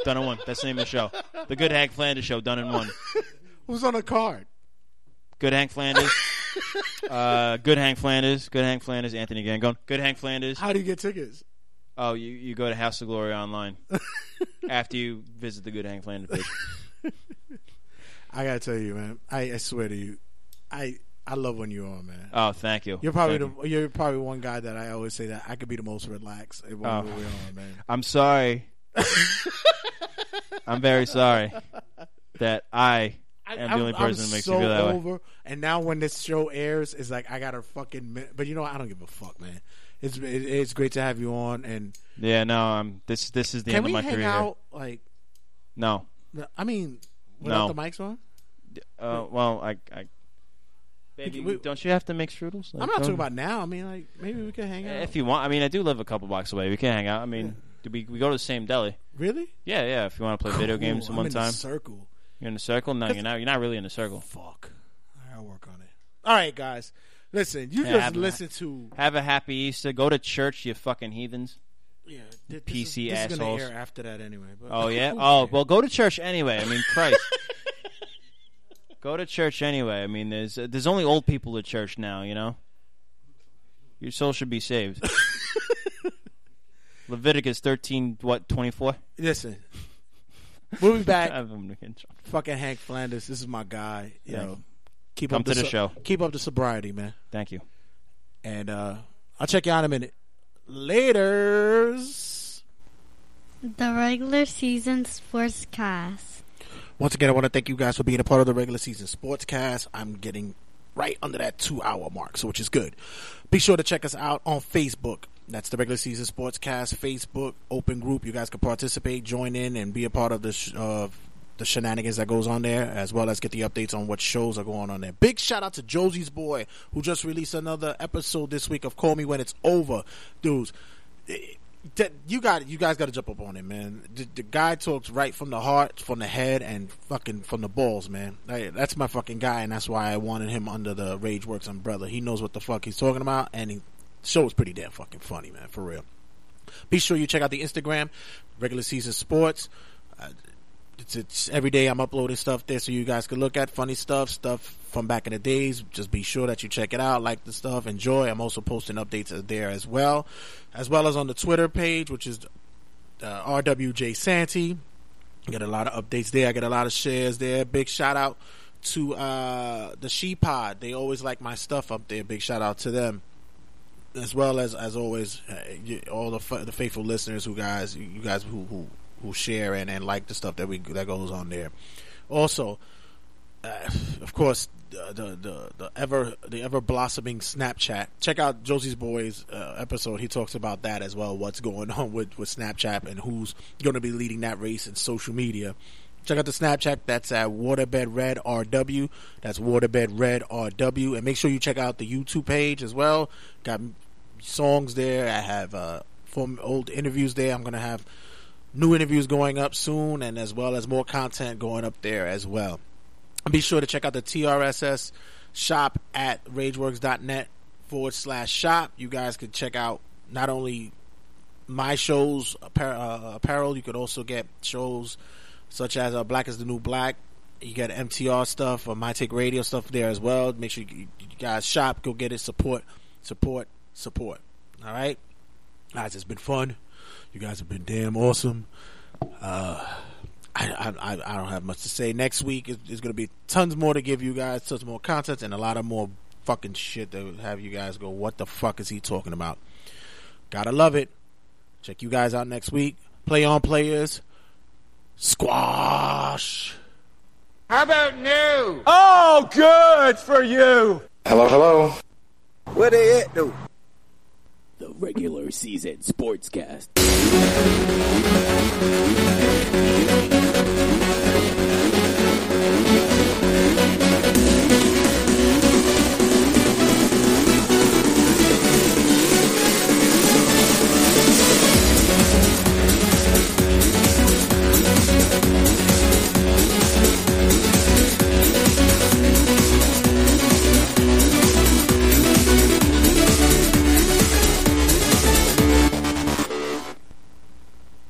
Done in one. That's the name of the show. The Good Hank Flanders Show. Done in one. Who's on the card? Good Hank Flanders. uh, Good Hank Flanders. Good Hank Flanders. Anthony Gangone. Good Hank Flanders. How do you get tickets? Oh, you, you go to House of Glory online after you visit the Good Hank Flanders page. I gotta tell you, man. I, I swear to you, I I love when you're on, man. Oh, thank you. You're probably the, you're probably one guy that I always say that I could be the most relaxed when Oh. we're on, man. I'm sorry. I'm very sorry that I am the only person that makes so me feel that way. over. And now when this show airs, it's like I got to fucking. mi- But you know, what? I don't give a fuck, man. It's it, it's great to have you on. And Yeah, no, I'm. This this is the end of my hang career. out? Like, No. I mean, without No. the mics on. Uh, well, I, I baby, We- don't you have to make strudels? I'm not talking about now. I mean, like maybe we could hang out. If you want, I mean, I do live a couple blocks away. We can hang out. I mean, we we go to the same deli? Really? Yeah, yeah. If you want to play video Cool. games I'm one in the time, circle. You're in the circle. No, you're not. You're not really in the circle. Fuck. I'll work on it. All right, guys. Listen, you Yeah, just a- listen to Have a happy Easter. Go to church, you fucking heathens. yeah. PC this is, this is gonna assholes. air after that anyway. But Oh yeah. who Oh cares? well, go to church anyway. I mean, Christ. go to church anyway. I mean, there's uh, there's only old people at church now. You know. Your soul should be saved. Leviticus thirteen, what twenty four? Listen, we'll be back. I'm gonna get in trouble. Fucking Hank Flanders. This is my guy. Yo, Thank you. keep Come up to the so- show. Keep up the sobriety, man. Thank you. And uh I'll check you out in a minute. Laters. The regular season sports cast. Once again, I want to thank you guys for being a part of the regular season sportscast. I'm getting right under that two hour mark, so which is good. Be sure to check us out on Facebook. That's the regular season sportscast Facebook open group. You guys can participate, join in, and be a part of the sh- of the shenanigans that goes on there, as well as get the updates on what shows are going on there. Big shout out to Josie's boy who just released another episode this week of Call Me When It's Over, dudes. it- that- you got you guys got to jump up on it, man. The, the guy talks right from the heart, from the head, and fucking from the balls, man. Hey, that's my fucking guy, and that's why I wanted him under the RageWorks umbrella. He knows what the fuck he's talking about, and he show's pretty damn fucking funny, man, for real. Be sure you check out the Instagram, regular season sports. Uh, it's, it's every day I'm uploading stuff there so you guys can look at funny stuff, stuff from back in the days. Just be sure that you check it out, like the stuff, enjoy. I'm also posting updates there as well, as well as on the Twitter page, which is uh, RWJ Santy. Get a lot of updates there. I get a lot of shares there. Big shout out to uh, the She Pod. They always like my stuff up there. Big shout out to them as well as as always, uh, all the the faithful listeners who guys you guys who who, who share and, and like the stuff that we that goes on there. Also, uh, of course, the, the the ever the ever blossoming Snapchat. Check out Josie's boys uh, episode. He talks about that as well. What's going on with with Snapchat and who's going to be leading that race in social media. Check out the Snapchat. That's at Waterbed Red RW. That's Waterbed Red RW. And make sure you check out the YouTube page as well. Got songs there. I have uh, from old interviews there. I'm gonna have new interviews going up soon, and as well as more content going up there as well. And be sure to check out the TRSS shop at RageWorks.net forward slash shop. You guys can check out not only my shows appar- uh, apparel, you could also get shows such as uh, Black is the New Black. You got MTR stuff or My Take Radio stuff there as well. Make sure you, you guys shop, go get it, support, support, support. All right, guys, it's been fun. You guys have been damn awesome. Uh, I, I I- don't have much to say. Next week is, going to be tons more to give you guys, tons more content, and a lot of more fucking shit would have you guys go, "What the fuck is he talking about?" Gotta love it. Check you guys out next week. Play on players. Squash. How about new? Oh, good for you. Hello, hello. Where they at though? The regular season sportscast.